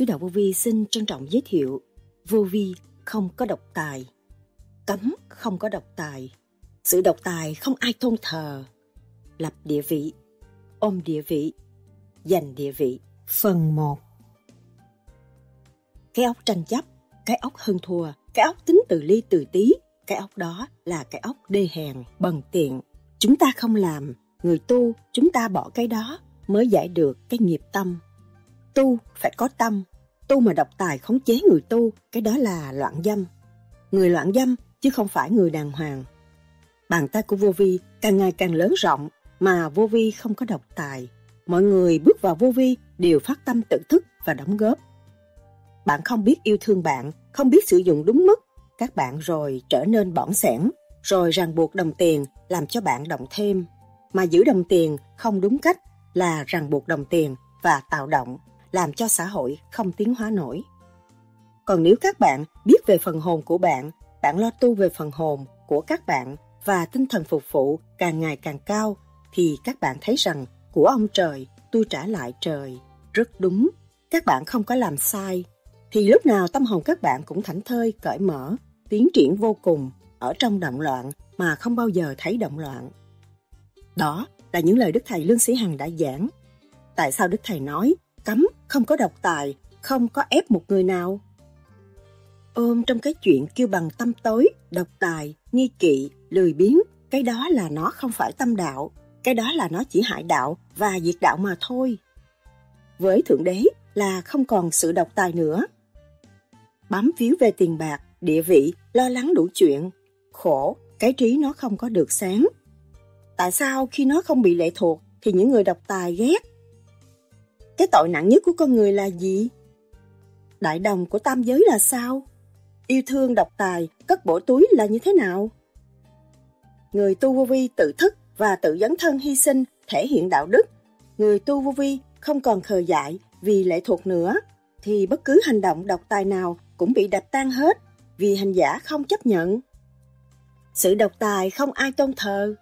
Suối đạo Vô Vi xin trân trọng giới thiệu Vô Vi không có độc tài Cấm không có độc tài Sự độc tài không ai tôn thờ Lập địa vị Ôm địa vị Giành địa vị. Phần 1 Cái ốc tranh chấp Cái ốc hơn thua Cái ốc tính từ ly từ tí Cái ốc đó là cái ốc đê hèn, bần tiện. Chúng ta không làm Người tu chúng ta bỏ cái đó Mới giải được cái nghiệp tâm. Tu phải có tâm tu mà độc tài khống chế người tu, cái đó là loạn dâm. Người loạn dâm chứ không phải người đàng hoàng. Bàn tay của vô vi càng ngày càng lớn rộng mà vô vi không có độc tài. Mọi người bước vào vô vi đều phát tâm tự thức và đóng góp. Bạn không biết yêu thương bạn, không biết sử dụng đúng mức, các bạn rồi trở nên bỏng sẻn, rồi ràng buộc đồng tiền làm cho bạn động thêm. Mà giữ đồng tiền không đúng cách là ràng buộc đồng tiền và tạo động làm cho xã hội không tiến hóa nổi. Còn nếu các bạn biết về phần hồn của bạn, bạn lo tu về phần hồn của các bạn và tinh thần phục vụ càng ngày càng cao, thì các bạn thấy rằng của ông trời tôi trả lại trời. Rất đúng, các bạn không có làm sai. Thì lúc nào tâm hồn các bạn cũng thảnh thơi, cởi mở, tiến triển vô cùng, ở trong động loạn mà không bao giờ thấy động loạn. Đó là những lời Đức Thầy Lương Sĩ Hằng đã giảng. Tại sao Đức Thầy nói cấm, không có độc tài, không có ép một người nào. Ôm trong cái chuyện kêu bằng tâm tối, độc tài, nghi kỵ, lười biếng, cái đó là nó không phải tâm đạo, cái đó là nó chỉ hại đạo và diệt đạo mà thôi. Với Thượng Đế là không còn sự độc tài nữa. Bám víu về tiền bạc, địa vị, lo lắng đủ chuyện, khổ, cái trí nó không có được sáng. Tại sao khi nó không bị lệ thuộc thì những người độc tài ghét cái tội nặng nhất của con người là gì? Đại đồng của tam giới là sao? Yêu thương độc tài, cất bổ túi là như thế nào? Người tu vô vi tự thức và tự dấn thân hy sinh thể hiện đạo đức. Người tu vô vi không còn khờ dại vì lệ thuộc nữa, thì bất cứ hành động độc tài nào cũng bị đập tan hết vì hành giả không chấp nhận. Sự độc tài không ai tôn thờ.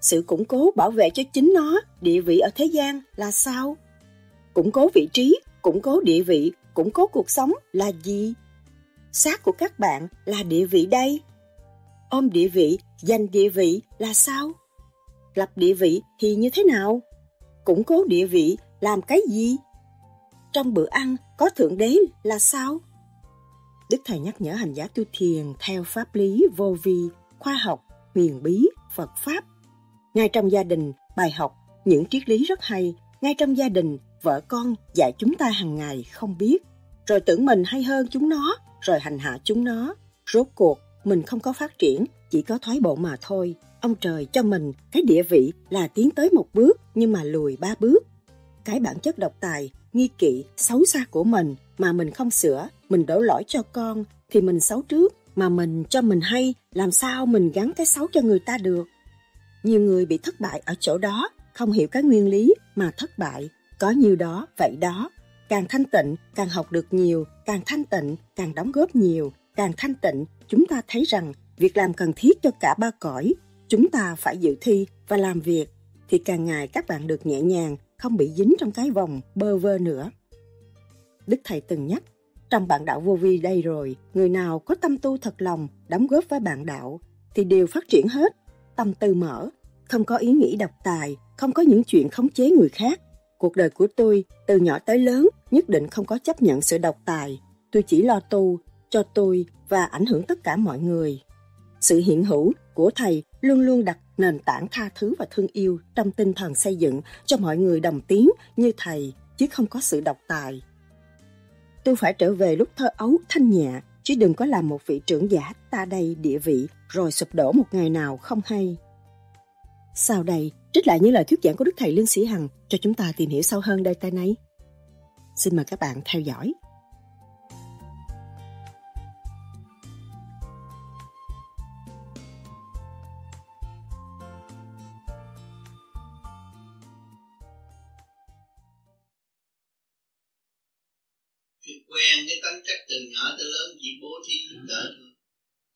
Sự củng cố bảo vệ cho chính nó, địa vị ở thế gian là sao? Củng cố vị trí, củng cố địa vị, củng cố cuộc sống là gì? Xác của các bạn là địa vị đây. Ôm địa vị, giành địa vị là sao? Lập địa vị thì như thế nào? Củng cố địa vị làm cái gì? Trong bữa ăn có thượng đế là sao? Đức Thầy nhắc nhở hành giả tu thiền theo pháp lý vô vi, khoa học, huyền bí, Phật Pháp. Ngay trong gia đình, bài học, những triết lý rất hay. Ngay trong gia đình, vợ con dạy chúng ta hàng ngày không biết, rồi tưởng mình hay hơn chúng nó, rồi hành hạ chúng nó. Rốt cuộc, mình không có phát triển, chỉ có thoái bộ mà thôi. Ông trời cho mình cái địa vị là tiến tới một bước nhưng mà lùi ba bước. Cái bản chất độc tài, nghi kỵ, xấu xa của mình mà mình không sửa, mình đổ lỗi cho con thì mình xấu trước, mà mình cho mình hay, làm sao mình gắn cái xấu cho người ta được. Nhiều người bị thất bại ở chỗ đó, không hiểu cái nguyên lý mà thất bại có nhiều đó, vậy đó. Càng thanh tịnh, càng học được nhiều, càng thanh tịnh, càng đóng góp nhiều, càng thanh tịnh, chúng ta thấy rằng việc làm cần thiết cho cả ba cõi. Chúng ta phải dự thi và làm việc, thì càng ngày các bạn được nhẹ nhàng, không bị dính trong cái vòng bơ vơ nữa. Đức Thầy từng nhắc, trong bạn đạo vô vi đây rồi, người nào có tâm tu thật lòng, đóng góp với bạn đạo, thì đều phát triển hết, tâm tư mở, không có ý nghĩ độc tài, không có những chuyện khống chế người khác, Cuộc đời của tôi, từ nhỏ tới lớn, nhất định không có chấp nhận sự độc tài. Tôi chỉ lo tu, cho tôi và ảnh hưởng tất cả mọi người. Sự hiện hữu của Thầy luôn luôn đặt nền tảng tha thứ và thương yêu trong tinh thần xây dựng cho mọi người đồng tiếng như Thầy, chứ không có sự độc tài. Tôi phải trở về lúc thơ ấu thanh nhẹ chứ đừng có làm một vị trưởng giả ta đây địa vị rồi sụp đổ một ngày nào không hay. Sau đây, trích lại những lời thuyết giảng của Đức Thầy Lương Sĩ Hằng cho chúng ta tìm hiểu sâu hơn đề tài này. Xin mời các bạn theo dõi. Thì quen cái tính chất từ nhỏ tới lớn chỉ bố thí giúp đỡ thôi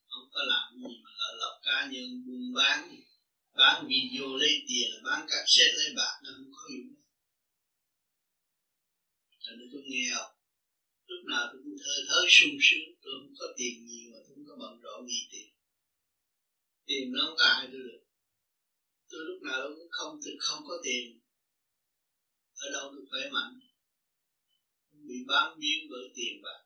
không có làm gì mà lợi lộc cá nhân buôn bán gì bán video lấy tiền bán cassette lấy bạc nó không có dụng thành ra tôi nghèo lúc nào tôi cũng thơ thớ sung sướng, tôi không có tiền nhiều mà tôi không có bận rộn gì tiền. Tiền nó không có hại tôi được. Tôi lúc nào cũng không tôi không có tiền. Ở đâu tôi khỏe mạnh? Bị bám víu bởi tiền bạc.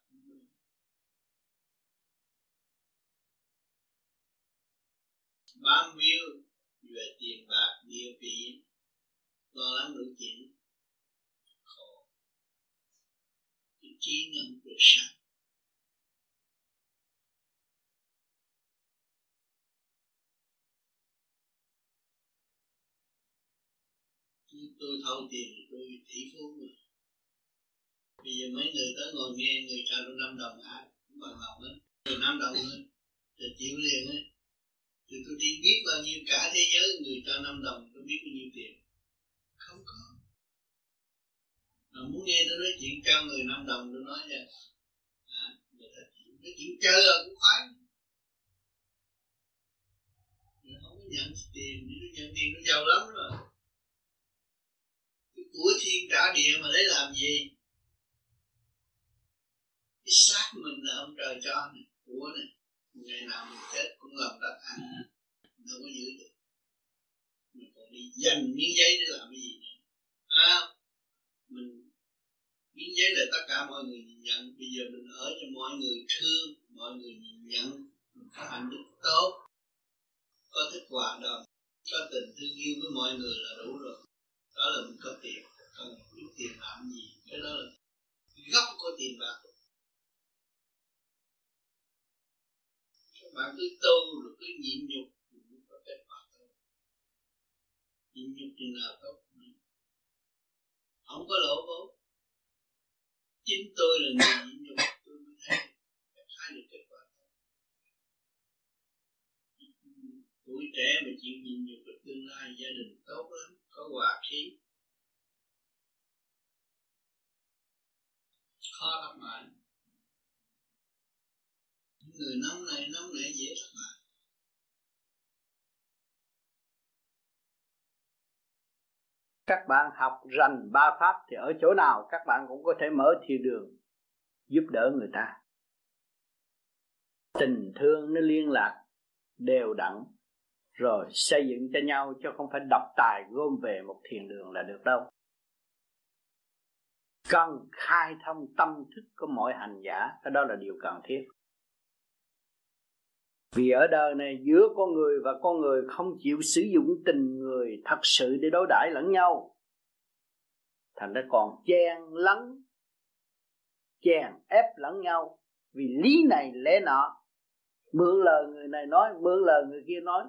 Bám víu về tiền bạc, địa vị, lo lắng đủ chuyện khổ. Cái trí năng được sạch tôi thâu tiền, tôi tỷ phú rồi bây giờ mấy người tới ngồi nghe người trao năm đồng à cũng bằng lòng hết. Từ năm đồng hết, rồi chịu liền hết thì tôi đi biết bao nhiêu cả thế giới người cho năm đồng tôi biết bao nhiêu tiền. Không có. Mà muốn nghe tôi nói chuyện cho người năm đồng tôi nói nha à, người ta nói chuyện chơi rồi cũng khoái. Không có nhận tiền nếu nhận tiền nó giàu lắm rồi. Cái của thiên trả địa mà lấy làm gì? Cái xác mình là ông trời cho này, của này ngày nào mình chết cũng làm đất ăn. Đâu có giữ được. Mình còn đi dành miếng giấy để làm cái gì nữa. À, mình miếng giấy là tất cả mọi người nhìn nhận. Bây giờ mình ở cho mọi người thương mọi người nhìn nhận. Mình có hạnh đức tốt. Có thức hòa đồng có tình thương yêu với mọi người là đủ rồi. Đó là mình có tiền. Cần những tiền làm gì. Cái đó là gốc của tiền bạc bạn cứ tu rồi cứ nhịn nhục mới có kết quả tốt. Nhịn nhục thì nào tốt không có lỗ vốn. Chính tôi là người nhịn nhục, tôi mới thấy thấy được kết quả tốt. Tuổi trẻ mà chịu nhịn nhục được tương lai, gia đình tốt lắm, có hòa khí. Khó lắm mà người nóng này nóng này dễ thất bại à. các bạn học rành ba pháp thì ở chỗ nào các bạn cũng có thể mở thiên đường, giúp đỡ người ta. Tình thương nó liên lạc, đều đặn, rồi xây dựng cho nhau chứ không phải độc tài gom về một thiền đường là được đâu. Cần khai thông tâm thức của mọi hành giả, cái đó là điều cần thiết vì ở đời này giữa con người và con người không chịu sử dụng tình người thật sự để đối đãi lẫn nhau. Thành ra còn chen lấn, chèn ép lẫn nhau. Vì lý này lẽ nọ, mượn lời người này nói, mượn lời người kia nói,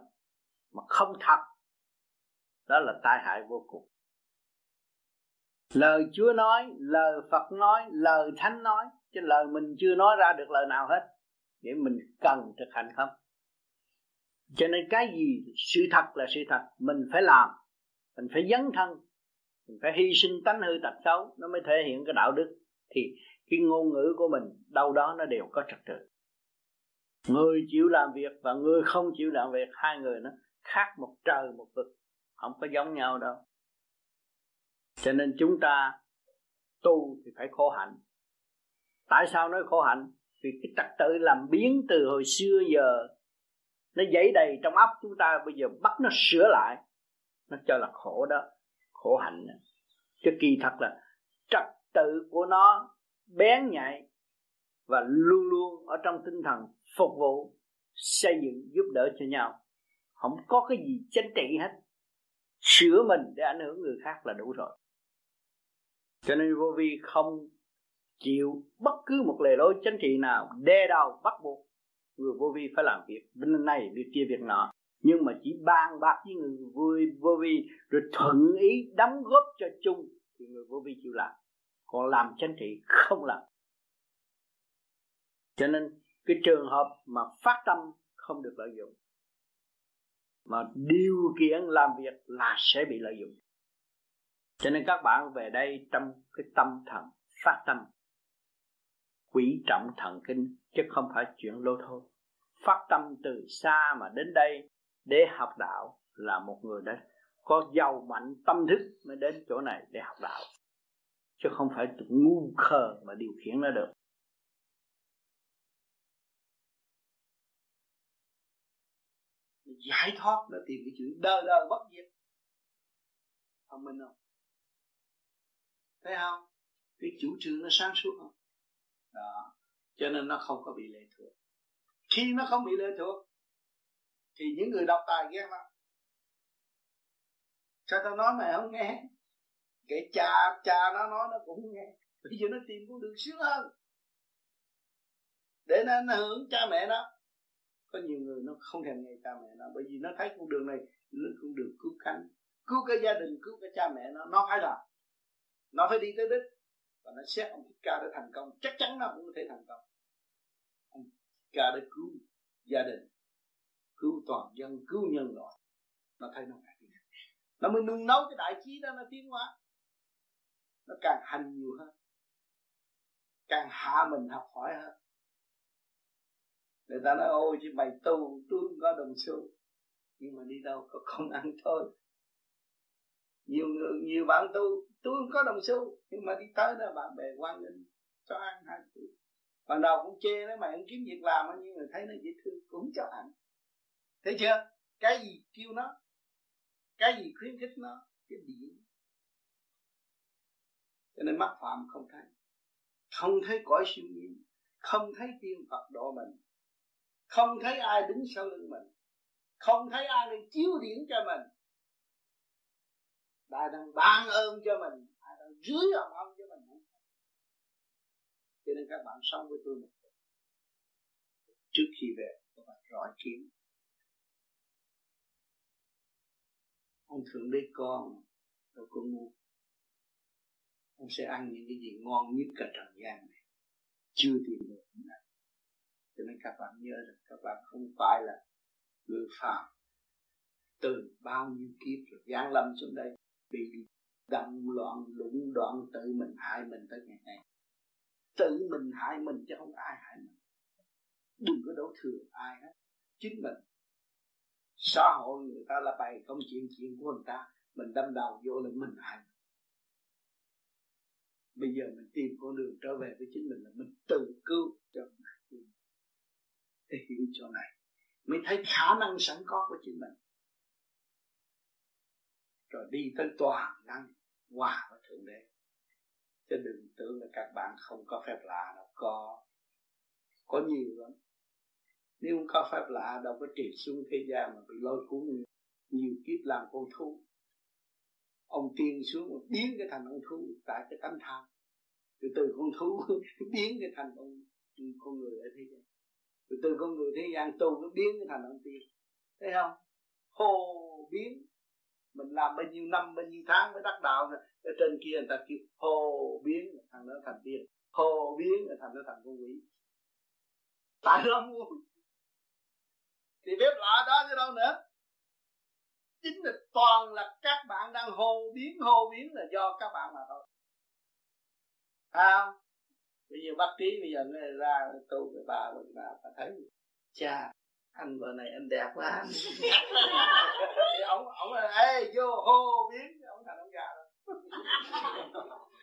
mà không thật. Đó là tai hại vô cùng. Lời chúa nói, lời phật nói, lời thánh nói, chứ lời mình chưa nói ra được lời nào hết để mình cần thực hành không? Cho nên cái gì sự thật là sự thật. Mình phải làm, mình phải dấn thân, mình phải hy sinh tánh hư tật xấu, nó mới thể hiện cái đạo đức. Thì cái ngôn ngữ của mình đâu đó nó đều có trật tự. Người chịu làm việc và người không chịu làm việc, hai người nó khác một trời một vực, không có giống nhau đâu. Cho nên chúng ta tu thì phải khổ hạnh. Tại sao nói khổ hạnh? Vì cái trật tự làm biến từ hồi xưa giờ, nó dấy đầy trong óc chúng ta, bây giờ bắt nó sửa lại, nó cho là khổ đó, khổ hạnh đó. chứ kỳ thật là trật tự của nó bén nhạy và luôn luôn ở trong tinh thần phục vụ, xây dựng, giúp đỡ cho nhau. Không có cái gì chánh trị hết. Sửa mình để ảnh hưởng người khác là đủ rồi. Cho nên vô vi không chịu bất cứ một lề lối chính trị nào đe đầu bắt buộc người vô vi phải làm việc. Bên này việc kia việc nọ. Nhưng mà chỉ bàn bạc với người vui vô vi, rồi thuận ý đóng góp cho chung, thì người vô vi chịu làm. Còn làm chính trị không làm. Cho nên, cái trường hợp mà phát tâm không được lợi dụng, mà điều kiện làm việc là sẽ bị lợi dụng. Cho nên các bạn về đây trong cái tâm thần phát tâm quỷ trọng thần kinh, chứ không phải chuyện lô thôi phát tâm từ xa mà đến đây để học đạo là một người đã có giàu mạnh tâm thức mới đến chỗ này để học đạo, chứ không phải ngu khờ mà điều khiển nó được. Giải thoát là tìm cái chữ đời đời bất diệt. Thông minh không? Thấy không? Cái chủ trương nó sáng suốt không? Đó. Cho nên nó không có bị lệ thuộc. Khi nó không bị lệ thuộc thì những người đọc tài ghét lắm. Sao tao nói mày không nghe? Kể cha cha nó nói nó cũng nghe. Bây giờ nó tìm con đường sướng hơn. Để nó, nó hưởng cha mẹ nó. Có nhiều người nó không thèm nghe cha mẹ nó bởi vì nó thấy con đường này nó con đường cứu cánh cứu cái gia đình cứu cái cha mẹ nó. Nó phải làm. Nó phải đi tới đích và nó xét ông thích ca để thành công. Chắc chắn nó cũng có thể thành công. Ông thích ca để cứu gia đình, cứu toàn dân, cứu nhân loại. Nó thấy nó phải nó mới nung nấu cái đại trí đó, nó tiến hóa. Nó càng hành nhiều hơn. Càng hạ mình học hỏi hơn. Người ta nói, ôi, chứ mày tu tôi không có đồng xu. Nhưng mà đi đâu có không ăn thôi. Nhiều người, nhiều bạn tu tôi không có đồng xu, nhưng mà đi tới đó bạn bè quan nghênh cho ăn hai chữ ban đầu cũng chê nó mày không kiếm việc làm nhưng mà thấy nó dễ thương, cũng cho ăn. Thấy chưa? Cái gì kêu nó? Cái gì khuyến khích nó? Cái điểm cho nên mắc phạm không thấy. Không thấy cõi siêu nhiên, không thấy tiên phật độ mình, không thấy ai đứng sau lưng mình, không thấy ai đang chiếu điển cho mình ai đang ban ơn cho mình. Ai đang dưới hồng ơn cho mình. Cho nên các bạn sống với tôi một trước khi về, các bạn rõ kiếm ông thượng đế con đâu có ngu ông sẽ ăn những cái gì ngon nhất cả trần gian này. Chưa tìm được cho nên các bạn nhớ rằng các bạn không phải là người phàm. Từ bao nhiêu kiếp rồi giáng lâm xuống đây bị động loạn lũng đoạn tự mình hại mình tới ngày nay. Tự mình hại mình chứ không ai hại mình. Đừng có đổ thừa ai hết. Chính mình. Xã hội người ta là bày công chuyện chuyện của người ta. Mình đâm đầu vô là mình hại bây giờ mình tìm con đường trở về với chính mình là mình tự cứu cho mình. Để hiểu chỗ này. Mới thấy khả năng sẵn có của chính mình rồi đi tới toàn năng, hòa với thượng đế. Chứ đừng tưởng là các bạn không có phép lạ đâu, có có nhiều lắm. Nếu không có phép lạ, đâu có triệt xuống thế gian mà bị lôi cuốn. Nhiều kiếp làm con thú. Ông tiên xuống biến cái thành ông thú tại cái tánh tham. Từ từ con thú biến cái thành con con người ở thế gian. Từ từ con người thế gian tu nó biến cái thành ông tiên. Thấy không? Hồ biến mình làm bao nhiêu năm bao nhiêu tháng mới đắc đạo này. ở trên kia người ta kêu hồ biến thằng nó thành tiên. Hồ biến thành nó thành con quỷ. Tại nó muốn? Thì bếp lạ đó chứ đâu nữa. Chính là toàn là các bạn đang hồ biến hồ biến là do các bạn mà thôi. À, bây giờ bác trí bây giờ nó ra tu với bà rồi bà, bà thấy. Cha anh vợ này anh đẹp quá. Thì ông ông là ê vô hô biến ông thành ông già rồi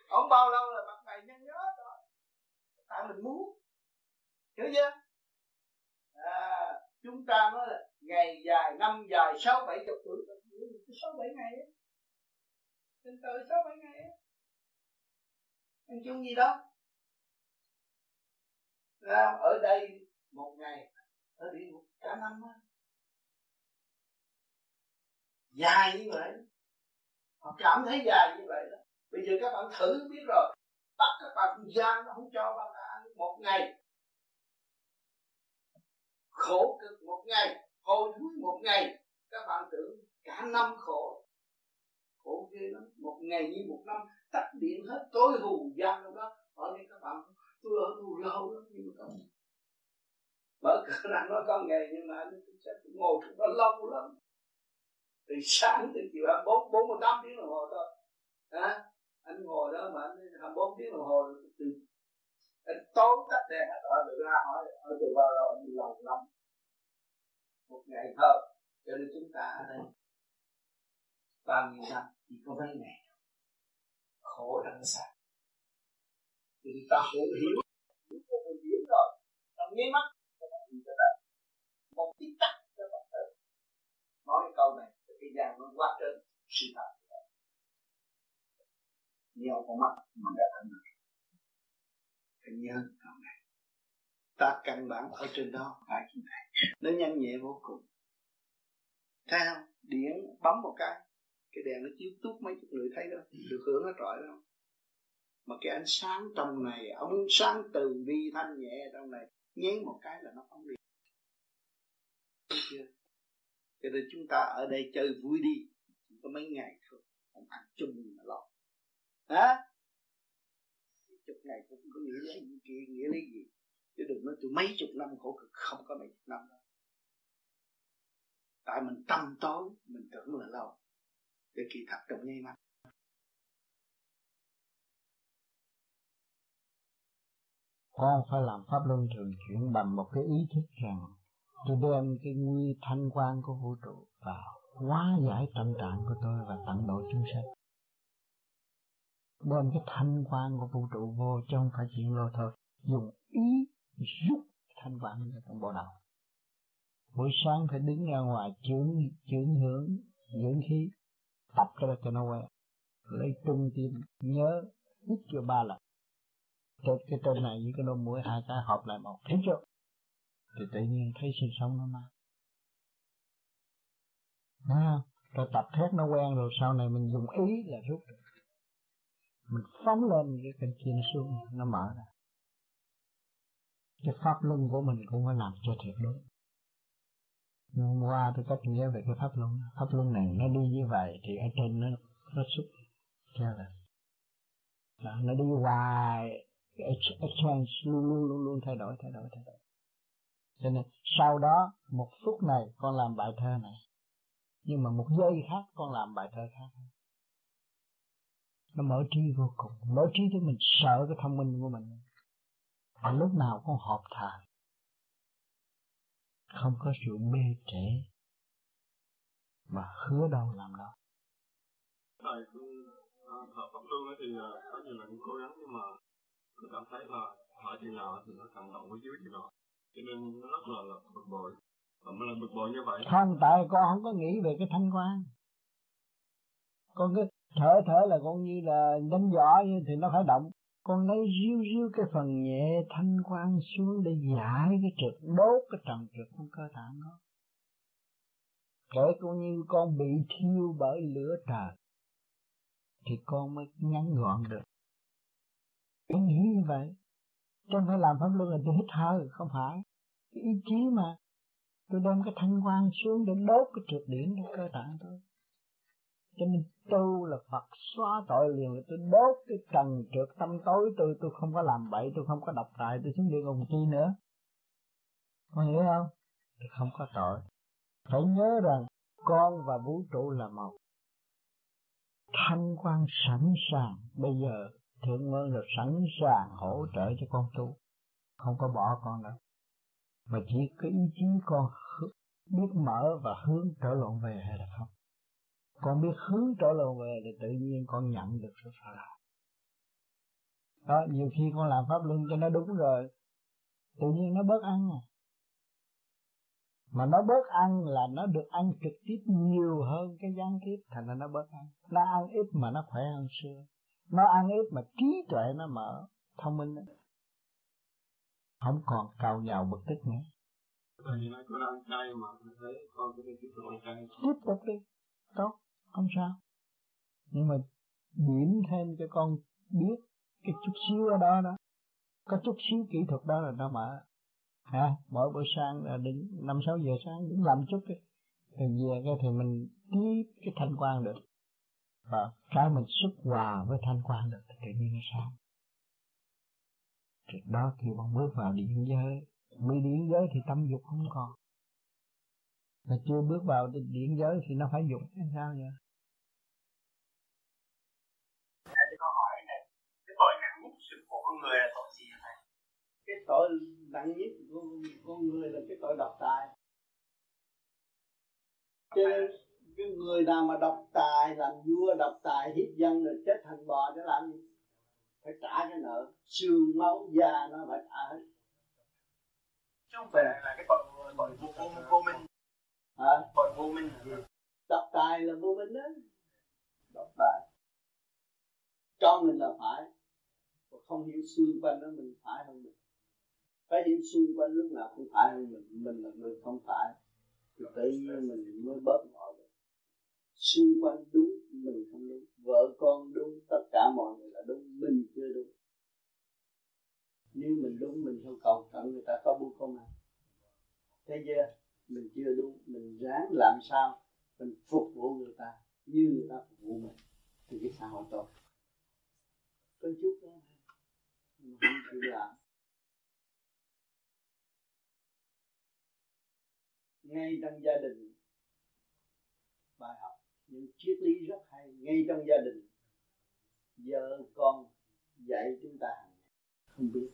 ông bao lâu là mặt mày nhăn nhớ rồi tại mình muốn. Hiểu chưa? À, chúng ta nói là ngày dài năm dài sáu bảy chục tuổi. Sáu bảy ngày trên trời sáu bảy ngày anh chung gì đâu ra ở đây một ngày ở địa ngục cả năm á. Dài như vậy. Họ cảm thấy dài như vậy đó. Bây giờ các bạn thử biết rồi. Bắt các bạn gian, nó không cho bạn ăn một ngày. Khổ cực một ngày hồi thúi một ngày. Các bạn tưởng cả năm khổ. Khổ ghê lắm. Một ngày như một năm, tắt điện hết, tối hù gian đâu đó. Ở các bạn tôi ở tù lâu lắm, nhưng mà không mở cửa ra nói con ngày nhưng mà anh sẽ ngồi trong đó lâu lắm. Từ sáng từ chiều hai bốn bốn mươi tám tiếng đồng hồ thôi. À, anh ngồi đó mà anh hai bốn tiếng đồng hồ từ anh tối tắt đèn hết rồi được ra hỏi ở từ bao lâu anh lâu lắm một ngày thôi cho nên chúng ta ở đây. Bao nhiêu năm chỉ có mấy ngày? Khổ đằng xa thì ta hiểu. Hiểu cũng hiểu rồi. Trong nháy mắt nói câu này thì bạn gian nó quá trên sự thật. Nhiều con mắt mà đã thành được cái nhớ câu này. Ta căn bản ở trên đó phải như vậy. Nó nhanh nhẹ vô cùng. Thấy không điện bấm một cái cái đèn nó chiếu tút mấy chục người thấy đó được hưởng nó trọi đâu mà cái ánh sáng trong này ông sáng từ vi thanh nhẹ trong này nhén một cái là nó không đi. Chưa? Cho nên chúng ta ở đây chơi vui đi. Chỉ có mấy ngày thôi. Không ăn chung mà lo. Hả? Chục ngày cũng có nghĩa lý gì, kia nghĩa lý gì. Chứ đừng nói tôi mấy chục năm khổ cực, không có mấy chục năm đâu. Tại mình tâm tối, mình tưởng là lâu để kỳ thật trong nháy mắt. Con phải làm pháp luân thường chuyển bằng một cái ý thức rằng tôi đem cái nguy thanh quan của vũ trụ vào, hóa giải tâm trạng của tôi và tận độ chúng sanh. Đem cái thanh quan của vũ trụ vô chứ không phải chuyện lô thôi. Dùng ý giúp thanh quan ra trong bộ đầu. Buổi sáng phải đứng ra ngoài chướng chướng hướng dưỡng khí, tập cho cho nó quen. Lấy trung tim nhớ, hít cho ba lần. Trên cái trên này với cái đôi mũi, hai cái hợp lại một. Thấy chưa? Thì tự nhiên thấy sinh sống nó mà à, rồi tập thét nó quen rồi sau này mình dùng ý là rút được. Mình phóng lên cái cành kia nó xuống nó mở ra. Cái pháp luân của mình cũng phải làm cho thiệt đúng. Nhưng hôm qua tôi cách nghĩa về cái pháp luân. Pháp luân này nó đi như vậy thì ở trên nó nó xúc theo là nó đi hoài. Cái exchange luôn luôn luôn luôn thay đổi thay đổi thay đổi cho nên sau đó một phút này con làm bài thơ này. Nhưng mà một giây khác con làm bài thơ khác. Nó mở trí vô cùng. Mở trí cho mình sợ cái thông minh của mình. Và lúc nào con họp thà, không có sự mê trễ mà hứa đâu làm đó thầy cũng à, thợ pháp luân thì à, có nhiều lần cố gắng nhưng mà tôi cảm thấy là hỏi chừng nào thì nó cảm động với dưới chừng nào cho nên nó rất là, là bực bội. Và mới là bực bội như vậy. Không tại con không có nghĩ về cái thanh quan. Con cứ thở thở là con như là đánh võ như thì nó phải động. Con lấy riêu riêu cái phần nhẹ thanh quan xuống để giải cái trực đốt cái trần trực trong cơ thể nó. Kể con như con bị thiêu bởi lửa trời thì con mới ngắn gọn được. Con nghĩ như vậy. Chứ phải làm pháp luân là tôi hít hơi không phải cái ý chí mà tôi đem cái thanh quan xuống để đốt cái trượt điển của cơ tạng tôi. Cho nên tu là Phật xóa tội liền là tôi đốt cái trần trượt tâm tối, tôi tôi không có làm bậy, tôi không có độc tài, tôi xuống địa ngục chi nữa. Con hiểu không? Tôi không có tội. Phải nhớ rằng con và vũ trụ là một. Thanh quan sẵn sàng. Bây giờ thượng ơn là sẵn sàng hỗ trợ cho con tu. Không có bỏ con đâu mà chỉ có ý chí con biết mở và hướng trở lộn về hay là không? Con biết hướng trở lộn về thì tự nhiên con nhận được sự phá làm đó, nhiều khi con làm pháp luân cho nó đúng rồi, tự nhiên nó bớt ăn à. Mà nó bớt ăn là nó được ăn trực tiếp nhiều hơn cái gián tiếp thành ra nó bớt ăn. Nó ăn ít mà nó khỏe hơn xưa. Nó ăn ít mà trí tuệ nó mở, thông minh đó không còn cào nhào bực tức nữa. Tiếp tục đi. Tốt. Không sao. Nhưng mà điểm thêm cho con biết cái chút xíu ở đó đó. Có chút xíu kỹ thuật đó là nó mở. Ha mỗi buổi sáng là đứng năm sáu giờ sáng đứng làm chút đi. Rồi về cái thì mình tiếp cái thanh quan được. Và cái mình xuất hòa với thanh quan được thì tự nhiên nó sáng thì đó khi bạn bước vào điện giới. Bị điện giới thì tâm dục không còn. Mà chưa bước vào điện giới thì nó phải dục hay sao vậy? Thầy có hỏi này, cái tội nặng nhất sự của con người là tội gì thầy? cái tội nặng nhất của con người là cái tội độc tài. Cho nên cái người nào mà độc tài làm vua độc tài hiếp dân rồi chết thành bò để làm gì phải trả cái nợ. Xương máu da nó phải trả hết. Chứ không phải là cái tội tội vô, vô, vô minh. Hả? Tội vô minh độc tài là vô minh đó. Độc tài. Cho mình là phải. Và không hiểu xung quanh đó mình phải hơn mình? Phải hiểu xung quanh lúc nào cũng phải hơn mình? Mình là người không phải. Thì tự nhiên mình mới bớt mọi được xung quanh đúng, mình không đúng. Vợ con đúng, tất cả mọi người là đúng. Mình chưa đúng. Nếu mình đúng, mình không cầu cận người ta có bu không à thế chưa mình chưa đúng. Mình ráng làm sao mình phục vụ người ta như người ta phục vụ mình. Thì cái xã hội tốt. Có chút đó. Mà không chịu làm. Ngay trong gia đình, bài học những triết lý rất hay, ngay trong gia đình. Vợ con dạy chúng ta không biết.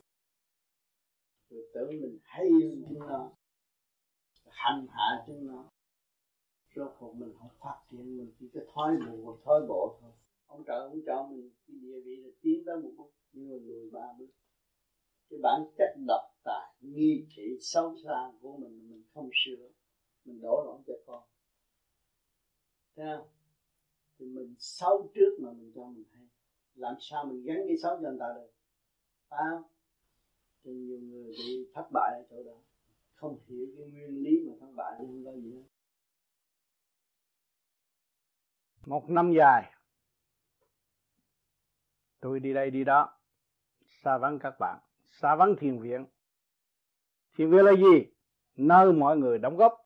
Rồi tưởng mình hay hơn chúng nó, hành hạ chúng nó. Rốt cuộc mình không phát triển, mình chỉ có thói bộ thói bộ thôi. Ông trời ông cho mình cái địa vị là tiến tới một bước, nhưng mà lùi ba bước. Cái bản chất độc tài, nghi kỵ xấu xa của mình mình không sửa, mình đổ lỗi cho con thấy không? Thì mình xấu trước mà mình cho mình hay. Làm sao mình gắn cái xấu cho người ta được? Phải không? Thì nhiều người bị thất bại ở chỗ đó. Không hiểu cái nguyên lý mà thất bại không có gì hết. Một năm dài. Tôi đi đây đi đó. Xa vắng các bạn. Xa vắng thiền viện. Thiền viện là gì? Nơi mọi người đóng góp.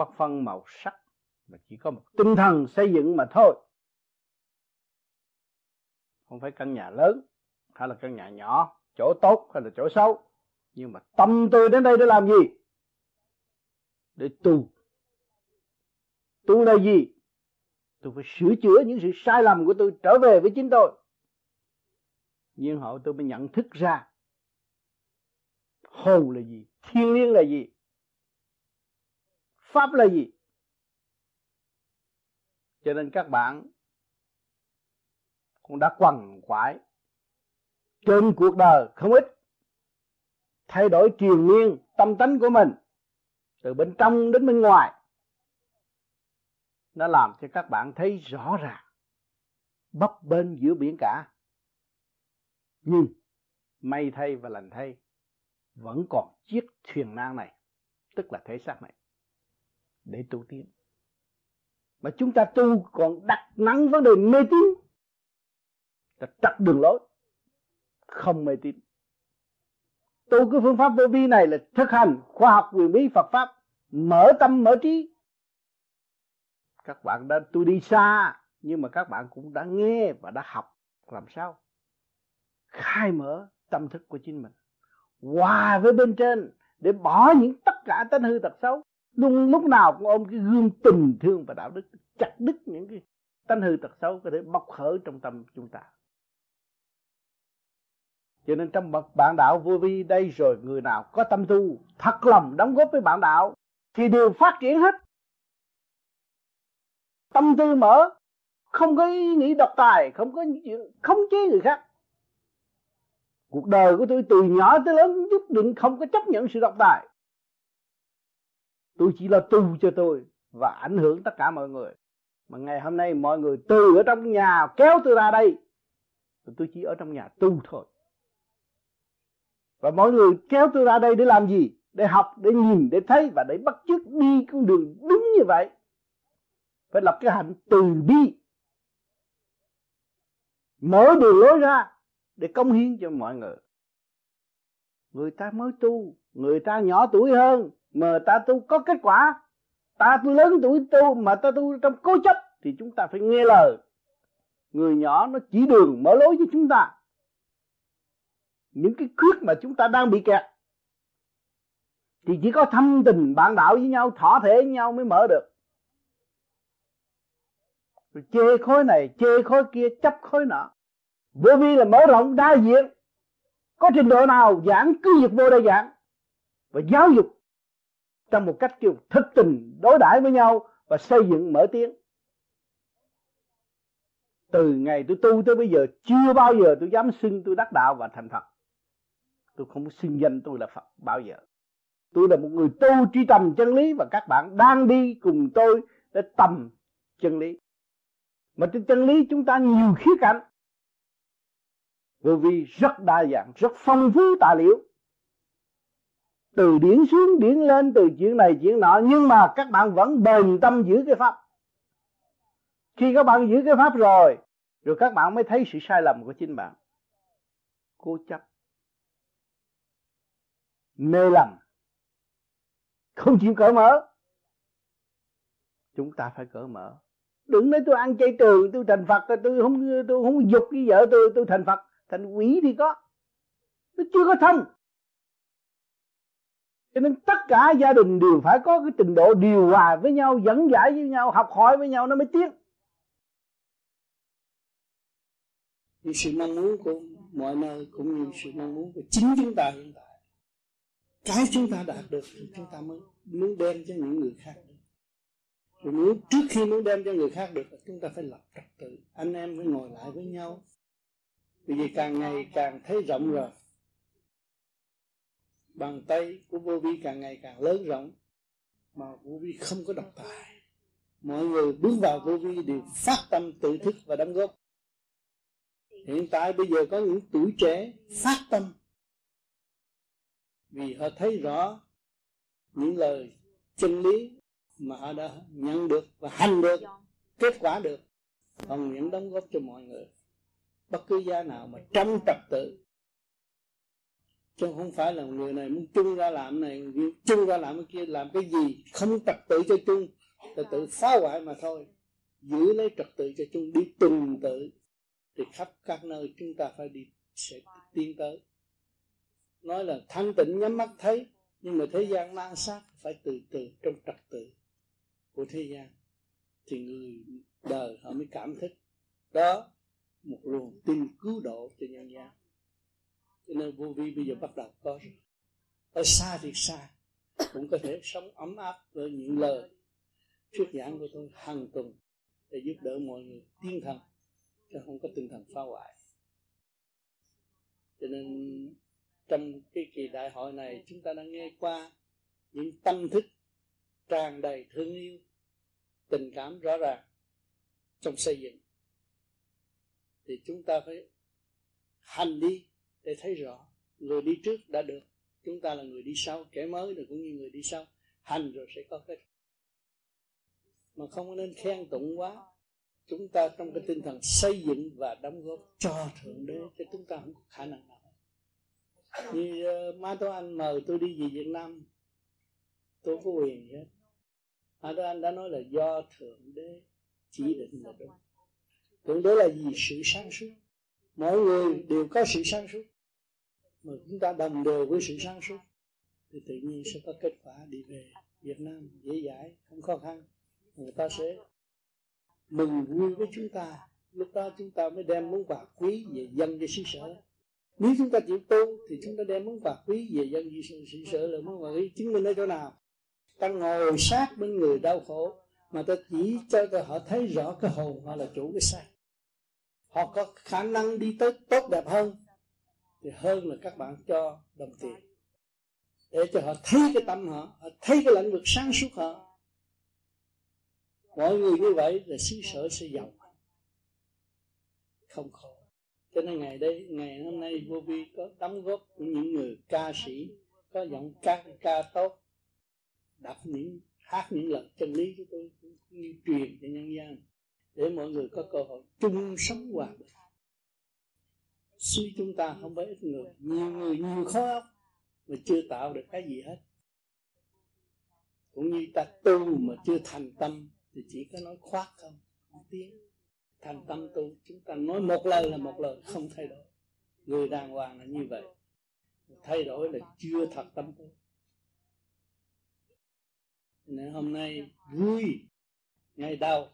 Bất phân màu sắc mà chỉ có một tinh thần xây dựng mà thôi. Không phải căn nhà lớn hay là căn nhà nhỏ chỗ tốt hay là chỗ xấu. Nhưng mà tâm tôi đến đây để làm gì? Để tu. Tu là gì? Tôi phải sửa chữa những sự sai lầm của tôi trở về với chính tôi. Nhưng hậu tôi mới nhận thức ra. Hồn là gì? Thiên liêng là gì pháp là gì? Cho nên các bạn cũng đã quằn quại trên cuộc đời không ít. Thay đổi triền miên tâm tính của mình, từ bên trong đến bên ngoài, nó làm cho các bạn thấy rõ ràng, bấp bên giữa biển cả. Nhưng may thay và lành thay, vẫn còn chiếc thuyền nan này, tức là thể xác này để tu tiến. Mà chúng ta tu còn đặt nắng vấn đề mê tín. Ta chặt đường lối, không mê tín. Tu cái phương pháp vô vi này là thực hành khoa học quyền bí Phật pháp, mở tâm, mở trí. Các bạn đã tôi đi xa, nhưng mà các bạn cũng đã nghe và đã học, làm sao? Khai mở tâm thức của chính mình. Hòa với bên trên để bỏ những tất cả tánh hư tật xấu luôn lúc nào cũng ôm cái gương tình thương và đạo đức, chặt đứt những cái tánh hư tật xấu có thể bộc khởi trong tâm chúng ta. Cho nên trong bậc bạn đạo vô vi đây rồi, người nào có tâm tu, thật lòng đóng góp với bạn đạo, thì đều phát triển hết. Tâm tư mở, không có ý nghĩ độc tài, không có chuyện khống chế người khác. Cuộc đời của tôi từ nhỏ tới lớn nhất định không có chấp nhận sự độc tài tôi chỉ là tu cho tôi và ảnh hưởng tất cả mọi người. Mà ngày hôm nay mọi người từ ở trong nhà kéo tôi ra đây tôi chỉ ở trong nhà tu thôi. Và mọi người kéo tôi ra đây để làm gì? Để học, để nhìn, để thấy và để bắt chước đi con đường đúng như vậy. Phải lập cái hạnh từ bi. Mở đường lối ra để công hiến cho mọi người. Người ta mới tu, người ta nhỏ tuổi hơn mà ta tu có kết quả. Ta tu lớn tuổi tu mà ta tu trong cố chấp thì chúng ta phải nghe lời. Người nhỏ nó chỉ đường mở lối cho chúng ta. Những cái khuyết mà chúng ta đang bị kẹt. Thì chỉ có thâm tình bạn đạo với nhau, thỏa thể với nhau mới mở được. Rồi chê khối này, chê khối kia, chấp khối nọ. Bởi vì là mở rộng đa diện. Có trình độ nào giảng cứ việc vô đa dạng và giáo dục trong một cách kiểu thức tình đối đãi với nhau và xây dựng mở tiếng. Từ ngày tôi tu tới bây giờ, chưa bao giờ tôi dám xưng tôi đắc đạo và thành Phật. Tôi không xưng danh tôi là Phật bao giờ. Tôi là một người tu truy tầm chân lý và các bạn đang đi cùng tôi để tầm chân lý. Mà trên chân lý chúng ta nhiều khía cạnh. Bởi vì rất đa dạng, rất phong phú tài liệu từ điển xuống điển lên, từ chuyện này chuyện nọ, nhưng mà các bạn vẫn bền tâm giữ cái pháp. Khi các bạn giữ cái pháp rồi rồi các bạn mới thấy sự sai lầm của chính bạn. Cố chấp. Mê lầm. Không chịu cởi mở. Chúng ta phải cởi mở. Đừng nói tôi ăn chay trường tôi thành phật, tôi không tôi không dục với vợ tôi tôi thành phật. Thành quỷ thì có. Nó chưa có thân cho nên tất cả gia đình đều phải có cái trình độ điều hòa với nhau, dẫn giải với nhau, học hỏi với nhau nó mới tiến. Như sự mong muốn của mọi nơi cũng như sự mong muốn của chính chúng ta hiện tại. Cái chúng ta đạt được thì chúng ta mới muốn đem cho những người khác được. Rồi muốn trước khi muốn đem cho người khác được chúng ta phải lập trật tự. Anh em phải ngồi lại với nhau. Vì càng ngày càng thấy rộng rồi bàn tay của vô vi càng ngày càng lớn rộng, mà vô vi không có độc tài. Mọi người bước vào vô vi đều phát tâm tự thức và đóng góp. Hiện tại bây giờ có những tuổi trẻ phát tâm. Vì họ thấy rõ những lời chân lý mà họ đã nhận được và hành được, kết quả được. Còn những đóng góp cho mọi người. Bất cứ gia nào mà trong trật tự chứ không phải là người này muốn chung ra làm này chung ra làm cái kia làm cái gì? Không trật tự cho chung là tự phá hoại mà thôi. Giữ lấy trật tự cho chung, đi từng tự. Thì khắp các nơi chúng ta phải đi, sẽ tiến tới. Nói là thanh tịnh nhắm mắt thấy, nhưng mà thế gian mang sát phải từ từ trong trật tự của thế gian. Thì người đời họ mới cảm thức. Đó, một luồng tin cứu độ cho nhân gian cho nên vô vi bây giờ bắt đầu có. Rồi ở xa thì xa, cũng có thể sống ấm áp với những lời thuyết giảng của tôi hàng tuần để giúp đỡ mọi người. Tiến thần, chứ không có tinh thần phá hoại. Cho nên trong cái kỳ đại hội này, chúng ta đã nghe qua những tâm thức tràn đầy thương yêu, tình cảm rõ ràng trong xây dựng. Thì chúng ta phải hành đi để thấy rõ người đi trước đã được. Chúng ta là người đi sau kẻ mới rồi cũng như người đi sau. Hành rồi sẽ có kết mà không nên khen tụng quá. Chúng ta trong cái tinh thần xây dựng và đóng góp cho thượng đế cho chúng ta không có khả năng nào. Như ờ, uh, má tôi anh mời tôi đi về Việt Nam tôi có quyền hết. Má tôi anh đã nói là do thượng đế chỉ định là đúng thượng đế là gì sự sáng suốt. Mọi người đều có sự sáng suốt mà chúng ta đồng đều với sự sáng suốt, thì tự nhiên sẽ có kết quả đi về Việt Nam dễ dãi, không khó khăn. Người ta sẽ mừng vui với chúng ta. Lúc đó chúng ta mới đem món quà quý về dân cho xứ sở. Nếu chúng ta chịu tu thì chúng ta đem món quà quý về dân cho xứ sở là món quà quý chứng minh ở chỗ nào? Ta ngồi sát bên người đau khổ mà ta chỉ cho ta họ thấy rõ cái hồn họ là chủ cái sai họ có khả năng đi tới tốt đẹp hơn thì hơn là các bạn cho đồng tiền. Để cho họ thấy cái tâm họ họ thấy cái lĩnh vực sáng suốt họ. Mọi người như vậy là xứ sở sẽ giàu. Không khổ. Cho nên ngày đây, ngày hôm nay vô vi có đóng góp của những người ca sĩ, có giọng ca ca tốt, đọc những, hát những lời chân lý của tôi, cũng như truyền cho nhân dân để mọi người có cơ hội chung sống hòa bình suy chúng ta không phải ít người, nhiều người nhiều khó óc mà chưa tạo được cái gì hết. Cũng như ta tu mà chưa thành tâm, thì chỉ có nói khoác không không tiếng. Thành tâm tu, chúng ta nói một lời là một lời, không thay đổi. Người đàng hoàng là như vậy. Thay đổi là chưa thật tâm tu. Nên hôm nay vui, ngày đầu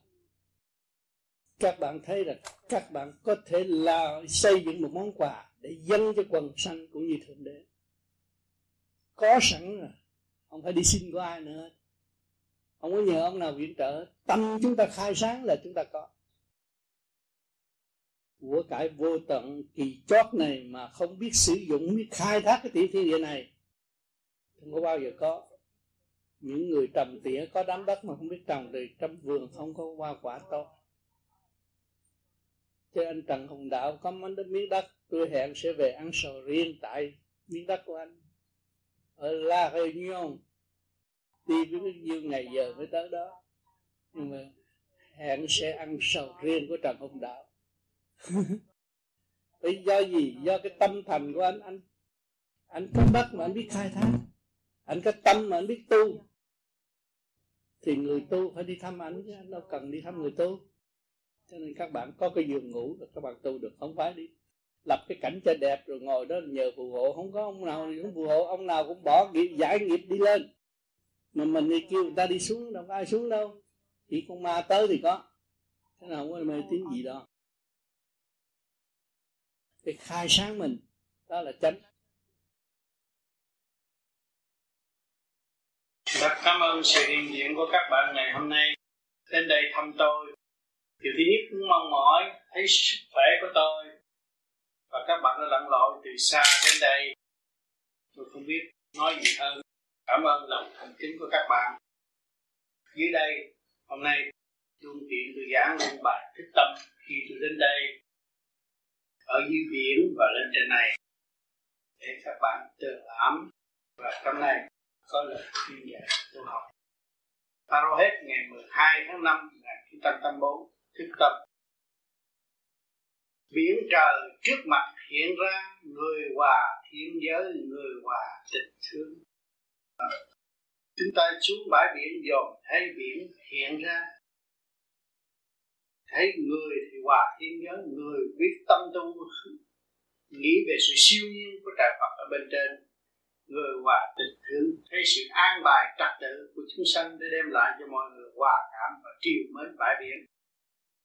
các bạn thấy là các bạn có thể là xây dựng một món quà để dâng cho quần sanh cũng như thượng đế. Có sẵn rồi. Không phải đi xin của ai nữa. Không có nhờ ông nào viện trợ. Tâm chúng ta khai sáng là chúng ta có. Của cải vô tận kỳ chót này mà không biết sử dụng biết khai thác cái tiểu thiên địa này, không có bao giờ có. Những người trồng tỉa có đám đất mà không biết trồng thì trong vườn không có hoa quả tốt cho anh Trần Hồng Đạo có món đất miếng đất tôi hẹn sẽ về ăn sầu riêng tại miếng đất của anh. Ở La Réunion đi cái nhiêu ngày giờ mới tới đó. Nhưng mà hẹn sẽ ăn sầu riêng của Trần Hồng Đạo. Lý do gì? Do cái tâm thành của anh anh anh có đất mà anh biết khai thác. Anh có tâm mà anh biết tu. Thì người tu phải đi thăm anh chứ anh đâu cần đi thăm người tu cho nên các bạn có cái giường ngủ rồi các bạn tu được, không phải đi lập cái cảnh cho đẹp rồi ngồi đó nhờ phù hộ. Không có ông nào cũng phù hộ, ông nào cũng bỏ nghiệp, giải nghiệp đi lên. Mà mình đi kêu người ta đi xuống đâu, có ai xuống đâu. Chỉ con ma tới thì có. Thế nào không có mê tín gì đó cái khai sáng mình, đó là chánh. Rất cảm ơn sự hiện diện của các bạn ngày hôm nay. Đến đây thăm tôi điều thứ nhất cũng mong mỏi thấy sức khỏe của tôi. Và các bạn đã lặn lội từ xa đến đây. Tôi không biết nói gì hơn. Cảm ơn lòng thành kính của các bạn. Dưới đây, hôm nay luôn tiện tôi giảng một bài thích tâm khi tôi đến đây. Ở dưới biển và lên trên này. Để các bạn tự ám. Và trong này có lời khuyên dạy tu học. Hết ngày 12 tháng 5 1984 thức tập biển trời trước mặt hiện ra, người hòa thiên giới, người hòa tình thương chúng ta xuống bãi biển dòm thấy biển hiện ra. Thấy người thì hòa thiên giới, người biết tâm tu. Nghĩ về sự siêu nhiên của trời Phật ở bên trên, người hòa tình thương thấy sự an bài trật tự của chúng sanh để đem lại cho mọi người hòa cảm và triều mến bãi biển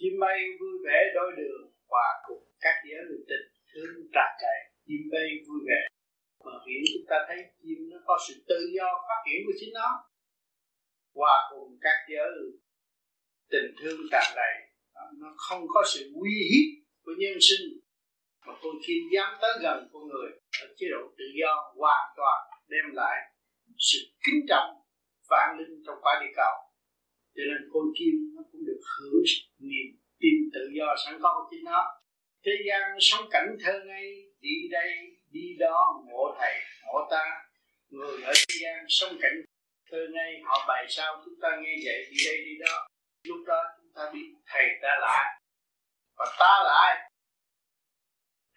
chim bay vui vẻ đôi đường hòa cùng các giới tình thương tràn trề chim bay vui vẻ. Mà hiện chúng ta thấy chim nó có sự tự do phát triển của chính nó. Hòa cùng các giới tình, thương tràn đầy nó không có sự uy hiếp của nhân sinh. Mà con chim dám tới gần con người, ở chế độ tự do hoàn toàn đem lại sự kính trọng, vạn linh trong quả địa cầu cho nên con chim nó cũng được hưởng niềm tin tự do sẵn có của chính nó. Thế gian sống cảnh thơ ngây, đi đây, đi đó, ngộ thầy, ngộ ta. Người ở thế gian sống cảnh thơ ngây, họ bày sao chúng ta nghe vậy, đi đây, đi đó. Lúc đó chúng ta biết thầy ta lại và ta lại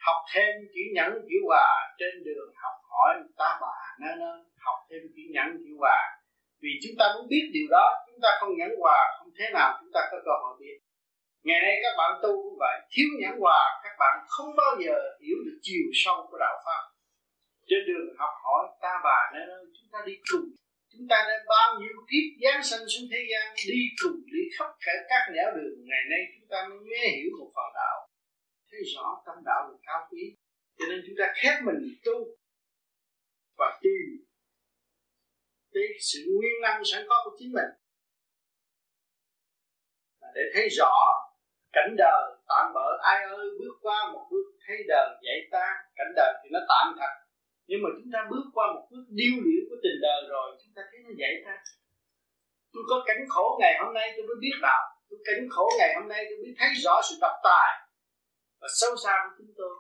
học thêm chữ nhẫn chữ hòa trên đường, học hỏi ta bà nên học thêm chữ nhẫn chữ hòa vì chúng ta muốn biết điều đó, chúng ta không nhẫn hòa, không thế nào chúng ta có cơ hội biết. Ngày nay các bạn tu cũng vậy, thiếu nhẫn hòa, các bạn không bao giờ hiểu được chiều sâu của đạo pháp. Trên đường học hỏi, ta bà nên chúng ta đi cùng. Chúng ta đã bao nhiêu kiếp giáng sanh xuống thế gian, đi cùng, đi khắp cả các nẻo đường. Ngày nay chúng ta mới nghe hiểu một phần đạo. Thấy rõ tâm đạo là cao quý, cho nên chúng ta khép mình tu và tìm cái sự nguyên năng sẵn có của chính mình. Để thấy rõ cảnh đời tạm bỡ ai ơi, bước qua một bước, thấy đời dạy ta, cảnh đời thì nó tạm thật. Nhưng mà chúng ta bước qua một bước điêu luyện của tình đời rồi, chúng ta thấy nó dạy ta. Tôi có cảnh khổ ngày hôm nay tôi mới biết đạo. Tôi cảnh khổ ngày hôm nay tôi mới thấy rõ sự độc tài và sâu xa của chúng tôi.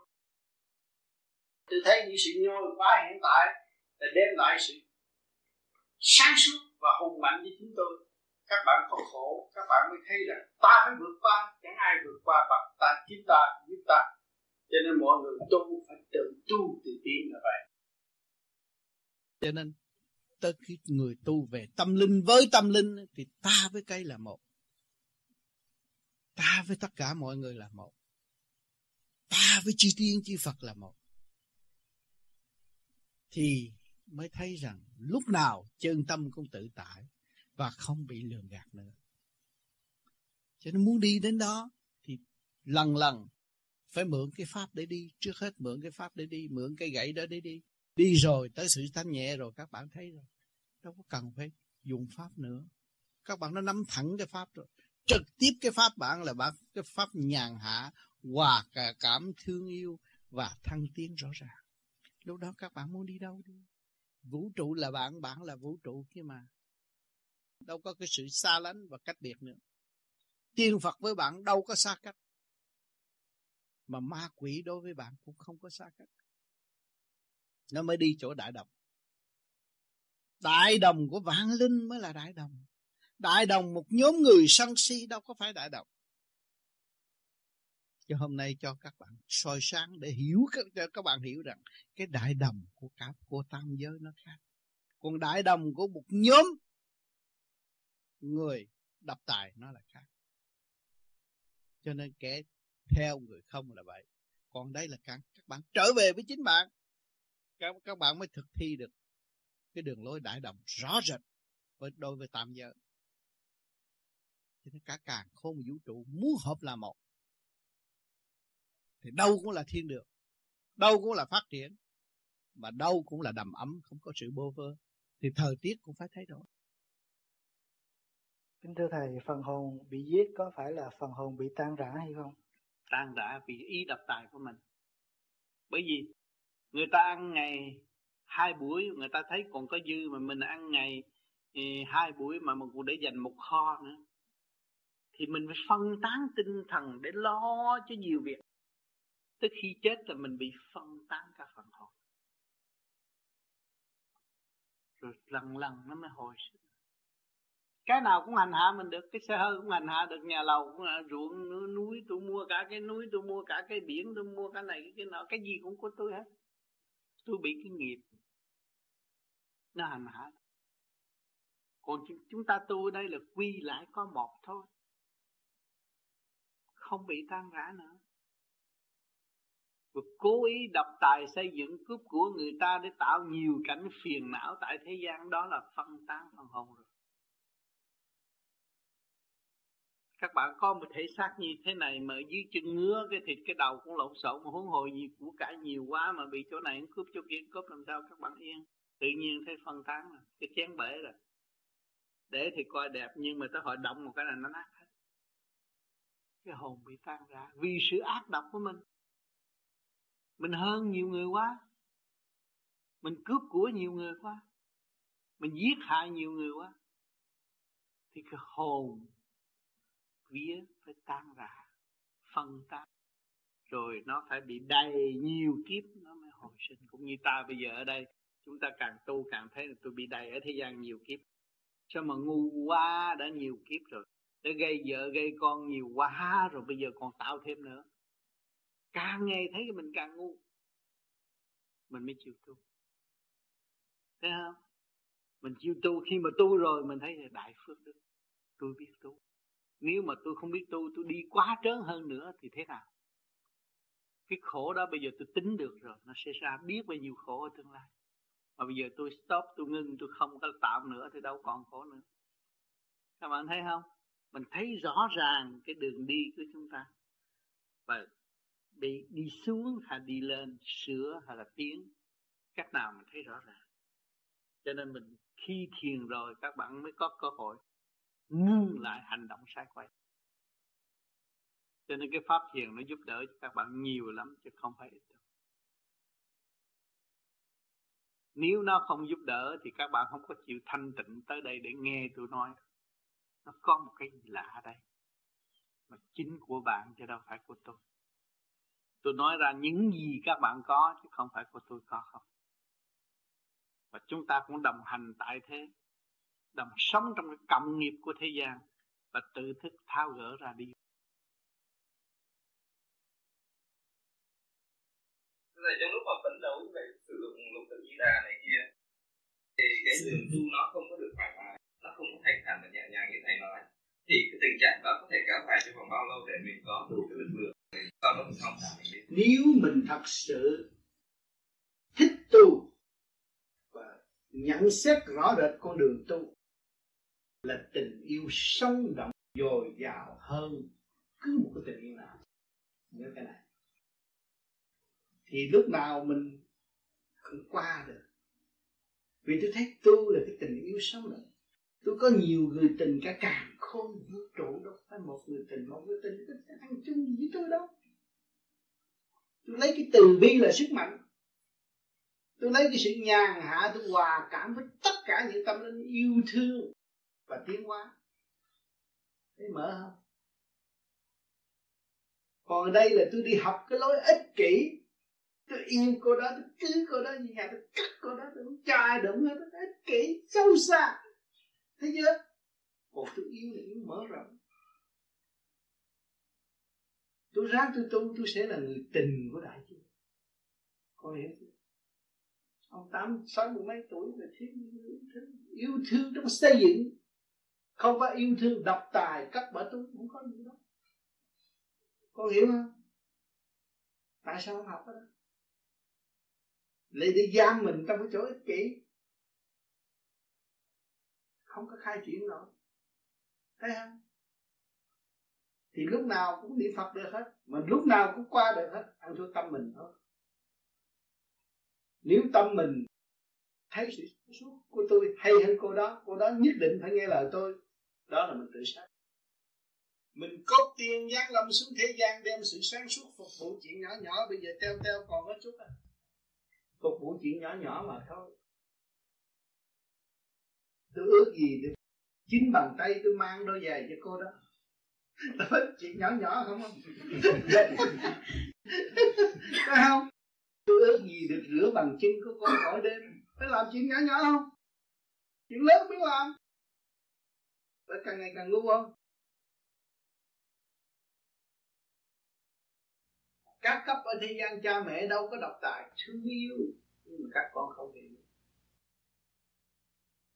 Tôi thấy những sự nhồi quá hiện tại là đem lại sự sáng suốt và hùng mạnh như chúng tôi. Các bạn có khổ, các bạn mới thấy rằng ta phải vượt qua, chẳng ai vượt qua bằng ta, chính ta, giúp ta. Cho nên mọi người tu phải tự tu tự tiến là vậy. Cho nên, tới khi người tu về tâm linh, với tâm linh thì ta với cây là một. Ta với tất cả mọi người là một. Ta với chư tiên chư Phật là một. Thì mới thấy rằng lúc nào chân tâm cũng tự tại và không bị lường gạt nữa. Cho nên muốn đi đến đó thì lần lần phải mượn cái pháp để đi, trước hết mượn cái pháp để đi, mượn cái gậy đó để đi. Đi rồi tới sự thanh nhẹ rồi các bạn thấy rồi. Đâu có cần phải dùng pháp nữa. Các bạn nó nắm thẳng cái pháp rồi. Trực tiếp cái pháp bạn là bạn cái pháp nhàn hạ, hòa cả cảm thương yêu và thăng tiến rõ ràng. Lúc đó các bạn muốn đi đâu đi vũ trụ là bạn bạn là vũ trụ kia mà. Đâu có cái sự xa lánh và cách biệt nữa. Tiên phật với bạn đâu có xa cách. Mà ma quỷ đối với bạn cũng không có xa cách. Nó mới đi chỗ đại đồng. Đại đồng của vạn linh mới là đại đồng. Đại đồng một nhóm người sân si, đâu có phải đại đồng cho hôm nay cho các bạn soi sáng để hiểu cho các bạn hiểu rằng cái đại đồng của cả, của tam giới nó khác. Còn đại đồng của một nhóm người đập tài nó là khác. Cho nên kẻ theo người không là vậy. Còn đây là các các bạn trở về với chính bạn. Các các bạn mới thực thi được cái đường lối đại đồng rõ rệt với, đối với tam giới. Cho nên cả càng khôn vũ trụ, muốn hợp là một thì đâu cũng là thiên đường đâu cũng là phát triển mà đâu cũng là đầm ấm không có sự bô vơ. Thì thời tiết cũng phải thay đổi. Kính thưa thầy phần hồn bị giết có phải là phần hồn bị tan rã hay không? Tan rã vì ý đập tài của mình. Bởi vì người ta ăn ngày hai buổi người ta thấy còn có dư mà mình ăn ngày ừ, hai buổi mà mình cũng để dành một kho nữa. Thì mình phải phân tán tinh thần để lo cho nhiều việc tới khi chết là mình bị phân tán cả phần hồn. Rồi lần lần nó mới hồi sinh. Cái nào cũng hành hạ mình được, cái xe hơi cũng hành hạ được, nhà lầu cũng là ruộng, núi tôi mua cả cái núi, tôi mua cả cái biển, tôi mua cái này, cái nọ, cái gì cũng của tôi hết. Tôi bị cái nghiệp nó hành hạ. Còn chúng ta tu đây là quy lại có một thôi. Không bị tan rã nữa và cố ý đập tài xây dựng cướp của người ta để tạo nhiều cảnh phiền não tại thế gian. Đó là phân tán phần hồn rồi. Các bạn có một thể xác như thế này mà dưới chân ngứa, cái thịt, cái đầu cũng lộn xộn, mà huống hồi gì của cả nhiều quá mà bị chỗ này cướp, chỗ kia cướp, làm sao các bạn yên? Tự nhiên thấy phân tán rồi cái chén bể rồi. Để thì coi đẹp, nhưng mà tới hội động một cái là nó nát hết. Cái hồn bị tan ra vì sự ác độc của mình mình hơn nhiều người quá. Mình cướp của nhiều người quá. Mình giết hại nhiều người quá. Thì cái hồn vía phải tan rã, phân tán. Rồi nó phải bị đầy nhiều kiếp nó mới hồi sinh. Cũng như ta bây giờ ở đây chúng ta càng tu càng thấy là tôi bị đầy ở thế gian nhiều kiếp. Sao mà ngu quá đã nhiều kiếp rồi. Để gây vợ gây con nhiều quá rồi bây giờ còn tạo thêm nữa càng ngày thấy mình càng ngu. Mình mới chịu tu. Thấy không? Mình chịu tu khi mà tu rồi, mình thấy là đại phước đức. Tôi biết tu. Nếu mà tôi không biết tu, tôi đi quá trớn hơn nữa thì thế nào? Cái khổ đó bây giờ tôi tính được rồi, nó sẽ ra biết bao nhiêu khổ ở tương lai. Mà bây giờ tôi stop, tôi ngưng, tôi không có tạo nữa thì đâu còn khổ nữa. Các bạn thấy không? Mình thấy rõ ràng cái đường đi của chúng ta. Và đi đi xuống hay đi lên, sửa hay là tiến, cách nào mình thấy rõ ràng. Cho nên mình khi thiền rồi, các bạn mới có cơ hội ngưng lại hành động sai quay. Cho nên cái pháp thiền nó giúp đỡ cho các bạn nhiều lắm, chứ không phải ít đâu. Nếu nó không giúp đỡ thì các bạn không có chịu thanh tịnh tới đây để nghe tôi nói. Nó có một cái gì lạ đây, mà chính của bạn chứ đâu phải của tôi tôi nói ra những gì các bạn có, chứ không phải của tôi có không. Và chúng ta cũng đồng hành tại thế, đồng sống trong cái cộng nghiệp của thế gian và tự thức tháo gỡ ra đi. Thầy trong lúc mà phấn đấu về sử dụng lục tự di đà này kia, thì cái đường tu nó không có được thoải mái, nó không có thanh thản và nhẹ nhàng như thầy nói. Thì cái tình trạng đó có thể kéo dài trong vòng bao lâu để mình có đủ cái lực lượng không nếu mình thật sự thích tu và nhận xét rõ rệt con đường tu, là tình yêu sống động, dồi dào hơn cứ một cái tình yêu nào. Nhớ cái này. Thì lúc nào mình cũng qua được. Vì tôi thấy tu là cái tình yêu sống động. Tôi có nhiều người tình cả càng khôn vũ trụ đâu. Phải một người tình, một người tình. Có ăn chung với tôi đâu? Tôi lấy cái từ bi là sức mạnh. Tôi lấy cái sự nhàn hạ, tôi hòa cảm với tất cả những tâm linh yêu thương và tiến hóa. Thấy mở không? Còn đây là tôi đi học cái lối ích kỷ. Tôi yêu cô đó, tôi cứ cô đó như nhà, tôi cắt cô đó, tôi không cho ai đụng hết, tôi ích kỷ, sâu xa. Thấy chưa? Còn tôi yêu là yêu mở rộng. Tôi ráng tôi tu tôi sẽ là người tình của đại chúng con hiểu chưa ông tám sáu mươi mấy tuổi là thiếu yêu thương yêu thương trong xây dựng. Không phải yêu thương độc tài cắt bỏ tôi không có gì đó, con hiểu không? Tại sao không học đó? Lấy đi giam mình trong cái chỗ ích kỷ. Không có khai triển nổi thấy không thì lúc nào cũng niệm phật được hết, mà lúc nào cũng qua được hết, ăn thua tâm mình thôi. Nếu tâm mình thấy sự suốt của tôi hay hơn cô đó cô đó nhất định phải nghe lời tôi. Đó là mình tự sát. Mình cốt tiên giáng lâm xuống thế gian đem sự sáng suốt phục vụ chuyện nhỏ nhỏ, bây giờ teo teo còn có chút à. Phục vụ chuyện nhỏ nhỏ mà thôi. Tôi ước gì được chính bàn tay tôi mang đôi giày cho cô đó. Đó chuyện nhỏ nhỏ không không phải không? Tôi ước gì được rửa bằng chân của con mỗi đêm. Phải làm chuyện nhỏ nhỏ không? Chuyện lớn biết làm. Phải càng ngày càng ngu không? Các cấp ở thế gian cha mẹ đâu có độc tài, thương yêu. Nhưng mà các con không hiểu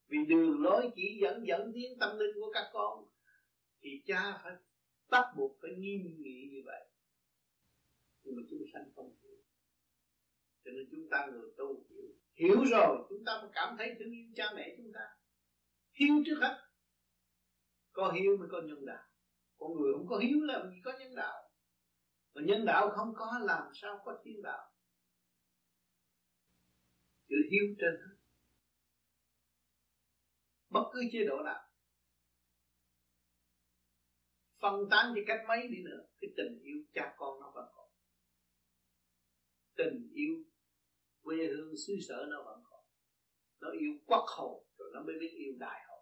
vì đường lối chỉ dẫn dẫn tiến tâm linh của các con, thì cha phải bắt buộc phải nghiêm nghị như vậy. Nhưng mà chúng sanh không hiểu. Cho nên chúng ta người tu hiểu. Hiểu rồi, chúng ta mới cảm thấy thương yêu cha mẹ chúng ta. Hiếu trước hết. Có hiếu mới có nhân đạo. Con người không có hiếu làm gì, có nhân đạo. Mà nhân đạo không có, làm sao có thiên đạo? Chữ hiếu trên hết bất cứ chế độ nào. Phân tán như cách mấy đi nữa, cái tình yêu cha con nó vẫn còn. Tình yêu quê hương xứ sở nó vẫn còn. Nó yêu quốc hồn rồi nó mới biết yêu đại hồn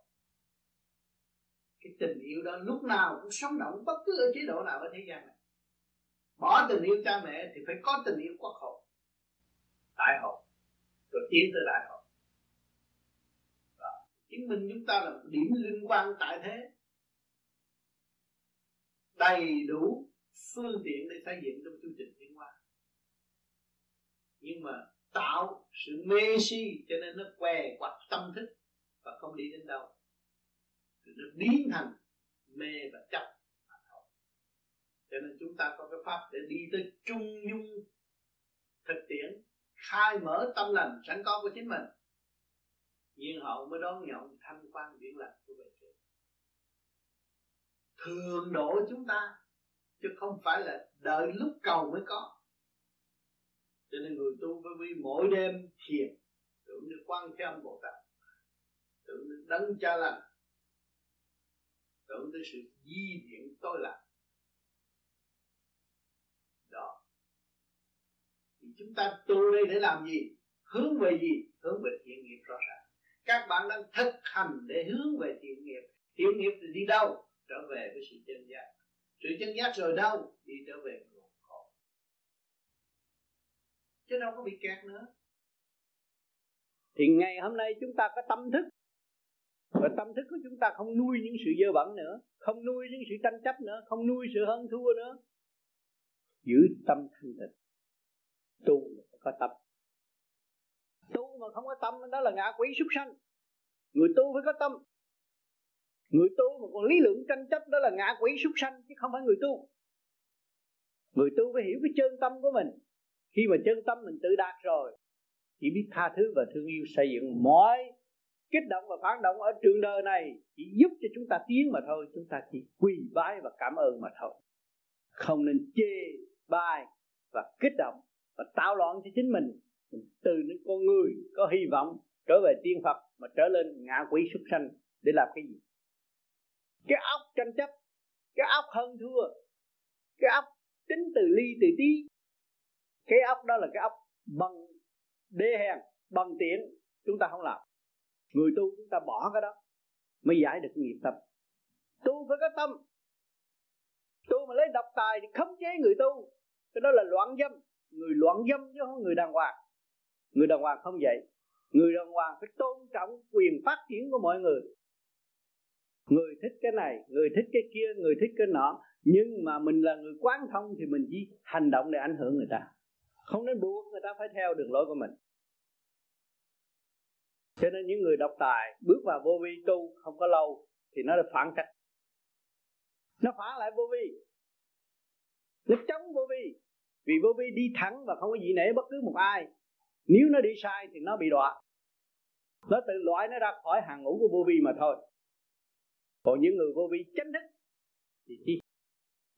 cái tình yêu đó lúc nào cũng sống động, bất cứ ở chế độ nào ở thế gian này. Bỏ tình yêu cha mẹ thì phải có tình yêu quốc hồn đại hồn rồi tiến tới đại hồn chứng minh chúng ta là điểm liên quan tại thế. Đầy đủ phương tiện để xây dựng trong chương trình tiến hóa nhưng mà tạo sự mê si cho nên nó què quặt tâm thức và không đi đến đâu. Thì nó biến thành mê và chấp cho nên chúng ta có cái pháp để đi tới trung dung thực tiễn, khai mở tâm lành, sẵn có của chính mình nhiên hậu mới đón nhận thanh quan điển lành của bề trên thường độ chúng ta, chứ không phải là đợi lúc cầu mới có. Cho nên người tu với vi mỗi đêm thiền, tưởng như quan thế âm bồ tát, tưởng như đấng cha lành, tưởng tới sự di thiện tối lạc đó. Thì chúng ta tu đây để làm gì? Hướng về gì? Hướng về thiện nghiệp rõ ràng các bạn đang thực hành để hướng về thiện nghiệp. Thiện nghiệp thì đi đâu? Trở về với sự chân giác. Sự chân giác rồi đâu? Đi trở về nguồn khổ chứ đâu có bị kẹt nữa. Thì ngày hôm nay chúng ta có tâm thức. Và tâm thức của chúng ta không nuôi những sự dơ bẩn nữa. Không nuôi những sự tranh chấp nữa. Không nuôi sự hơn thua nữa. Giữ tâm thanh tịnh. Tu có tâm tu mà không có tâm, đó là ngạ quỷ súc sanh. Người tu phải có tâm. Người tu mà còn lý luận tranh chấp, đó là ngạ quỷ súc sanh, chứ không phải người tu. Người tu phải hiểu cái chân tâm của mình. Khi mà chân tâm mình tự đạt rồi, chỉ biết tha thứ và thương yêu, xây dựng mọi kích động và phản động ở trường đời này, chỉ giúp cho chúng ta tiến mà thôi, chúng ta chỉ quỳ bái và cảm ơn mà thôi. Không nên chê bai và kích động và tạo loạn cho chính mình từ những con người có hy vọng trở về tiên Phật mà trở lên ngạ quỷ súc sanh để làm cái gì? Cái óc tranh chấp, cái óc hơn thua, cái óc tính từ ly từ tí. Cái óc đó là cái óc bằng đê hèn, bằng tiện chúng ta không làm. Người tu chúng ta bỏ cái đó mới giải được nghiệp tâm. Tu phải có tâm. Tu mà lấy độc tài thì khống chế người tu. Cái đó là loạn dâm. Người loạn dâm chứ không người đàng hoàng người đàng hoàng không vậy. Người đàng hoàng phải tôn trọng quyền phát triển của mọi người. Người thích cái này, người thích cái kia, người thích cái nọ. Nhưng mà mình là người quán thông thì mình chỉ hành động để ảnh hưởng người ta. Không nên buộc người ta phải theo đường lối của mình. Cho nên những người độc tài bước vào vô vi tu không có lâu thì nó được phản cách. Nó phản lại vô vi. Nó chống vô vi. Vì vô vi đi thẳng và không có gì nể bất cứ một ai nếu nó đi sai thì nó bị đọa. Nó tự loại nó ra khỏi hàng ngũ của vô vi mà thôi. Còn những người vô vi chánh thức thì chỉ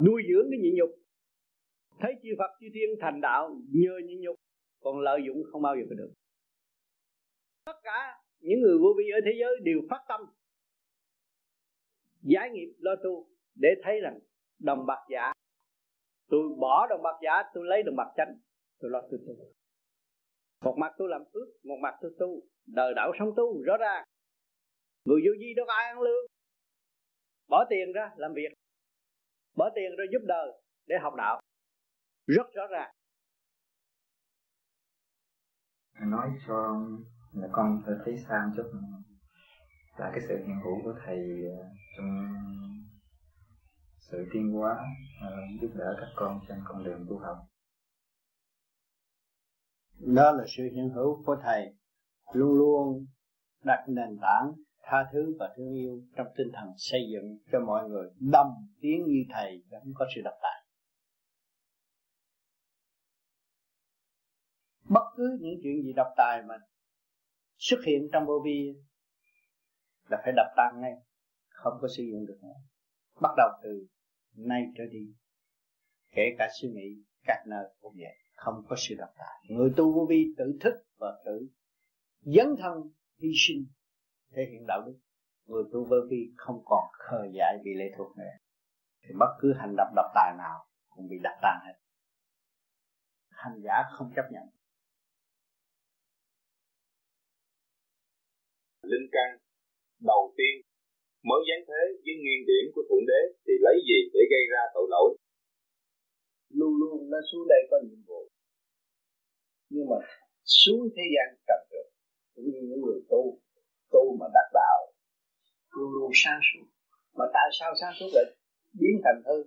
nuôi dưỡng cái nhịn nhục. Thấy chư Phật, chư Thiên thành đạo nhờ nhịn nhục, còn lợi dụng không bao giờ có được. Tất cả những người vô vi ở thế giới đều phát tâm, giải nghiệp, lo tu, để thấy rằng đồng bạc giả. Tôi bỏ đồng bạc giả, tôi lấy đồng bạc chánh, tôi lo tôi tu một mặt tôi làm phước, một mặt tôi tu. Đời đạo sống tu, rõ ràng. Người vô vi đâu có ai ăn lương? Bỏ tiền ra làm việc. Bỏ tiền ra giúp đời để học đạo. Rất rõ ràng. Nói cho là con thấy xa chút. Là cái sự hiện hữu của thầy ờ, trong sự tiên hóa ờ, giúp đỡ các con trên con đường tu học đó là sự hiện hữu của thầy, luôn luôn đặt nền tảng tha thứ và thương yêu trong tinh thần xây dựng cho mọi người. Đồng tiếng như thầy vẫn có sự độc tài bất cứ những chuyện gì độc tài mà xuất hiện trong vô vi là phải đập tan ngay, không có sử dụng được nữa. Bắt đầu từ nay trở đi, kể cả suy nghĩ, các nơi cũng vậy không có sự độc tài. Người tu vô vi tự thức và tự dấn thân hy sinh thể hiện đạo đức. Người tu vô vi không còn khờ dại bị lệ thuộc nữa. Thì bất cứ hành động độc tài nào cũng bị đập tan hết. Hành giả không chấp nhận. Linh căn đầu tiên mới giáng thế với nguyên điểm của thượng đế thì lấy gì để gây ra tội lỗi? Luôn luôn nó xuống đây có nhiệm vụ nhưng mà xuống thế gian cần được. Cũng như những người tu tu mà đắc đạo luôn luôn sáng suốt. Mà tại sao sáng suốt lại biến thành hư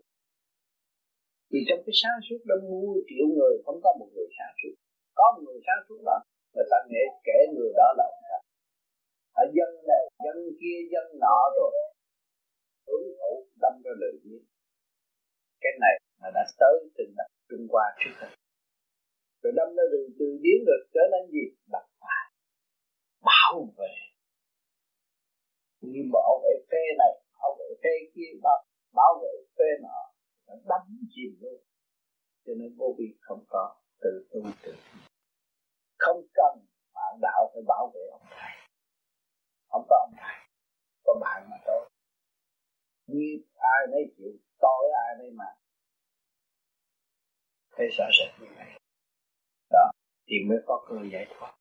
vì trong cái sáng suốt đó mua triệu người, không có một người sáng suốt. Có một người sáng suốt đó, người ta nghĩ kể người đó là ông thật ở dân này, dân kia, dân nọ rồi, hướng thủ, đâm ra lời giết cái này là đã tới từ đặt Trung Hoa trước hết rồi đâm nó rừng từ biến rồi trở nên gì? Đặc tài bảo vệ. Như bảo vệ phê này bảo vệ phê kia bảo, bảo vệ phê nọ. Nó đắm chìm luôn. Cho nên vô vi không có tự tu tự. Không cần bạn đạo phải bảo vệ ông thầy. Không có ông thầy. Có bạn mà thôi. Như ai nấy chịu tôi ai nấy mà. Thấy sợ sệt như vậy? Thì mới có cơ giải thoát.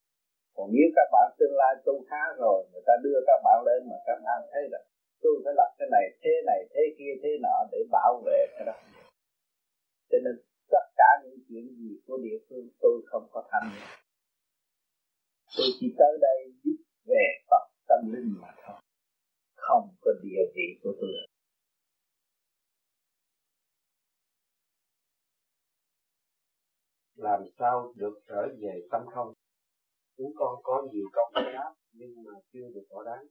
Còn nếu các bạn tương lai tu khá rồi, người ta đưa các bạn lên mà các bạn thấy là tôi phải lập cái này, thế này, thế kia, thế nọ để bảo vệ cái đó. Cho nên tất cả những chuyện gì của địa phương tôi không có tham gia tôi chỉ tới đây giúp về Phật tâm linh mà thôi. Không có địa vị của tôi. Làm sao được trở về tâm không? Chúng con có nhiều công pháp nhưng mà chưa được thỏa đáng.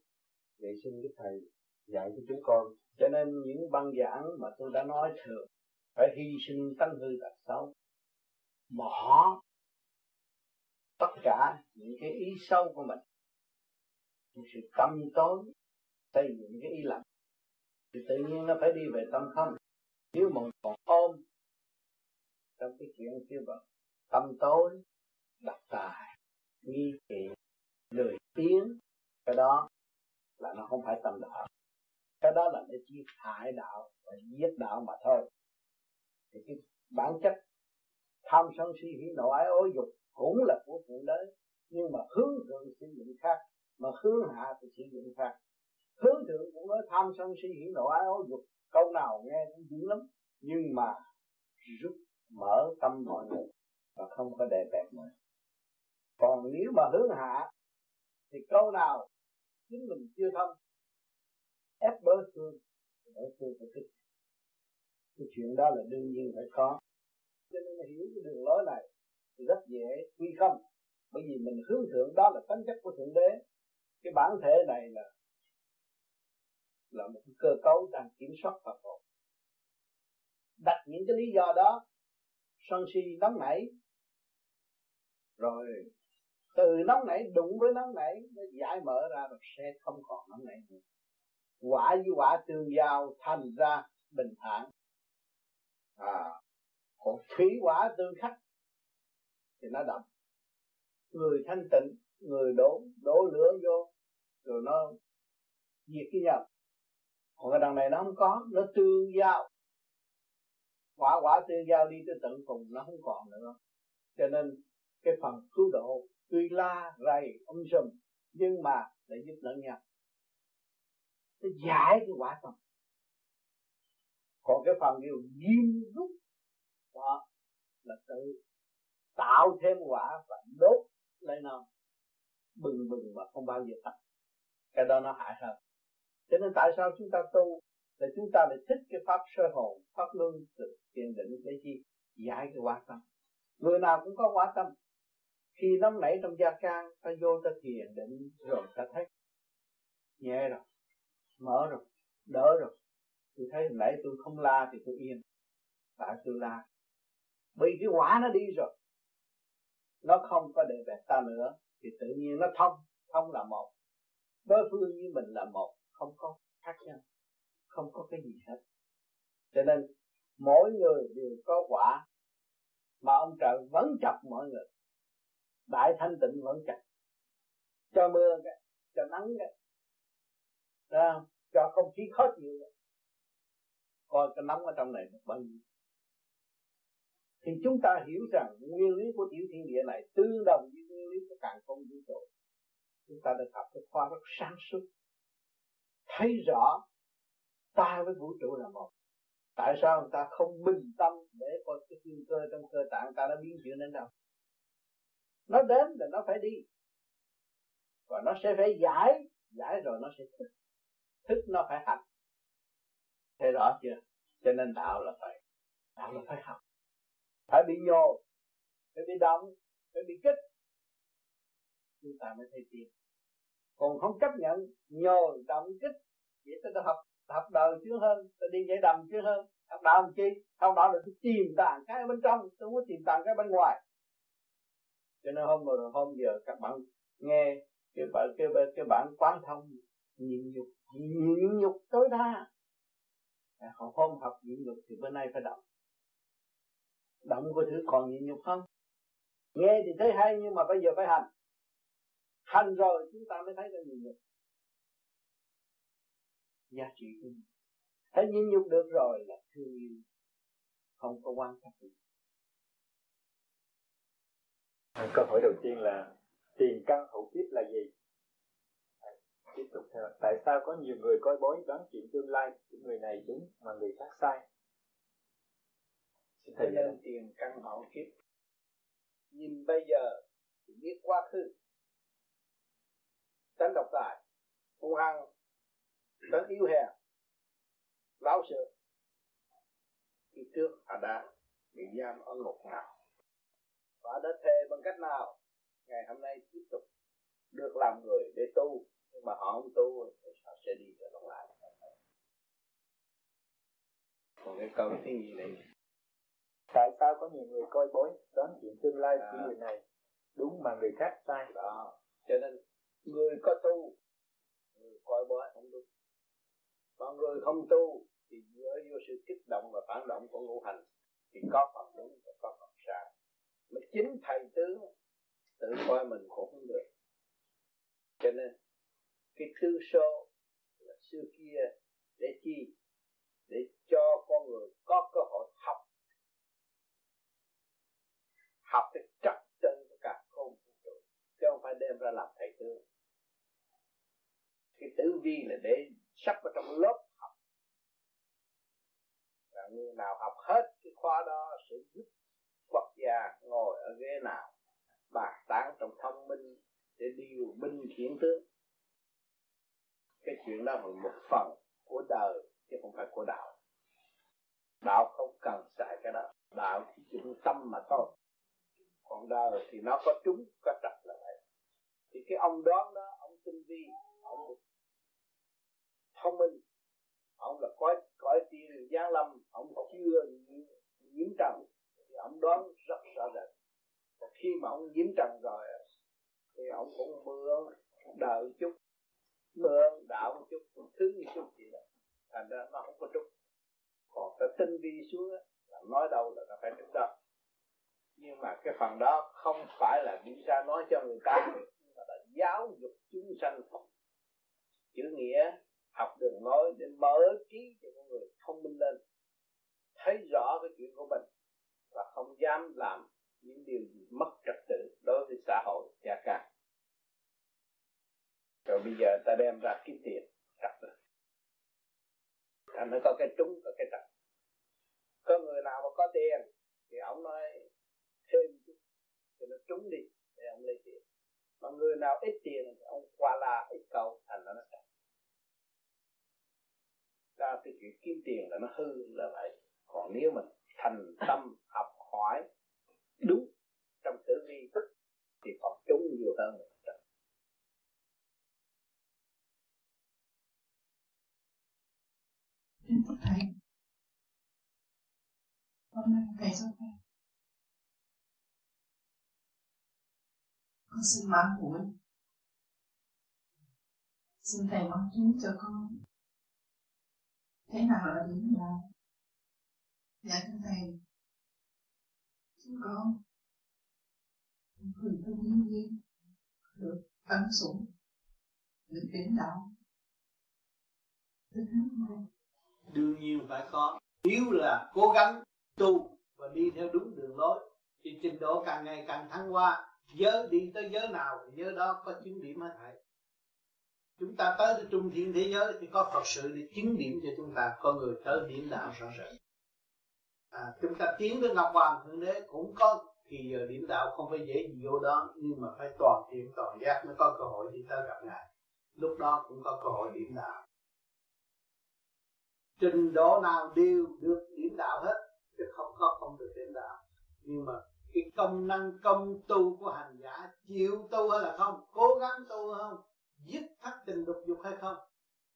Vậy xin đức thầy dạy cho chúng con. Cho nên những băng giảng mà tôi đã nói thường, phải hy sinh tăng hư tật xấu. Bỏ tất cả những cái ý sâu của mình. Những sự tâm tối, xây dựng cái ý lặng thì tự nhiên nó phải đi về tâm không. Nếu mà còn ôm trong cái chuyện kia vật tâm tối độc tài, nghi kỵ, lười tiếng cái đó là nó không phải tâm đạo. Cái đó là nó chỉ hại đạo và giết đạo mà thôi. Thì cái bản chất tham sân si hỉ nộ ái ố dục cũng là của thượng đế, nhưng mà hướng thượng sử dụng khác, mà hướng hạ thì sử dụng khác. Hướng thượng cũng nói tham sân si hỉ nộ ái ố dục, câu nào nghe cũng dữ lắm, nhưng mà rút mở tâm mọi người và không có đè bẹp nữa. Còn nếu mà hướng hạ, thì câu nào chính mình chưa thông, ép đối phương đối phương phải thích. Cái chuyện đó là đương nhiên phải có. Cho nên hiểu cái đường lối này thì rất dễ quy không. Bởi vì mình hướng thượng đó là tính chất của thượng đế. Cái bản thể này là là một cái cơ cấu đang kiểm soát Phật hồn đặt những cái lý do đó, sân si nóng nảy rồi, từ nóng nảy, đụng với nóng nảy, nó giải mở ra rồi sẽ không còn nóng nảy nữa. Quả với quả tương giao thành ra bình thản. À còn thủy quả tương khắc thì nó đậm. Người thanh tịnh, người đổ đổ lửa vô, rồi nó diệt cái nhau còn cái đằng này nó không có, nó tương giao. Quả quả tương giao đi tới tận cùng, nó không còn nữa. Cho nên cái phần cứu độ tuy la, rầy, âm sùm, nhưng mà để giúp lẫn nhau. Nó giải cái quả tâm. Còn cái phần điều nghiêm rút, đó là tự tạo thêm quả và đốt lên nó bừng bừng mà không bao giờ tắt. Cái đó nó hại hơn. Cho nên tại sao chúng ta tu? Là chúng ta lại thích cái pháp sơ hồn, pháp luân từ thiền định để chi? Giải cái quả tâm. Người nào cũng có quả tâm khi nóng nảy trong gia can, ta vô ta thiền định rồi ta thấy. Nhẹ rồi, mở rồi, đỡ rồi. Tôi thấy hồi nãy tôi không la thì tôi yên. Tại tôi la. Bởi cái quả nó đi rồi. Nó không có để bẹt ta nữa, thì tự nhiên nó thông. Thông là một. Đối phương như mình là một. Không có khác nhau. Không có cái gì hết. Cho nên, mỗi người đều có quả, mà ông trời vẫn chọc mọi người đại thanh tịnh vẫn chặt cho mưa cái cho nắng cái đó, cho không khí khó chịu. Cái. coi cái nóng ở trong này được bao nhiêu. Thì chúng ta hiểu rằng nguyên lý của tiểu thiên địa này tương đồng với nguyên lý của càng không vũ trụ. Chúng ta được học cái khoa rất sáng suốt. Thấy rõ ta với vũ trụ là một. Tại sao người ta không bình tâm để coi cái thiên cơ trong cơ tạng ta đã biến chuyển đến đâu? Nó đến là nó phải đi. Và nó sẽ phải giải giải rồi nó sẽ thức. Thức nó phải hành. Thấy rõ chưa? Cho nên đạo là phải, đạo là phải học. Phải bị nhô phải bị động, phải bị kích. Chúng ta mới thấy tiền còn không chấp nhận nhô động, kích, vậy ta đã học học đời chưa hơn, ta đi dạy đầm chưa hơn. Học đạo làm chi? Học đạo là tôi tìm tàng cái bên trong tôi không có tìm tàng cái bên ngoài cho nên hôm vừa hôm giờ các bạn nghe cái bạn cái cái bản quán thông nhịn nhục nhịn nhục tối đa. À, họ không học nhịn nhục thì bữa nay phải động. Động có thứ còn nhịn nhục không? Nghe thì thấy hay nhưng mà bây giờ phải hành. Hành rồi chúng ta mới thấy cái nhịn nhục. Giá trị của mình. Thấy nhịn nhục được rồi là thương yêu. Không có quan trọng gì câu hỏi đầu tiên là tiền căn hậu kiếp là gì? Tiếp tục theo. Tại sao có nhiều người coi bói đoán chuyện tương lai của người này đúng mà người khác sai? Xin thầy nên tiền căn hậu kiếp. Nhìn bây giờ thì biết quá khứ. Tránh độc tài hung hăng tránh yếu hèn lão sự. Khi trước họ đã bị giam ở ngục nào và đã thề bằng cách nào? Ngày hôm nay tiếp tục được làm người để tu nhưng mà họ không tu thì họ sẽ đi trở lại. Còn cái câu thứ gì này? Tại sao có nhiều người coi bói đoán chuyện tương lai của người này đúng mà người khác sai? Đó. Cho nên người có tu người coi bói không đúng. Còn người không tu thì dựa vô sự kích động và phản động của ngũ hành thì có phần đúng và có phần sai mà chính thầy tướng tự coi mình cũng không được. Cho nên, cái tư số là xưa kia để chi? Để cho con người có cơ hội học. Học cái trật tự của cả không vũ trụ, chứ không phải đem ra làm thầy tướng. Cái tử vi là để sắp vào trong lớp học. Và người nào học hết cái khóa đó sẽ giúp quốc gia ngồi ở ghế nào bàn tán trong thông minh để điều binh khiển tướng. Cái chuyện đó là một phần của đời, chứ không phải của đạo. Đạo không cần xài cái đó. Đạo chỉ dụng tâm mà thôi. Còn đời thì nó có trúng có trật là vậy. Thì cái ông đoán đó, ông tinh vi, ông thông minh, ông là có cõi tiên giáng lâm, ông chưa nhiễm trần ông đoán rất rõ rệt và khi mà ông nhiễm trần rồi, thì ông cũng mưa đợi chút, mưa đạo một chút, thứ như chút gì đó. Thành ra nó không có trúc còn cái tinh vi xuống là nói đâu là nó phải trúc đâu. Nhưng mà cái phần đó không phải là đi ra nói cho người ta, mà là giáo dục chúng sanh chữ nghĩa, học đường nói để mở trí cho con người thông minh lên. Thấy rõ cái chuyện của mình dám làm những điều gì mất trật tự đối với xã hội gia càng. Rồi bây giờ ta đem ra kiếm tiền trật tự. Thành nó có cái trúng, có cái trật. Có người nào mà có tiền thì ông nói thêm chút thì nó trúng đi, để ông lấy tiền. Mà người nào ít tiền thì ông qua la ít cầu thành nó trật. Ra cái chuyện kiếm tiền là nó hư là vậy. Còn nếu mình thành tâm, học hỏi đúng trong tử vi thì còn trúng nhiều hơn nữa. Kính thưa Thầy, hôm nay Thầy cho Thầy. Con xin mãn nguyện, Xin Thầy mong chứng cho con. Thế nào là đúng là Dạ thưa Thầy, con người tu nhiên nhiên được ấn sủng được tiến đạo từ đương nhiên phải có. Nếu là cố gắng tu và đi theo đúng đường lối, thì trình độ càng ngày càng thăng hoa. Giới đi tới giới nào thì giới đó có chứng điểm hết thảy. Chúng ta tới trung thiên thế giới thì có Phật sự để chứng điểm cho chúng ta. Con người tới điểm đạo rõ rệt à, chúng ta tiến tới Ngọc Hoàng Thượng Đế cũng có thì giờ điểm đạo không phải dễ gì vô đó nhưng mà phải toàn thiện toàn giác mới có cơ hội đi tới gặp ngài. Lúc đó cũng có cơ hội điểm đạo. Trình độ nào đều được điểm đạo hết chứ không có không được điểm đạo. Nhưng mà cái công năng công tu của hành giả chịu tu hay là không cố gắng tu không dứt thắt tình lục dục hay không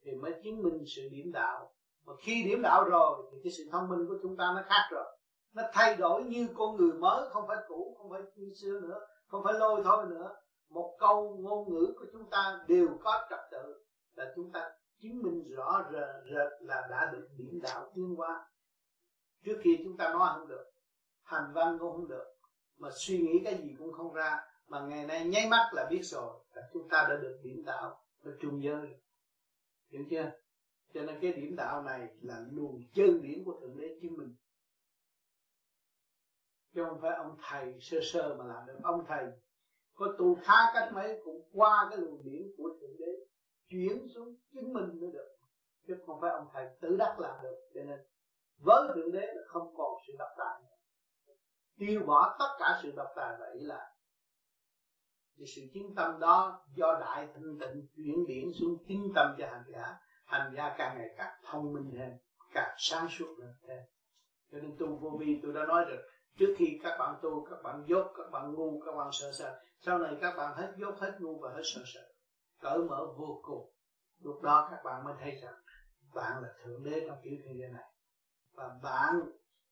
thì mới chứng minh sự điểm đạo mà khi điểm đạo rồi thì cái sự thông minh của chúng ta nó khác rồi. Nó thay đổi như con người mới, không phải cũ, không phải như xưa nữa, không phải lôi thôi nữa. Một câu ngôn ngữ của chúng ta đều có trật tự là chúng ta chứng minh rõ rệt là đã được điểm đạo tiên qua trước kia chúng ta nói không được, hành văn cũng không được, mà suy nghĩ cái gì cũng không ra. Mà ngày nay nháy mắt là biết rồi là chúng ta đã được điểm đạo ở trung giới hiểu chưa? Cho nên cái điểm đạo này là luồng chân điển của thượng đế chứng minh. Chứ không phải ông thầy sơ sơ mà làm được. Ông thầy có tu khá cách mấy cũng qua cái luồng điển của thượng đế, chuyển xuống chứng minh mới được. Chứ không phải ông thầy tự đắc làm được. Cho nên với thượng đế là không còn sự độc tài nữa. Tiêu bỏ tất cả sự độc tài vậy là thì sự chính tâm đó do đại thanh tịnh chuyển điển xuống chính tâm cho hành giả hành giả càng ngày càng thông minh hơn, càng sáng suốt hơn thêm cho nên tu vô vi, tôi đã nói rồi, trước khi các bạn tu, các bạn dốt, các bạn ngu, các bạn sợ sợ sau này các bạn hết dốt, hết ngu và hết sợ sợ cởi mở vô cùng. Lúc đó các bạn mới thấy rằng bạn là thượng đế trong tiểu thế giới này. Và bạn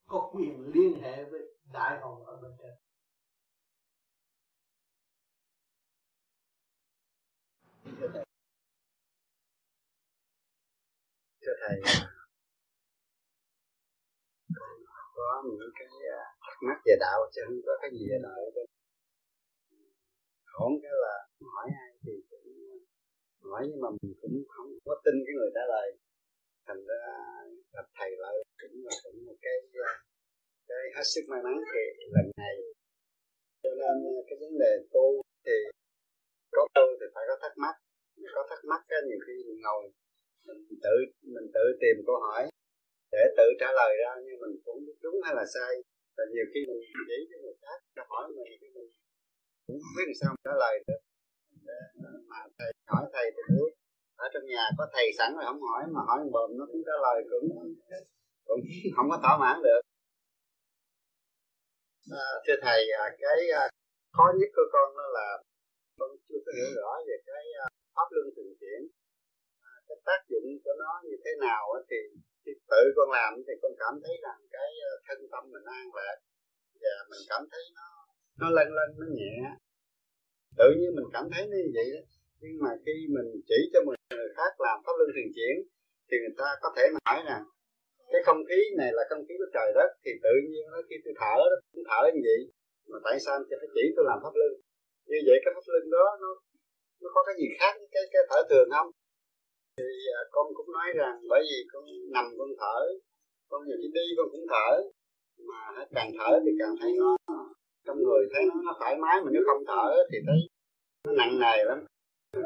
có quyền liên hệ với đại hồn ở bên trên. thưa thầy à, có những cái à, thắc mắc về đạo chứ không có cái gì về đạo khổ cái là hỏi ai thì cũng à, hỏi nhưng mà mình cũng không có tin cái người trả lời. Thành ra gặp thầy lại cũng là cũng một cái cái hết sức may mắn thì lần này Cho nên cái vấn đề tu thì có tu thì phải có thắc mắc. Có thắc mắc cái nhiều khi mình ngồi mình tự mình tự tìm câu hỏi để tự trả lời ra nhưng mình cũng biết đúng hay là sai. Và nhiều khi mình chỉ cho người khác nó hỏi mình cái mình cũng không biết làm sao trả lời được. Mà thầy hỏi thầy thì biết. Ở trong nhà có thầy sẵn rồi không hỏi mà hỏi bồm nó cũng trả lời cũng cũng không có thỏa mãn được. À, thưa thầy à, cái à, khó nhất của con đó là con chưa có hiểu rõ về cái à, pháp luân thường chuyển tác dụng của nó như thế nào thì khi tự con làm thì con cảm thấy rằng cái ờ, thân tâm mình an lạc. Và mình cảm thấy nó nó lên lên nó nhẹ. Tự nhiên mình cảm thấy nó như vậy đó. Nhưng mà khi mình chỉ cho một người khác làm pháp luân thường chuyển, thì người ta có thể hỏi nè cái không khí này là không khí của trời đất, thì tự nhiên nó khi tôi thở đó, cũng thở như vậy. Mà tại sao anh phải chỉ tôi làm pháp luân? Như vậy cái pháp luân đó nó nó có cái gì khác với cái cái thở thường không? Thì à, con cũng nói rằng bởi vì con nằm con thở con nhiều khi đi con cũng thở mà càng thở thì càng thấy nó trong người thấy nó, nó thoải mái mà nếu không thở thì thấy nó nặng nề lắm.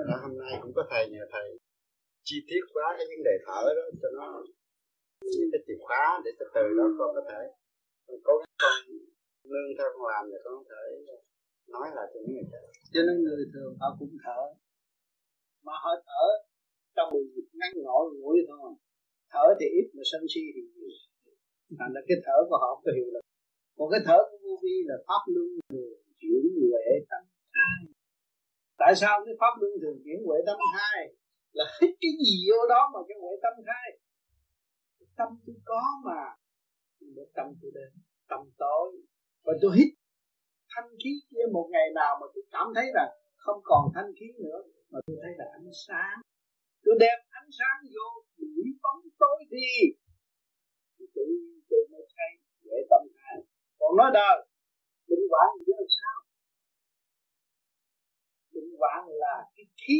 Đó, hôm nay cũng có thầy nhờ thầy chi tiết quá cái vấn đề thở đó cho nó những cái chìa khóa để từ từ đó con có thể con cố gắng con nương theo con làm để con có thể nói lại cho những người khác. Cho nên người thường họ cũng thở mà họ thở trong một dịp ngắn ngủi mũi thôi. Thở thì ít mà sân si thì nhiều. Thành là cái thở của họ có hiệu lực. Còn cái thở của vô vi là pháp luân thường chuyển huệ tâm hai. Tại sao cái pháp luân thường chuyển huệ tâm hai? Là hít cái gì vô đó mà cái huệ tâm hai? Tâm tôi có mà để tâm tôi đến tâm tối. Và tôi hít thanh khí kia một ngày nào mà tôi cảm thấy là không còn thanh khí nữa, mà tôi thấy là ánh sáng tôi đem ánh sáng vô đuổi bóng tối đi. Thì tự nhiên tôi mới thấy dễ tâm hai còn nói đời định quản thì là sao? Định quản là cái khí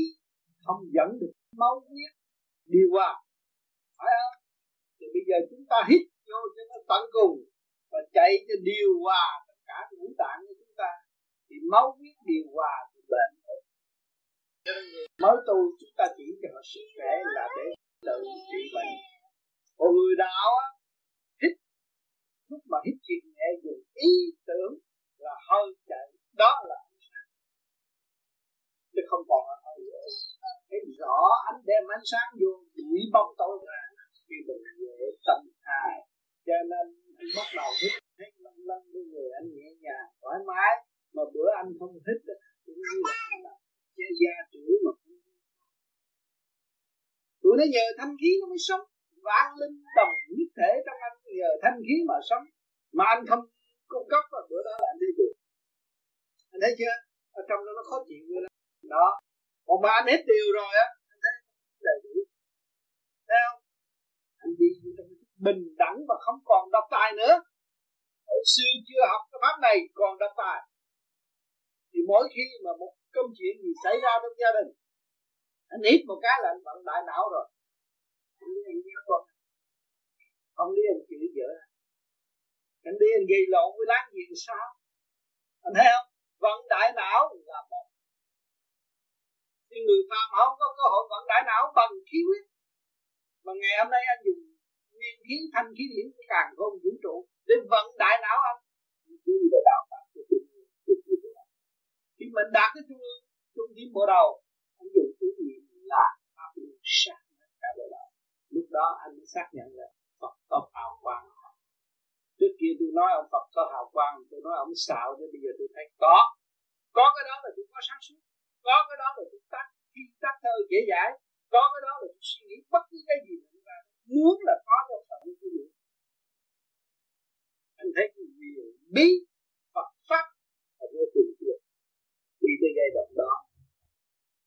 không dẫn được máu huyết đi qua. Phải không? Thì bây giờ chúng ta hít vô cho nó tận cùng và chạy cho điều hòa tất cả ngũ tạng của chúng ta. Thì máu huyết điều hòa thì bệnh mới tu chúng ta chỉ cho họ sức khỏe là để tự trị bệnh. Còn người đạo á, hít, lúc mà hít chuyện nhẹ dùng ý tưởng là hơi chạy, đó là sáng. Chứ không còn là hơi dễ. Thấy rõ ánh đem ánh sáng vô đuổi bóng tối ra khi mình dễ tâm hài. Cho nên anh bắt đầu hít thấy lân lân với người anh nhẹ nhàng, thoải mái. Mà bữa anh không hít cũng như là anh gia trưởng mà không tụi nó nhờ thanh khí nó mới sống, vạn linh đồng nhất thể trong anh, nhờ thanh khí mà sống. Mà anh không cung cấp vào bữa đó là anh đi được. Anh thấy chưa? Ở trong đó nó khó chịu rồi đó. Đó. Còn ba anh hết điều rồi á, anh thấy đầy đủ. Thấy không? Anh đi bình đẳng và không còn độc tài nữa. Hồi xưa chưa học cái pháp này, còn độc tài. Thì mỗi khi mà một công chuyện gì xảy ra trong gia đình? Anh ít một cái là anh vận đại não rồi. Anh đi anh giết con. Không đi anh chửi vợ. Anh đi anh gây lộn với láng giềng sao? Anh thấy không? Vận đại não là một. Nhưng người phàm không có cơ hội vận đại não bằng khí huyết, mà ngày hôm nay anh dùng nguyên khí, thanh khí điển càng không vũ trụ để vận đại não anh. Đi là đạo Phật khi mình đạt cái trung ương, trung điểm bộ đầu, anh dùng ý niệm là pháp luân sát cả bộ đầu lúc đó anh mới xác nhận là Phật có hào quang. Trước kia tôi nói ông Phật có hào quang, tôi nói ông xạo, nhưng bây giờ tôi thấy có. Có cái đó là tôi có sáng suốt. Có cái đó là tôi tắt, khi tắt thơ dễ dãi. Có cái đó là tôi suy nghĩ bất cứ cái gì mà chúng ra. Muốn là có một phần cái gì anh thấy cái quyền bí Phật pháp là vô cùng tuyệt đi tới giai đoạn đó.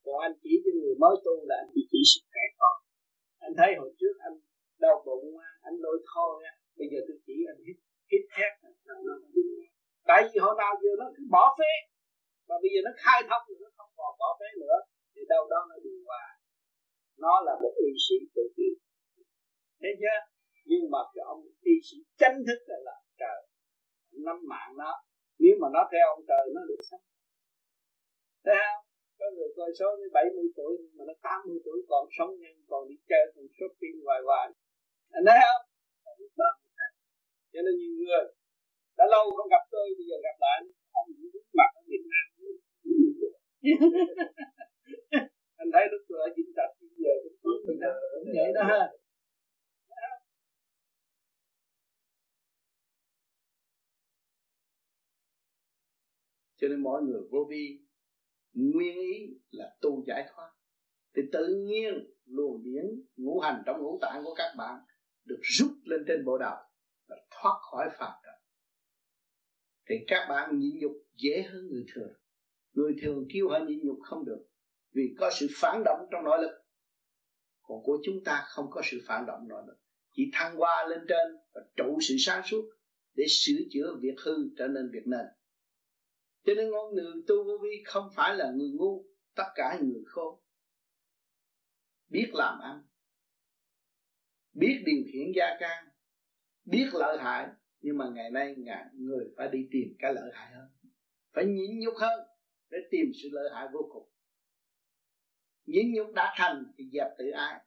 Còn anh chỉ cho người mới tu là anh chỉ chỉ sức khỏe con anh thấy hồi trước anh đau bụng anh lôi thôi bây giờ tôi chỉ anh hít hít thét tại vì hồi nào giờ nó cứ bỏ phế và bây giờ nó khai thông rồi, nó không còn bỏ phế nữa, thì đâu đó nó điều hòa nó là một y sĩ tự nhiên Thế chưa? Nhưng mà cái ông y sĩ chánh thức là làm trời nắm mạng nó, nếu mà nó theo ông trời, nó được sống thấy không có người coi số đến 70 tuổi mà nó 80 tuổi còn sống nhân còn đi chơi còn shopping hoài hoài. Anh thấy không? Cho nên nhiều người đã lâu không gặp tôi bây giờ gặp lại ông cũng mặt ở Việt Nam. Anh thấy lúc tôi ở Vĩnh Trạch bây giờ cũng xuống mình cũng vậy đó ha. Cho nên mọi người vô vi nguyên ý là tu giải thoát. Thì tự nhiên luồng điển ngũ hành trong ngũ tạng của các bạn được rút lên trên bộ đầu và thoát khỏi phạm trần. Thì các bạn nhịn nhục dễ hơn người thường. Người thường kêu họ nhịn nhục không được vì có sự phản động trong nội lực. Còn của chúng ta không có sự phản động nội lực. Chỉ thăng hoa lên trên và trụ sự sáng suốt để sửa chữa việc hư trở nên việc nên cho nên con người tu vô vi không phải là người ngu, tất cả người khôn. Biết làm ăn, biết điều khiển gia can, biết lợi hại, nhưng mà ngày nay ngài, người phải đi tìm cái lợi hại hơn, phải nhịn nhục hơn để tìm sự lợi hại vô cùng. Nhịn nhục đã thành thì dẹp tự ái.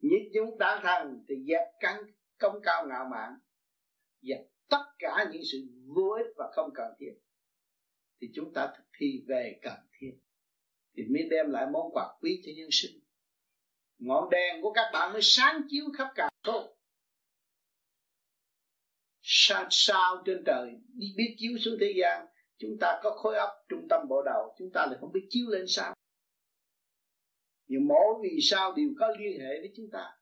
Nhịn nhục đã thành thì dẹp căn công cao ngạo mạn. Dẹp tất cả những sự vô ích và không cần thiết thì chúng ta thực thi về cần thiết. Thì mới đem lại món quà quý cho nhân sinh. Ngọn đèn của các bạn mới sáng chiếu khắp cả không sao sao trên trời, đi biết chiếu xuống thế gian, chúng ta có khối óc trung tâm bộ đầu, chúng ta lại không biết chiếu lên sao. Nhưng mỗi vì sao đều có liên hệ với chúng ta.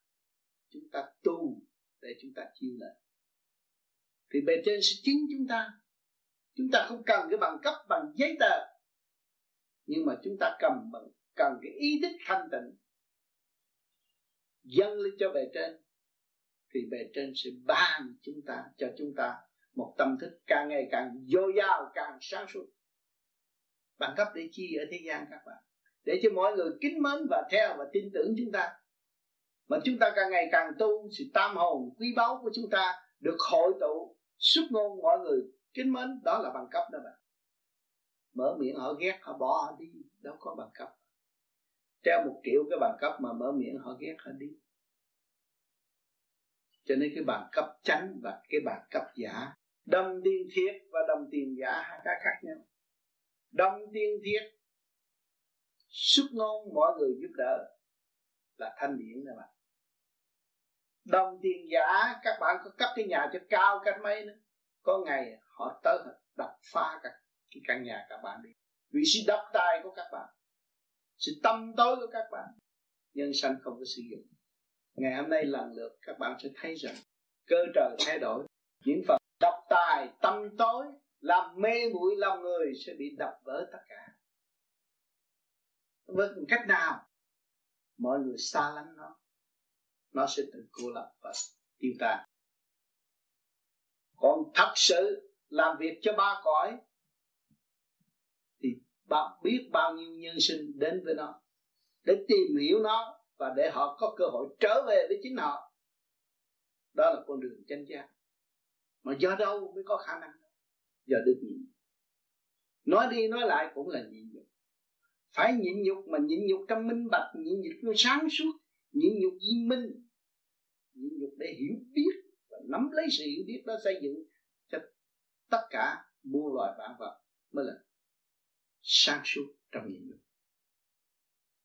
Chúng ta tu để chúng ta chiếu lên. Thì bề trên sẽ chứng chúng ta chúng ta không cần cái bằng cấp, bằng giấy tờ. Nhưng mà chúng ta cầm bằng, cần cái ý thức thanh tịnh. Dâng lên cho bề trên, thì bề trên sẽ ban chúng ta, cho chúng ta một tâm thức càng ngày càng dồi dào, càng sáng suốt. Bằng cấp để chi ở thế gian các bạn? Để cho mọi người kính mến và theo và tin tưởng chúng ta. Mà chúng ta càng ngày càng tu, sự tam hồn quý báu của chúng ta được hội tụ, xuất ngôn mọi người kính mến, đó là bằng cấp đó bạn. Mở miệng họ ghét, họ bỏ họ đi. Đâu có bằng cấp. Treo một triệu cái bằng cấp mà mở miệng họ ghét họ đi. Cho nên cái bằng cấp chánh và cái bằng cấp giả đồng tiền thiết và đồng tiền giả hai cái khác nhau. Đồng tiền thiết xuất ngôn mọi người giúp đỡ là thanh điển nè bạn. Đồng tiền giả, các bạn có cấp cái nhà cho cao cách mấy nữa. Có ngày họ tới đập phá các cái căn nhà các bạn đi. Vì sự đập tài của các bạn, sự tâm tối của các bạn, nhân sanh không có sử dụng. Ngày hôm nay lần lượt các bạn sẽ thấy rằng cơ trời thay đổi. Những phần độc tài tâm tối làm mê muội lòng người sẽ bị đập vỡ tất cả. Với cách nào? Mọi người xa lánh nó. Nó sẽ tự cô lập và tiêu tan. Còn thật sự làm việc cho ba cõi, thì bạn biết bao nhiêu nhân sinh đến với nó, để tìm hiểu nó và để họ có cơ hội trở về với chính họ. Đó là con đường chân giác. Mà do đâu mới có khả năng? Do được nhịn. Nói đi nói lại cũng là nhịn nhục. Phải nhịn nhục mà nhịn nhục trong minh bạch, nhịn nhục trong sáng suốt, nhịn nhục di minh. Nhịn nhục để hiểu biết và nắm lấy sự hiểu biết đó xây dựng tất cả muôn loài vạn vật mới là sáng suốt trong nhịn nhục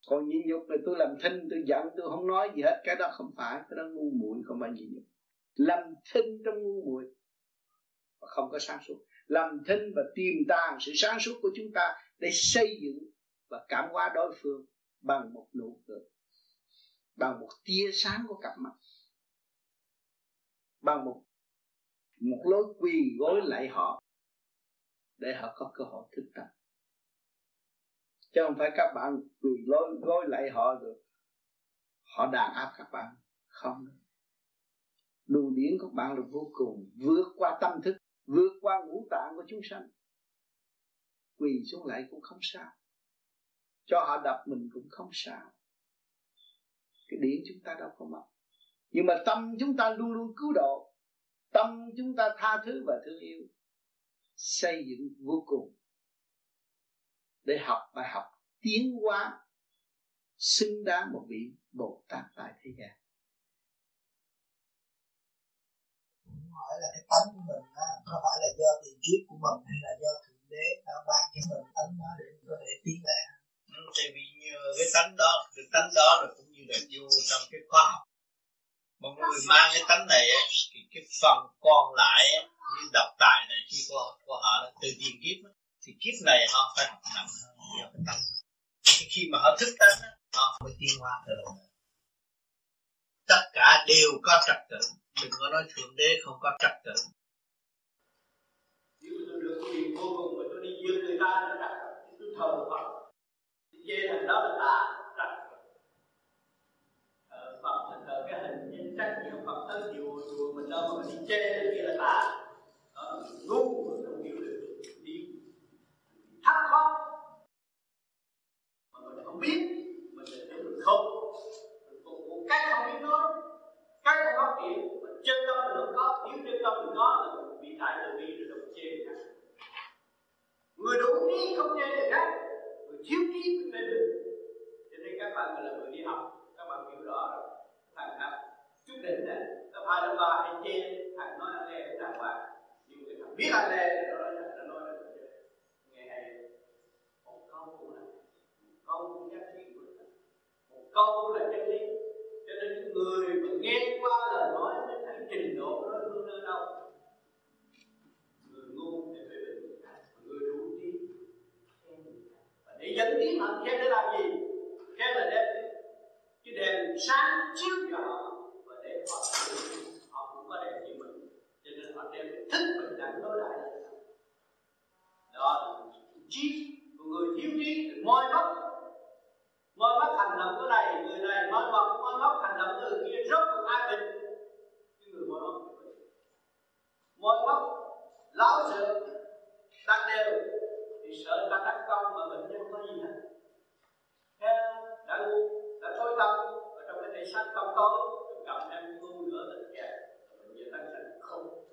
còn nhịn nhục là tôi làm thinh, tôi giận, tôi không nói gì hết, cái đó không phải, cái đó ngu muội, không phải nhịn nhục. Làm thinh trong ngu muội và không có sáng suốt. Làm thinh và tiềm tàng sự sáng suốt của chúng ta để xây dựng và cảm hóa đối phương bằng một nụ cười, bằng một tia sáng của cặp mắt, bằng một một lối quỳ gối lại họ để họ có cơ hội thức tâm chứ không phải các bạn quỳ lối, gối lại họ rồi họ đàn áp các bạn. Không. Luồng điển của bạn là vô cùng, vượt qua tâm thức, vượt qua ngũ tạng của chúng sanh. Quỳ xuống lại cũng không sao. Cho họ đập mình cũng không sao. Cái điển chúng ta đâu có mất nhưng mà tâm chúng ta luôn luôn cứu độ tâm chúng ta tha thứ và thương yêu xây dựng vô cùng để học bài học tiến hóa xứng đáng một vị Bồ Tát tại thế gian. Hỏi là cái tánh của mình đó, có phải là do tiền kiếp của mình hay là do thượng đế đã ban cho mình tánh đó để có thể tiến lại ừ, tại vì như cái tánh đó cái tánh đó là cũng như là vô trong cái khoa học một người mang cái tánh này thì cái phần còn lại như độc tài này khi của, của họ là từ tiền kiếp thì kiếp này họ phải học nặng hơn do cái tánh. Thì khi mà họ thức tánh họ mới tiến hóa được tất cả đều có trật tự đừng có nói thượng đế không có trật tự. Vô cùng mà tôi đi giết người ta nó đặt tôi thờ phật. Chê thành đó là ta trật ờ, phật là thờ cái hình nhân trách nhiều phật tới nhiều chùa mình đâu mà mình đi chê là kia là ta đó, ngu không hiểu được. Đi thắc khó mà mình không biết, mình sẽ được không. Mình cũng cái không biết nói cái không phát triển chân tâm mình không có, thiếu chân tâm mình có là mình bị đại từ bi rồi đồng chê người khác người đủ trí không chê người khác, người thiếu trí mình phê được. Cho nên các bạn là người đi học, các bạn hiểu rõ rồi chút đỉnh này nó phải là ba hay chê thằng nói anh lê cũng đàng hoàng nhưng người thằng biết anh lê nó nói nó nói là nghe hay. Một câu cũng là một câu cũng giá trị của một câu cũng là chân lý cho nên những người mà nghe qua lời nói mới thấy trình độ nó luôn nơi đâu. Người ngu thì phải bình người đủ trí. Và để dẫn tiến họ khen để làm gì? Khen là đem cái đèn sáng chiếu cho họ và họ họ cũng có đẹp như mình cho nên họ đem cái mình bình đẳng đối đại đó trí của người thiếu trí thì moi mất moi mất hành động của này người này moi mất moi mất hành động từ kia rất là ai bình? Cái người moi mất moi mất lão sự đặt đều. Thì sợ ta đắc công mà mình không có gì hết. Theo đã ngu đã tối tâm và trong cái thể xác công tối cầm em ngu nữa là kẹt bệnh nhân tăng thành không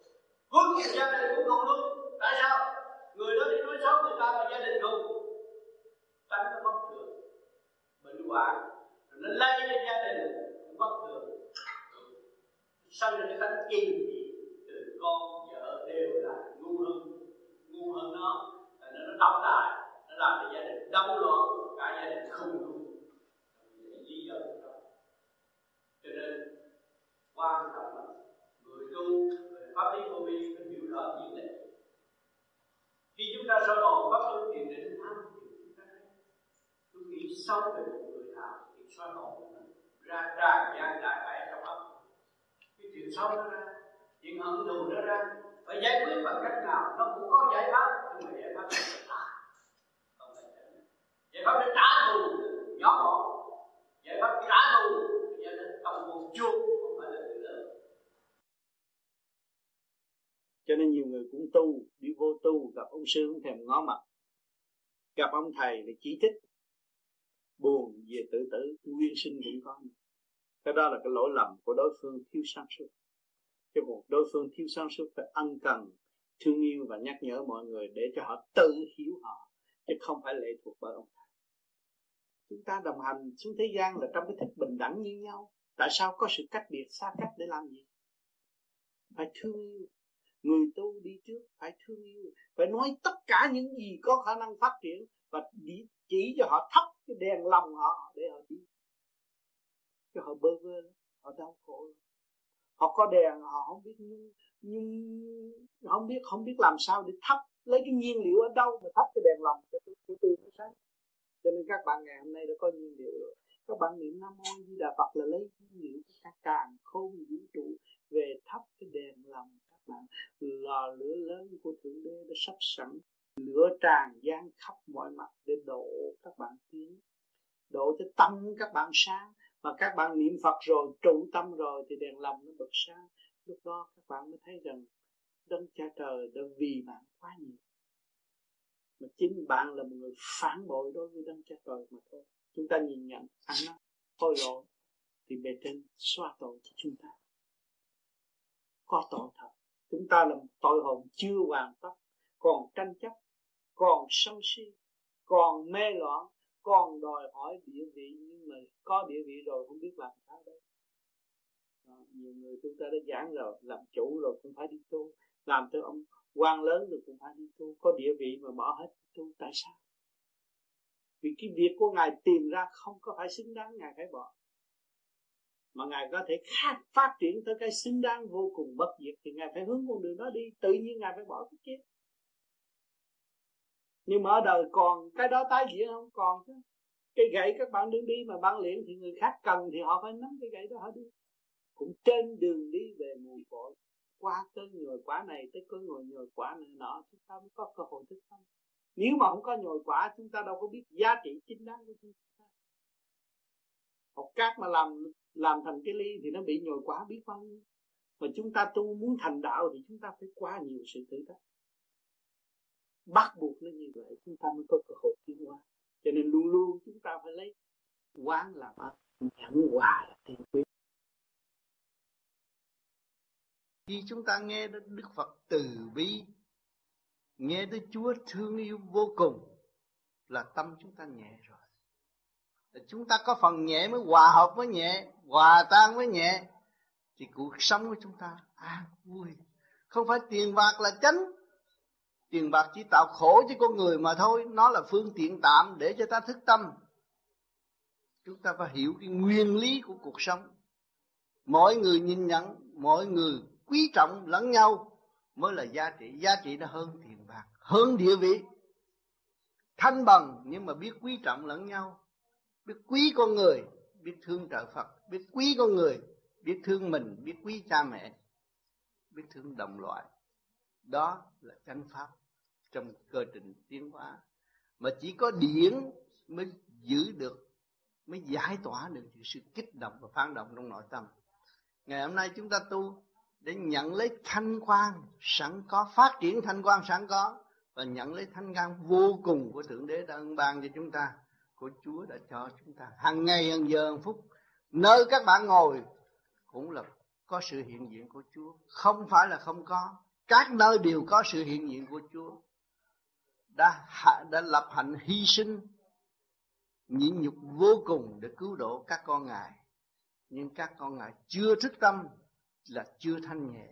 cuối cùng gia đình cũng không đúng tại sao? Người đó đi nói xấu người ta mà gia đình không? Tránh nó bất thường. Bệnh hoạn, rồi nó lây lên gia đình. Cũng bất thường. Sanh ra cái tánh kiên trì từ con vợ đều là ngu hơn. Ngu hơn nó. Là nó nó đóng lại. Nó làm cho gia đình đau loạn cả gia đình không đúng lý do đó cho nên, quan trọng là người tu pháp lý vô vi, phải hiểu rõ những lệ khi chúng ta soi hồn pháp luân thiền định tham chúng ta tôi nghĩ sâu về một người nào thì soi hồn ra tràn gian đại bại trong óc cái chuyện sau nó ra chuyện hận thù nó ra, phải giải quyết bằng cách nào? Nó cũng có giải pháp, nhưng mà giải pháp là không phải giải pháp để trả thù, nhỏ gọn. Giải pháp trả thù cho nên trong một chuông không phải là người lớn cho nên nhiều người cũng tu, đi vô tu, gặp ông sư không thèm ngó mặt. Gặp ông thầy thì chỉ thích buồn về tự tử, nguyên sinh cũng có cái đó là cái lỗi lầm của đối phương thiếu sáng suốt. Chứ một đối phương thiếu sáng suốt phải ân cần, thương yêu và nhắc nhở mọi người để cho họ tự hiểu họ, chứ không phải lệ thuộc vào ông thầy. Chúng ta đồng hành xuống thế gian là trong cái thức bình đẳng như nhau. Tại sao có sự cách biệt, xa cách để làm gì? Phải thương yêu người tu đi trước phải thương yêu phải nói tất cả những gì có khả năng phát triển và chỉ cho họ thắp cái đèn lòng họ để họ đi. Cho họ bơ vơ họ đau khổ họ có đèn họ không biết nhưng nhưng không biết không biết làm sao để thắp lấy cái nhiên liệu ở đâu mà thắp cái đèn lòng cho tôi tôi, tôi nó sáng. Cho nên các bạn ngày hôm nay đã có nhiên liệu rồi. Các bạn niệm nam mô di đà phật là lấy nhiên liệu của các càng khôn vũ trụ về thắp cái đèn lòng bạn lò lửa lớn của thượng đế đã sắp sẵn. Lửa tràn gian khắp mọi mặt để độ các bạn tiến độ cho tâm các bạn sáng. Mà các bạn niệm Phật rồi, trụ tâm rồi thì đèn lòng nó bật sáng. Lúc đó các bạn mới thấy rằng đấng cha trời đã vì bạn quá nhiều. Mà chính bạn là một người phản bội đối với đấng cha trời mà thôi. Chúng ta nhìn nhận à, ăn năn hối lỗi thì bề trên xóa tội cho chúng ta. Có tội thật chúng ta là một tội hồn chưa hoàn tất còn tranh chấp còn sân si còn mê loạn còn đòi hỏi địa vị. Nhưng mà có địa vị rồi không biết làm sao đấy à, nhiều người chúng ta đã giảng rồi làm chủ rồi cũng phải đi tu. Làm cho ông quan lớn rồi cũng phải đi tu. Có địa vị mà bỏ hết tu tại sao? Vì cái việc của ngài tìm ra không có phải xứng đáng ngài phải bỏ mà ngài có thể khác phát triển tới cái xứng đáng vô cùng bất diệt thì ngài phải hướng con đường đó đi. Tự nhiên ngài phải bỏ cái kia nhưng mà ở đời còn cái đó tái diễn không? Còn chứ. Cái gậy các bạn đứng đi mà bạn luyện thì người khác cần thì họ phải nắm cái gậy đó họ đi. Cũng trên đường đi về mùi cội. Qua cơn nhồi quả này tới cơn ngồi nhồi quả này nọ, chúng ta mới có cơ hội thức tâm. Nếu mà không có nhồi quả, chúng ta đâu có biết giá trị chính đáng của chúng ta học cát mà làm làm thành cái ly thì nó bị nhồi quá biết bao nhiêu. Mà chúng ta tu muốn thành đạo thì chúng ta phải qua nhiều sự thử thách. Bắt buộc nó như vậy, chúng ta mới có cơ hội tiến hóa. Cho nên luôn luôn chúng ta phải lấy quán làm ơn nhẫn hòa là tiên quyết. Khi chúng ta nghe đến Đức Phật từ bi, nghe tới Chúa thương yêu vô cùng, là tâm chúng ta nhẹ rồi chúng ta có phần nhẹ mới hòa hợp với nhẹ, hòa tan với nhẹ, thì cuộc sống của chúng ta an vui. Không phải tiền bạc là chánh. Tiền bạc chỉ tạo khổ cho con người mà thôi. Nó là phương tiện tạm để cho ta thức tâm. Chúng ta phải hiểu cái nguyên lý của cuộc sống. Mỗi người nhìn nhận, mỗi người quý trọng lẫn nhau mới là giá trị. Giá trị nó hơn tiền bạc, hơn địa vị. Thanh bằng nhưng mà biết quý trọng lẫn nhau biết quý con người, biết thương trợ phật. Biết quý con người, biết thương mình, biết quý cha mẹ, biết thương đồng loại. Đó là chánh pháp trong cơ trình tiến hóa. Mà chỉ có điển mới giữ được, mới giải tỏa được sự kích động và phản động trong nội tâm. Ngày hôm nay chúng ta tu để nhận lấy thanh quan sẵn có, phát triển thanh quan sẵn có và nhận lấy thanh quan vô cùng của thượng đế đã ân ban cho chúng ta của chúa đã cho chúng ta. Hàng ngày hàng giờ hàng phút, nơi các bạn ngồi cũng là có sự hiện diện của chúa. Không phải là không có. Các nơi đều có sự hiện diện của chúa. Đã đã lập hạnh hy sinh, nhịn nhục vô cùng để cứu độ các con ngài. Nhưng các con ngài chưa thức tâm là chưa thanh nhẹ.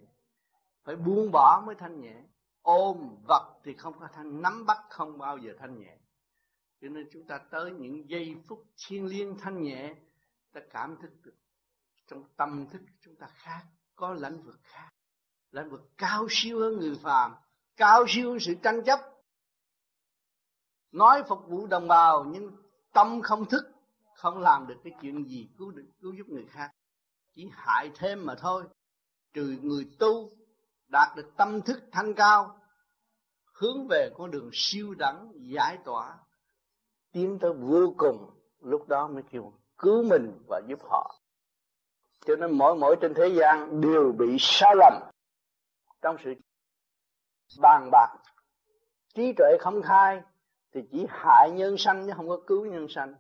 Phải buông bỏ mới thanh nhẹ. Ôm vật thì không có thanh, nắm bắt không bao giờ thanh nhẹ cho nên chúng ta tới những giây phút thiêng liêng, thanh nhẹ, ta cảm thức được. Trong tâm thức chúng ta khác, có lãnh vực khác. Lãnh vực cao siêu hơn người phàm, cao siêu hơn sự tranh chấp. Nói phục vụ đồng bào, nhưng tâm không thức, không làm được cái chuyện gì cứu được, cứu giúp người khác. Chỉ hại thêm mà thôi. Trừ người tu đạt được tâm thức thanh cao, hướng về con đường siêu đẳng, giải tỏa tiến tới vô cùng, lúc đó mới kêu cứu mình và giúp họ. Cho nên mỗi mỗi trên thế gian đều bị sai lầm. Trong sự bàn bạc, trí tuệ không khai, thì chỉ hại nhân sanh chứ không có cứu nhân sanh.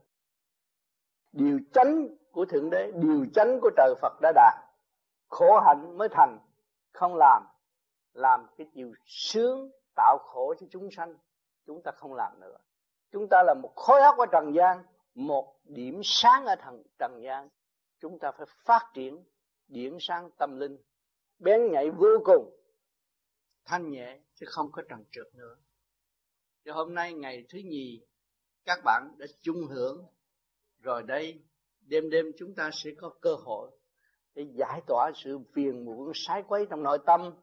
Điều chánh của thượng đế, điều chánh của trời phật đã đạt, khổ hạnh mới thành. Không làm làm cái chiều sướng, tạo khổ cho chúng sanh, chúng ta không làm nữa chúng ta là một khối óc ở trần gian, một điểm sáng ở thần, trần gian. Chúng ta phải phát triển điểm sáng tâm linh. Bén nhạy vô cùng, thanh nhẹ chứ không có trần trượt nữa. Cho hôm nay ngày thứ nhì, các bạn đã chung hưởng. Rồi đây, đêm đêm chúng ta sẽ có cơ hội để giải tỏa sự phiền muộn sái quấy trong nội tâm.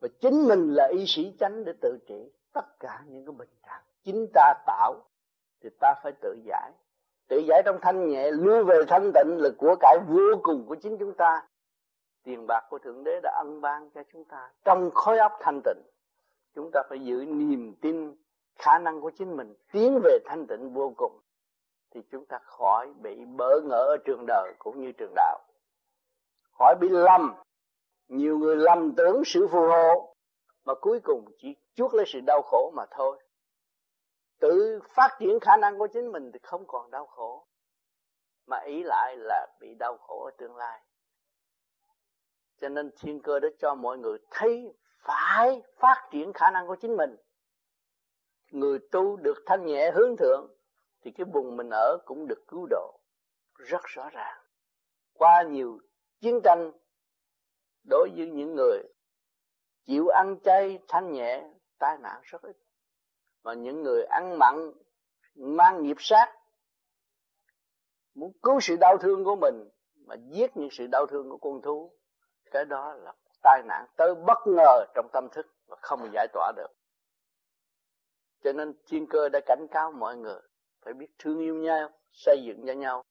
Và chính mình là y sĩ chánh để tự trị tất cả những cái bệnh trạng chính ta tạo, thì ta phải tự giải. Tự giải trong thanh nhẹ, lưu về thanh tịnh là của cải vô cùng của chính chúng ta. Tiền bạc của thượng đế đã ân ban cho chúng ta. Trong khối óc thanh tịnh, chúng ta phải giữ niềm tin khả năng của chính mình, tiến về thanh tịnh vô cùng, thì chúng ta khỏi bị bỡ ngỡ ở trường đời cũng như trường đạo. Khỏi bị lầm. Nhiều người lầm tưởng sự phù hộ, mà cuối cùng chỉ chuốc lấy sự đau khổ mà thôi tự phát triển khả năng của chính mình thì không còn đau khổ, mà ý lại là bị đau khổ ở tương lai. Cho nên thiên cơ đã cho mọi người thấy phải phát triển khả năng của chính mình. Người tu được thanh nhẹ hướng thượng thì cái vùng mình ở cũng được cứu độ. Rất rõ ràng. Qua nhiều chiến tranh, đối với những người chịu ăn chay thanh nhẹ, tai nạn rất ít mà những người ăn mặn, mang nghiệp sát, muốn cứu sự đau thương của mình, mà giết những sự đau thương của con thú, cái đó là tai nạn tới bất ngờ trong tâm thức và không giải tỏa được. Cho nên thiên cơ đã cảnh cáo mọi người, phải biết thương yêu nhau, xây dựng cho nhau.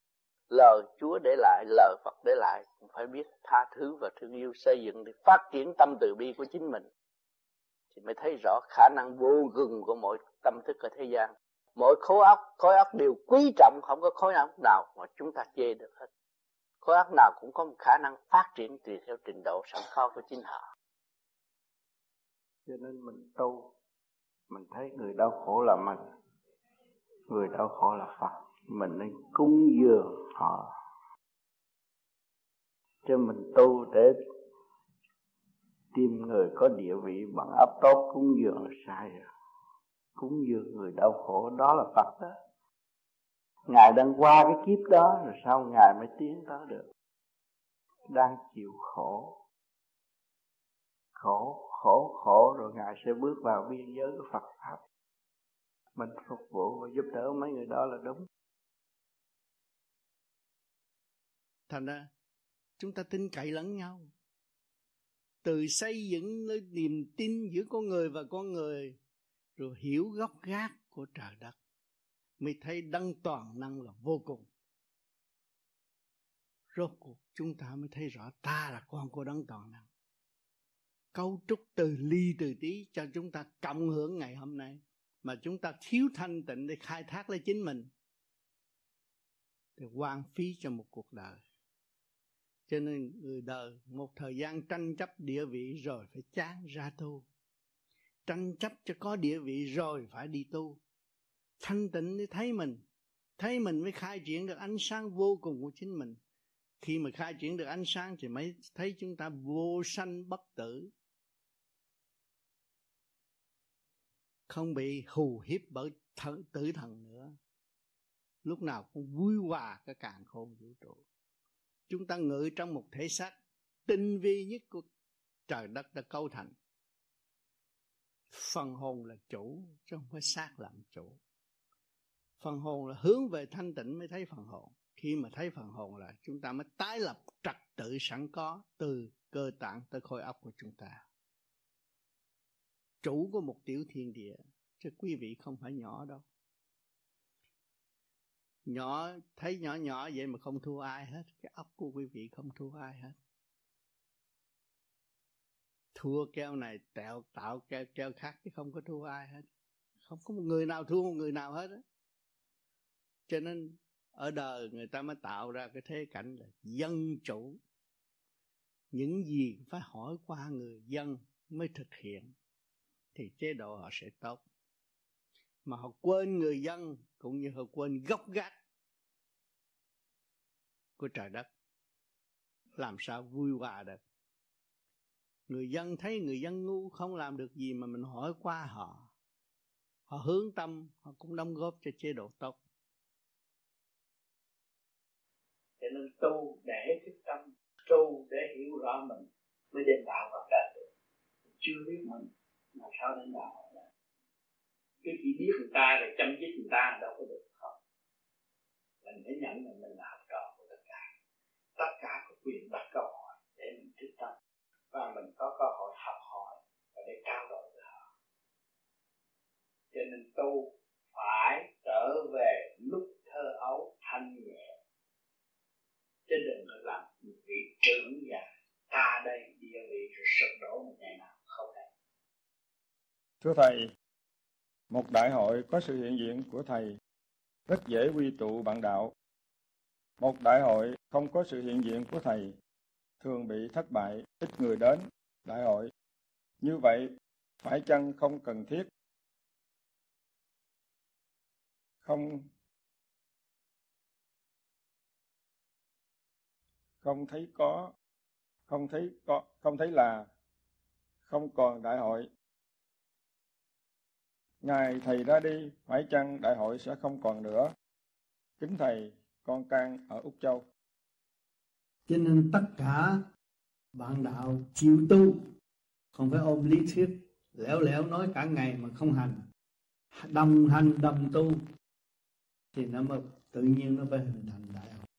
Lời Chúa để lại, lời Phật để lại, cũng phải biết tha thứ và thương yêu, xây dựng để phát triển tâm từ bi của chính mình thì mới thấy rõ khả năng vô gừng của mỗi tâm thức ở thế gian. Mỗi khối óc khối óc đều quý trọng, không có khối óc nào mà chúng ta chê được hết. Khối óc nào cũng có một khả năng phát triển tùy theo trình độ sẵn kho của chính họ. Cho nên mình tu, mình thấy người đau khổ là mình, người đau khổ là Phật. Mình nên cúng dường họ. Cho mình tu để tìm người có địa vị bằng ấp tốt cúng dường là sai rồi. Cúng dường người đau khổ, đó là Phật đó. Ngài đang qua cái kiếp đó, rồi sau Ngài mới tiến tới được. Đang chịu khổ. Khổ khổ khổ, rồi ngài sẽ bước vào biên giới của Phật pháp. Mình phục vụ và giúp đỡ mấy người đó là đúng. Thành ra, chúng ta tin cậy lẫn nhau từ xây dựng nơi niềm tin giữa con người và con người, rồi hiểu gốc gác của trời đất, mới thấy đấng toàn năng là vô cùng. Rốt cuộc chúng ta mới thấy rõ ta là con của đấng toàn năng. Cấu trúc từ ly từ tí cho chúng ta cộng hưởng ngày hôm nay, mà chúng ta thiếu thanh tịnh để khai thác lấy chính mình thì hoang phí cho một cuộc đời cho nên người đời một thời gian tranh chấp địa vị rồi phải chán ra tu. Tranh chấp cho có địa vị rồi phải đi tu. Thanh tịnh để thấy mình. Thấy mình mới khai triển được ánh sáng vô cùng của chính mình. Khi mà khai triển được ánh sáng thì mới thấy chúng ta vô sanh bất tử. Không bị hù hiếp bởi thần, tử thần nữa. Lúc nào cũng vui hòa cái càng khôn vũ trụ chúng ta ngự trong một thể xác tinh vi nhất của trời đất đã cấu thành. Phần hồn là chủ, chứ không phải xác làm chủ. Phần hồn là hướng về thanh tịnh mới thấy phần hồn. Khi mà thấy phần hồn là chúng ta mới tái lập trật tự sẵn có từ cơ tạng tới khối óc của chúng ta. Chủ của một tiểu thiên địa, chứ quý vị không phải nhỏ đâu nhỏ, thấy nhỏ nhỏ vậy mà không thua ai hết. Cái óc của quý vị không thua ai hết. Thua keo này tạo tạo keo keo khác chứ không có thua ai hết. Không có một người nào thua một người nào hết á. Cho nên, ở đời người ta mới tạo ra cái thế cảnh là dân chủ. Những gì phải hỏi qua người dân mới thực hiện, thì chế độ họ sẽ tốt. Mà họ quên người dân cũng như họ quên gốc gác của trời đất. Làm sao vui hòa được? Người dân thấy người dân ngu không làm được gì mà mình hỏi qua họ. Họ hướng tâm, họ cũng đóng góp cho chế độ tốt. Cho nên tu để thức tâm, tu để hiểu rõ mình mới đem đạo vào đời được. Chưa biết mình làm sao đến đạo cứ chỉ biết người ta rồi chăm dứt người ta đâu có được. Không. Mình phải nhận là mình là học trò của tất cả. Tất cả có quyền đặt câu hỏi để mình thức tâm. Và mình có cơ hội học hỏi và để trao đổi với họ. Cho nên tu phải trở về lúc thơ ấu thanh nhẹ. Chứ đừng có làm một vị trưởng già ta đây địa vị rồi sụp đổ một ngày nào không thể. thưa thầy một đại hội có sự hiện diện của Thầy rất dễ quy tụ bạn đạo. Một đại hội không có sự hiện diện của Thầy thường bị thất bại, ít người đến đại hội. Như vậy, phải chăng không cần thiết? Không không thấy có không thấy có không thấy là không còn đại hội Ngài Thầy ra đi, phải chăng đại hội sẽ không còn nữa? Kính Thầy, con Can ở Úc Châu. Cho nên tất cả bạn đạo chịu tu, không phải ôm lý thuyết, lẻo lẻo nói cả ngày mà không hành. Đồng hành đồng tu, thì nó mới tự nhiên nó phải hình thành đại học.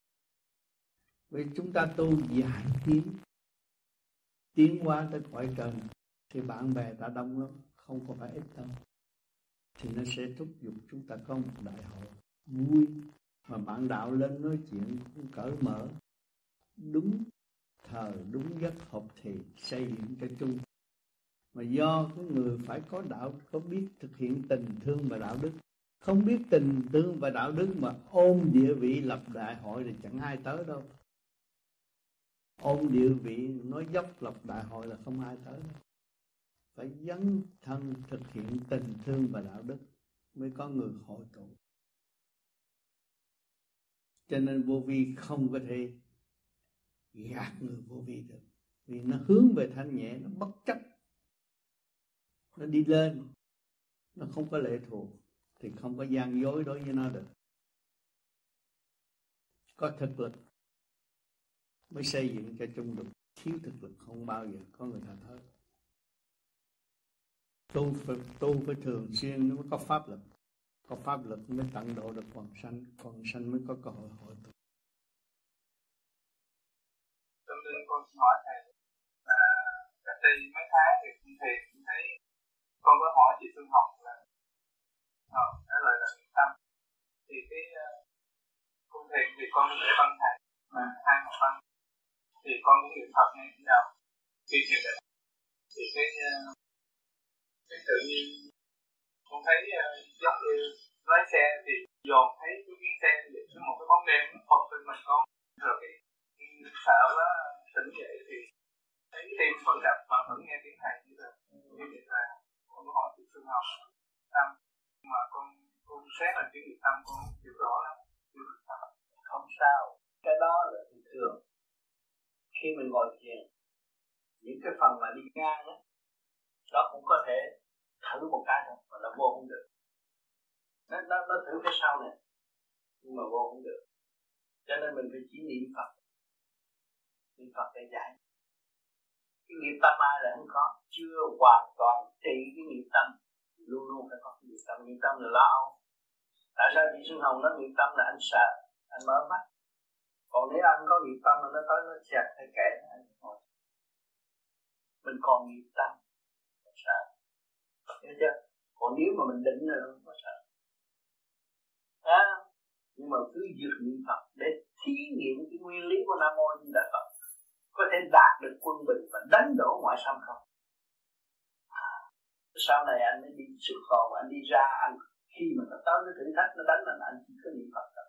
Vì chúng ta tu dài tiến, tiến qua tới cõi trần, thì bạn bè ta đông lắm, không có phải ít đâu thì nó sẽ thúc giục chúng ta có một đại hội vui. Mà bạn đạo lên nói chuyện cởi mở, đúng thờ, đúng giấc hợp thì xây dựng cho chung. Mà do cái người phải có đạo, có biết thực hiện tình thương và đạo đức. Không biết tình thương và đạo đức mà ôm địa vị lập đại hội thì chẳng ai tới đâu. Ôm địa vị, nói dốc lập đại hội là không ai tới đâu phải dấn thân thực hiện tình thương và đạo đức mới có người hội tụ. Cho nên vô vi không có thể gạt người vô vi được, vì nó hướng về thanh nhẹ, nó bất chấp, nó đi lên, nó không có lệ thuộc, thì không có gian dối đối với nó được. Có thực lực mới xây dựng cho chung được, thiếu thực lực không bao giờ có người nào hết tu phải tu phải thường xuyên nó mới có pháp lực. Có pháp lực mới tận độ được quần sanh quần sanh mới có cơ hội hội tụ. Tâm linh con hỏi thầy là cách đây mấy tháng thì thầy thấy con có hỏi chị Phương Hồng là ờ, trả lời là niệm tâm. Thì cái ờ, uh, công thiền thì con để văn thầy mà hai học văn. Thì con cũng niệm Phật ngay khi nào khi thiền định thì cái uh, cái tự nhiên con thấy uh, giống như lái xe thì dồn thấy cái chuyến xe thì cái một cái bóng đen phật lên mình con rồi cái ừ, sợ quá tỉnh dậy thì thấy tim vẫn đập mà vẫn nghe tiếng thầy như là như vậy là con có hỏi chị Xuân học tâm. Mà con con xét là cái nghiệp tâm con hiểu rõ lắm. Không sao. Cái đó là bình thường khi mình ngồi thiền những cái phần mà đi ngang đó đó cũng có thể thử một cái thôi mà nó vô không được. Nó, nó, nó thử cái sau này nhưng mà vô không được. Cho nên mình phải chỉ niệm phật. Niệm phật để giải. Cái nghiệp tâm ai là không có chưa hoàn toàn trị cái nghiệp tâm luôn luôn phải có cái nghiệp tâm. Nghiệp tâm là lo. Âu tại sao chị Xuân Hồng nói nghiệp tâm là anh sợ anh mở mắt? Còn nếu anh có nghiệp tâm mà nó tới nó chặt hay kẻ anh ngồi mình còn nghiệp tâm hiểu chưa? Còn nếu mà mình định là không có sợ. À, nhưng mà cứ dược niệm phật để thí nghiệm cái nguyên lý của nam mô di đà phật có thể đạt được quân bình và đánh đổ ngoại xâm không? À, sau này anh mới đi xuất khổ anh đi ra anh khi mà nó tới cái thử thách nó đánh anh anh chỉ có niệm phật thôi.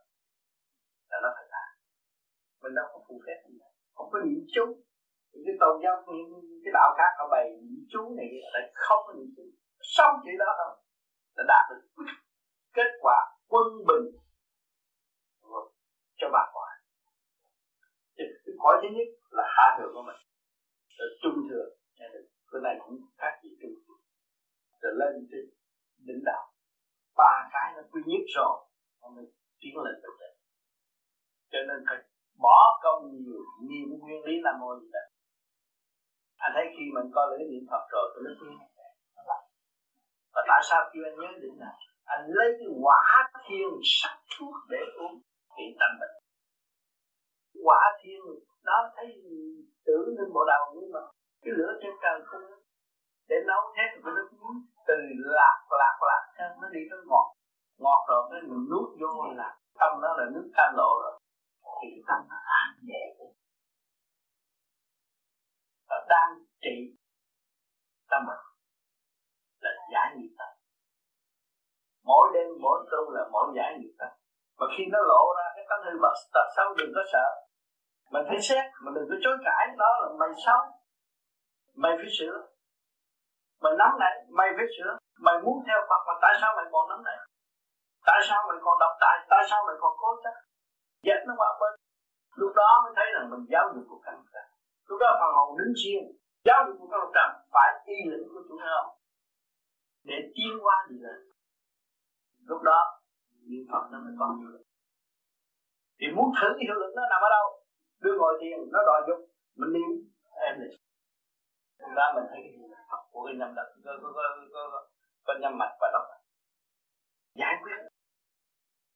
Là nó phải làm mình đâu có phù phép gì không có niệm chú. Những cái tôn giáo những cái đạo khác họ bày niệm chú này lại không có niệm chú xong chuyện đó thôi. Là đạt được kết quả quân bình cho bà cõi cái cõi thứ nhất là hạ thượng của mình. Rồi trung thượng cái này cũng khác gì trung thượng rồi lên trên đỉnh đạo ba cái nó quy nhất rồi. Nó mới tiến lên được đấy cho nên phải bỏ công nhiều. Nhiều nguyên lý nam mô gì đó. Anh thấy khi mình có lễ niệm phật rồi thì nó tiến và tại sao kêu anh nhớ định này anh lấy cái quả thiên sắc thuốc để uống trị tâm bệnh? Quả thiên, nó thấy tưởng lên bộ đầu nhưng mà cái lửa trên trời không để nấu hết cái nước muối. Từ lạc lạc lạc chân nó đi tới ngọt. Ngọt rồi cái mình nuốt vô là tâm nó là nước cam lộ rồi. Thì cái tâm nó an nhẹ. Và đang trị tâm bệnh là giải nghiệp tâm mỗi đêm, mỗi tu là mỗi giải nghiệp ta. Mà khi nó lộ ra cái tánh hư vật tật xấu đừng có sợ. Mình phải xét, mà đừng có chối cãi, đó là mày xấu. Mày phải sửa. Mày nắm này mày phải sửa. Mày muốn theo Phật, mà tại sao mày còn nắm này tại sao mày còn đọc tài tại sao mày còn cố chấp? Dẹp nó qua bên. Lúc đó mới thấy rằng mình giáo dục của căn lúc đó phần hồn đứng chiên giáo dục của căn trần phải y lĩnh của chủ không để tiến qua gì lên lúc đó niệm phật nó mới còn hiệu lực. Thì muốn thử cái hiệu lực nó nằm ở đâu? Đưa ngồi thiền nó đòi dục mình niệm. Em này chúng ta mình thấy cái hiệu lực của cái nhâm đập có có có có, có, nhâm mạch và động giải quyết.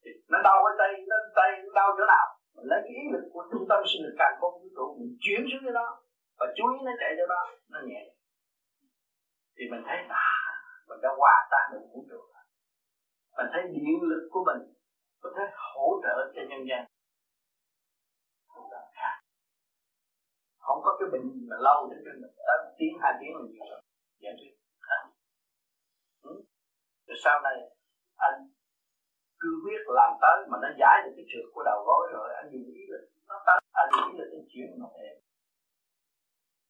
Thì nó đau cái tay nó tay nó đau chỗ nào? Mình lấy cái ý lực của trung tâm sinh lực càng không vũ trụ mình chuyển xuống cái đó và chú ý nó chạy cho đó nó nhẹ. Thì mình thấy à mình đã hòa tan được vũ trụ mình thấy điện lực của mình có thể hỗ trợ cho nhân gian không có cái bệnh gì mà lâu đến cho mình tới tiếng, hai tiếng là nhiều rồi. Dạ, giải quyết dạ. ừ. rồi sau này, anh cứ quyết làm tới mà nó giải được cái trượt của đầu gối rồi, anh dùng ý lực nó tới. Anh dùng ý lực anh chuyển nó về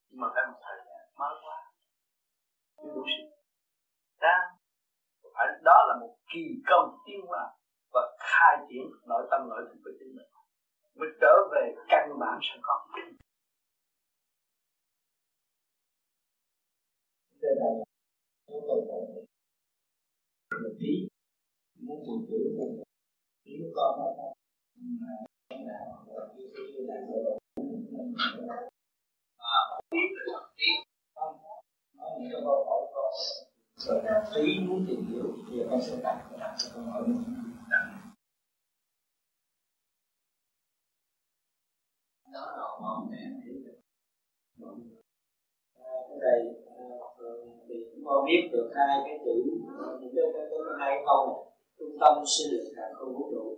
nhưng mà phải một thời gian, mới quá. Chưa đủ sức đang phải đó là một kỳ công tiến hóa và khai triển nội tâm, nội thức của chính mình. Mới trở về căn bản sẵn có. Thế này chúng tôi một tí. Muốn buồn chữ con mà à biết được nói những câu hỏi con rồi tí muốn tìm hiểu thì con sẽ đặt và đặt cho con hỏi mình. Đó là mong mẹ à, cái này à, thì chúng con biết được hai cái chữ. Những cái, cái, cái, cái hai câu này trung tâm sinh lực càng không vũ trụ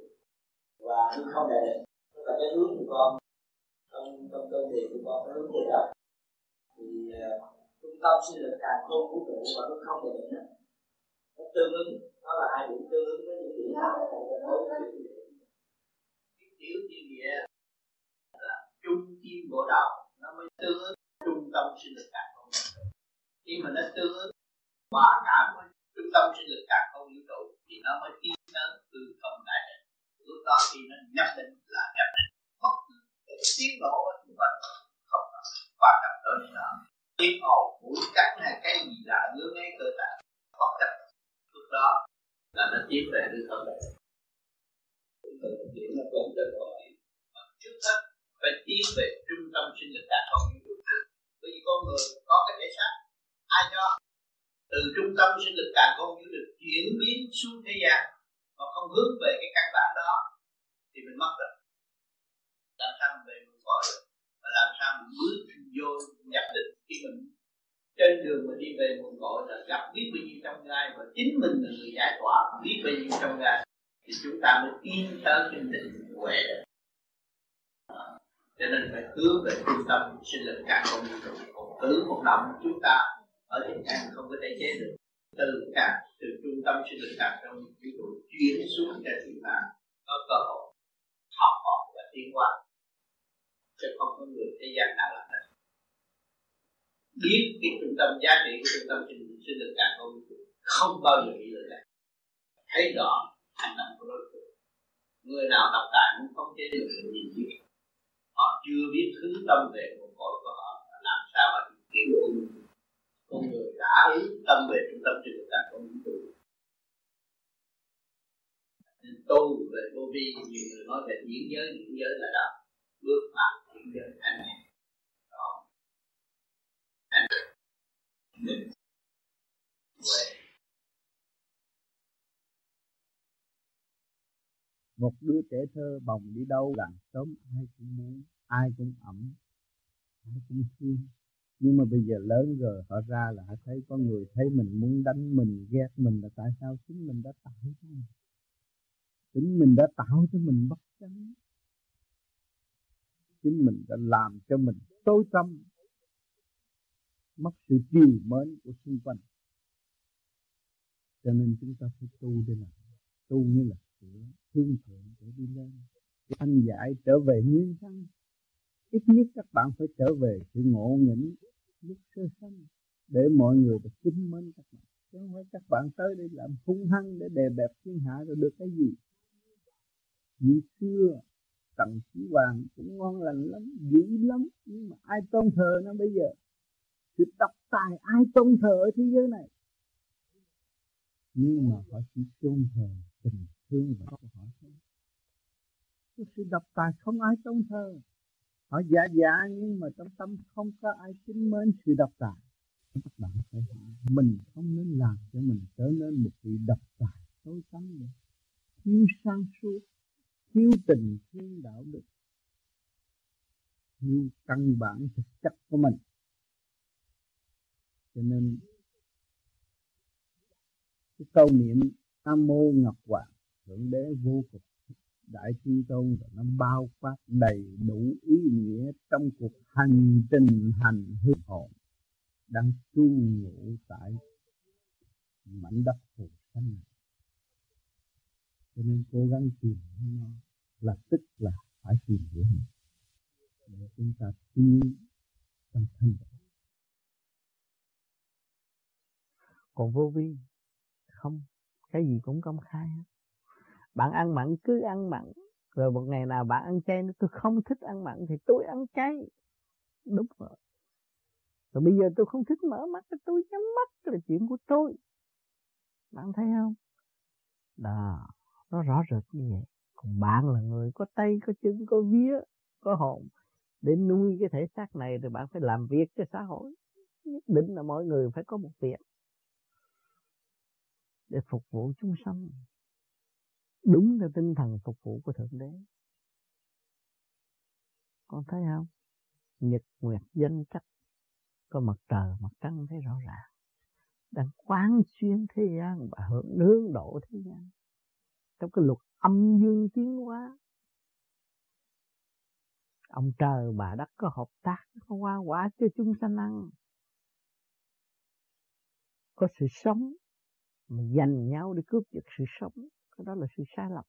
và hư không đại định. Tức là cái hướng của con trong trong cơ thể của con cái hướng về đó thì uh, tâm sinh lực càng không vũ trụ và nó không đại định nó tương ứng nó là hai điểm tương ứng với những điểm nào trong cái khối cái tiểu thiên địa là trung tâm bộ đầu nó mới tương ứng trung tâm sinh lực càng không khi mà nó tương ứng hòa cảm với trung tâm sinh lực càng không vũ trụ thì nó mới tiến tới từ không đại định lúc đó thì nó nhập định là nhập định. Bất cứ tiến độ của chúng ta không quan trọng với nhau tiếng ồn mũi cắn hay cái gì là ngứa ngay cơ thể có chấp lúc đó là nó tiến về đứa thân đại định chúng là con tên gọi trước hết phải tiến về trung tâm sinh lực đạt không vũ trụ bởi vì con người có cái thể xác, ai cho? Từ trung tâm sinh lực càng không vũ được chuyển biến xuống thế gian, mà không hướng về cái căn bản đó, thì mình mất rồi. Làm sao mình về một cõi được? Làm sao mình bước vô nhập định. Khi mình trên đường mà đi về một cội là gặp biết bao nhiêu trong gai và chính mình là người giải tỏa, biết bao nhiêu trong gai, thì chúng ta mới tiến tới cái định huệ. À, cho nên phải hướng về trung tâm sinh lực cả không vũ trụ một cứ một động, chúng ta ở thế gian không có thể chế được. Từ cả, từ trung tâm sinh lực cả trong vũ trụ chuyển xuống cho chúng ta có cơ hội học hỏi và tiến hóa chứ không có người thế gian nào làm được. Biết cái trung tâm giá trị của trung tâm sinh, sinh lực càng không không bao giờ bị lừa gạt thấy rõ hành động của đối tượng. Người nào đọc tài muốn khống chế được sự gì biết họ chưa biết thứ tâm về một cõi của họ làm sao mà kiếm được. Con người đã ý tâm về trung tâm trình cả con vũ nên tu về vô vi nhiều người nói về diễn giới diễn giới là đó. Bước vào đó định một đứa trẻ thơ bồng đi đâu làm sớm ai cũng muốn, ai cũng ẩm, ai cũng thương. Nhưng mà bây giờ lớn rồi họ ra là họ thấy có người thấy mình muốn đánh mình, ghét mình là tại sao chính mình đã tạo cho mình? Chính mình đã tạo cho mình bất chánh chính mình đã làm cho mình tối tâm mất sự chiều mến của xung quanh. Cho nên chúng ta phải tu để làm tu như là sửa thương thượng để đi lên. Anh giải trở về nguyên thân ít nhất các bạn phải trở về sự ngộ nghĩnh lúc sơ sanh để mọi người được kính mến các bạn. Chứ không phải các bạn tới đây làm hung hăng để đè bẹp thiên hạ rồi được cái gì. Như xưa tầng chí hoàng cũng ngon lành lắm, dữ lắm. Nhưng mà ai tôn thờ nó bây giờ? Sự độc tài ai tôn thờ ở thế giới này? Nhưng mà họ chỉ tôn thờ tình thương và của họ thôi. Cái sự độc tài không ai tôn thờ. Họ giả giả nhưng mà trong tâm không có ai kính mến sự độc tài. Các bạn phải hiểu, mình không nên làm cho mình trở nên một vị độc tài tối tăm nữa. Thiếu sáng suốt thiếu tình, thiếu đạo đức. Thiếu căn bản thực chất của mình. Cho nên, cái câu niệm nam mô ngọc hoàng, thượng đế vô cùng đại trí tôn, và nó bao quát đầy đủ ý nghĩa trong cuộc hành trình hành hương hồn đang tu ngụ tại mảnh đất phù sanh này cho nên cố gắng tìm hiểu nó là tức là phải tìm hiểu nó. Để chúng ta tin trong thanh tịnh còn vô vi, không, cái gì cũng công khai hết. Bạn ăn mặn cứ ăn mặn, rồi một ngày nào bạn ăn chay, tôi không thích ăn mặn thì tôi ăn chay. Đúng rồi. Rồi bây giờ tôi không thích mở mắt tôi nhắm mắt là chuyện của tôi. Bạn thấy không? Đó nó rõ rệt như vậy. Còn bạn là người có tay, có chân, có vía, có hồn. Để nuôi cái thể xác này thì bạn phải làm việc cho xã hội. Nhất định là mọi người phải có một việc để phục vụ chúng sanh. Đúng theo tinh thần phục vụ của thượng đế. Con thấy không? Nhật nguyệt danh cách có mặt trời, mặt trăng thấy rõ ràng. Đang quán xuyên thế gian và hưởng hướng độ thế gian trong cái luật âm dương tiến hóa, ông trời bà đất có hợp tác, có hoa quả cho chúng sanh ăn, có sự sống, mà giành nhau để cướp giật sự sống, cái đó là sự sai lầm.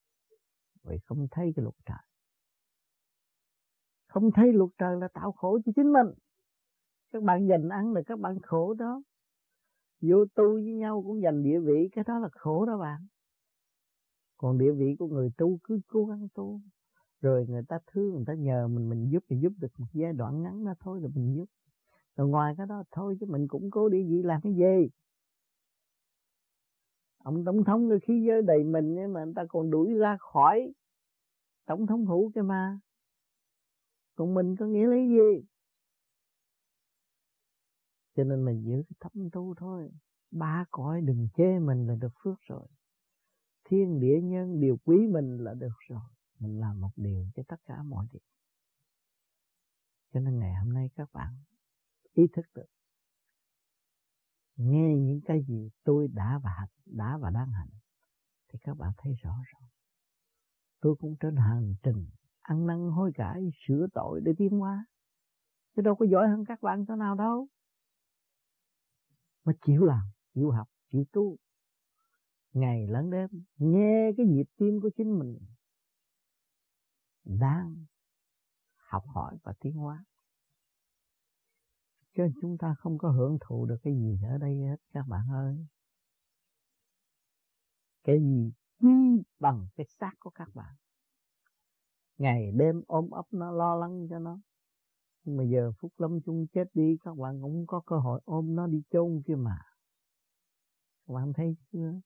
Vậy không thấy cái luật trời. Không thấy luật trời là tạo khổ cho chính mình. Các bạn giành ăn là các bạn khổ đó. Vô tu với nhau cũng giành địa vị, cái đó là khổ đó bạn còn địa vị của người tu cứ cố gắng tu. Rồi người ta thương, người ta nhờ mình mình giúp thì giúp được một giai đoạn ngắn đó thôi rồi mình giúp. Rồi ngoài cái đó thôi chứ mình cũng cố địa vị làm cái gì? Ông tổng thống cái khí giới đầy mình nhưng mà người ta còn đuổi ra khỏi tổng thống phủ cái mà. Còn mình có nghĩa lý gì? Cho nên mình giữ cái thâm tu thôi. Ba cõi đừng chê mình là được phước rồi thiên địa nhân điều quý mình là được rồi. Mình làm một điều cho tất cả mọi điều cho nên ngày hôm nay các bạn ý thức được nghe những cái gì tôi đã và hành, đã và đang hành thì các bạn thấy rõ rồi. Tôi cũng trên hành trình ăn năn hối cải sửa tội để tiến hóa. Chứ đâu có giỏi hơn các bạn chỗ nào đâu. Mà chịu làm chịu học chịu tu ngày lẫn đêm nghe cái nhịp tim của chính mình đang học hỏi và tiến hóa. Chứ chúng ta không có hưởng thụ được cái gì ở đây hết, các bạn ơi. Cái gì quy bằng cái xác của các bạn. Ngày đêm ôm ấp nó, lo lắng cho nó. Nhưng mà giờ phút lâm chung chết đi, các bạn cũng có cơ hội ôm nó đi chôn kia mà. Các bạn thấy chưa?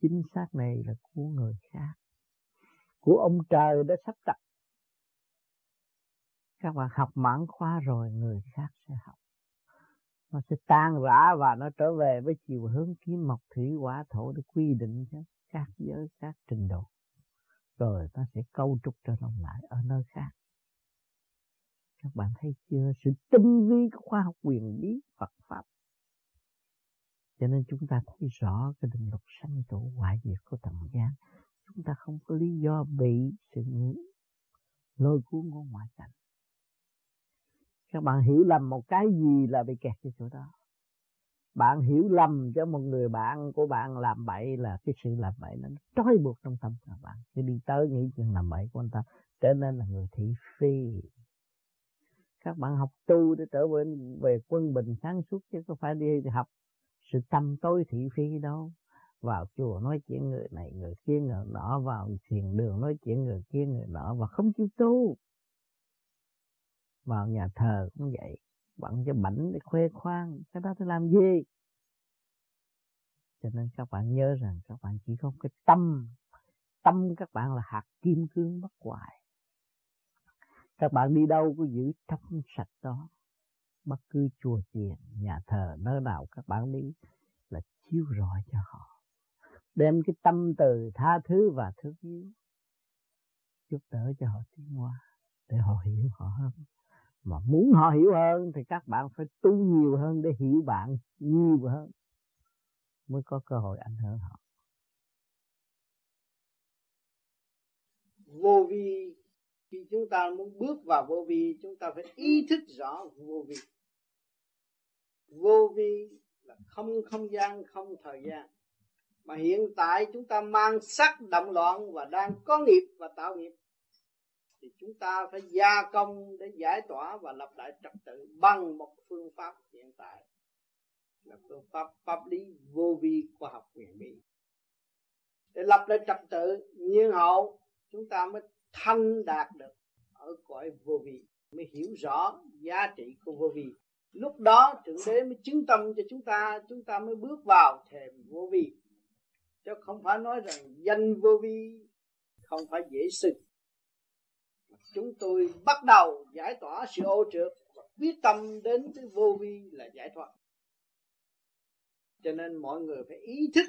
Chính xác này là của người khác, của ông trời đã sắp đặt. Các bạn học mãn khoa rồi, người khác sẽ học. Nó sẽ tan rã và nó trở về với chiều hướng kiếm mộc thủy hỏa thổ để quy định cho các giới, các trình độ. Rồi nó sẽ câu trúc trở lại ở nơi khác. Các bạn thấy chưa? Sự tinh vi của khoa học quyền bí Phật pháp cho nên chúng ta thấy rõ cái định luật sanh tử hoại diệt của tầng gian chúng ta không có lý do bị sự lôi cuốn của ngoại cảnh. Các bạn hiểu lầm một cái gì là bị kẹt cái chỗ đó. Bạn hiểu lầm cho một người bạn của bạn làm bậy là cái sự làm bậy nó trói buộc trong tâm các bạn. Cứ đi tới nghĩ chuyện làm bậy của anh ta, trở nên là người thị phi. Các bạn học tu để trở về về quân bình sáng suốt chứ có phải đi học sự tâm tối thị phi đâu vào chùa nói chuyện người này, người kia người nọ, vào thiền đường nói chuyện người kia người nọ, và không chịu tu. Vào nhà thờ cũng vậy, bận cho bảnh để khoe khoang, cái đó thì làm gì? Cho nên các bạn nhớ rằng các bạn chỉ có cái tâm tâm các bạn là hạt kim cương bất hoại. Các bạn đi đâu có giữ trong sạch đó bất cứ chùa chiền, nhà thờ, nơi nào các bạn đi là chiếu rọi cho họ. Đem cái tâm từ tha thứ và thương yêu giúp đỡ cho họ tiến hóa, để họ hiểu họ hơn. Mà muốn họ hiểu hơn thì các bạn phải tu nhiều hơn để hiểu bạn nhiều hơn mới có cơ hội ảnh hưởng họ. Vô vi khi chúng ta muốn bước vào vô vi, chúng ta phải ý thức rõ vô vi. Vô vi là không không gian, không thời gian. Mà hiện tại chúng ta mang sắc động loạn và đang có nghiệp và tạo nghiệp, thì chúng ta phải gia công để giải tỏa và lập lại trật tự bằng một phương pháp hiện tại. Là phương pháp pháp lý vô vi khoa học huyền bí. Để lập lại trật tự, nhiên hậu, chúng ta mới thanh đạt được ở cõi vô vi mới hiểu rõ giá trị của vô vi. Lúc đó thượng đế mới chứng tâm cho chúng ta chúng ta mới bước vào thềm vô vi. Chứ không phải nói rằng danh vô vi không phải dễ sự chúng tôi bắt đầu giải tỏa sự ô trượt và quyết tâm đến với vô vi là giải thoát. Cho nên mọi người phải ý thức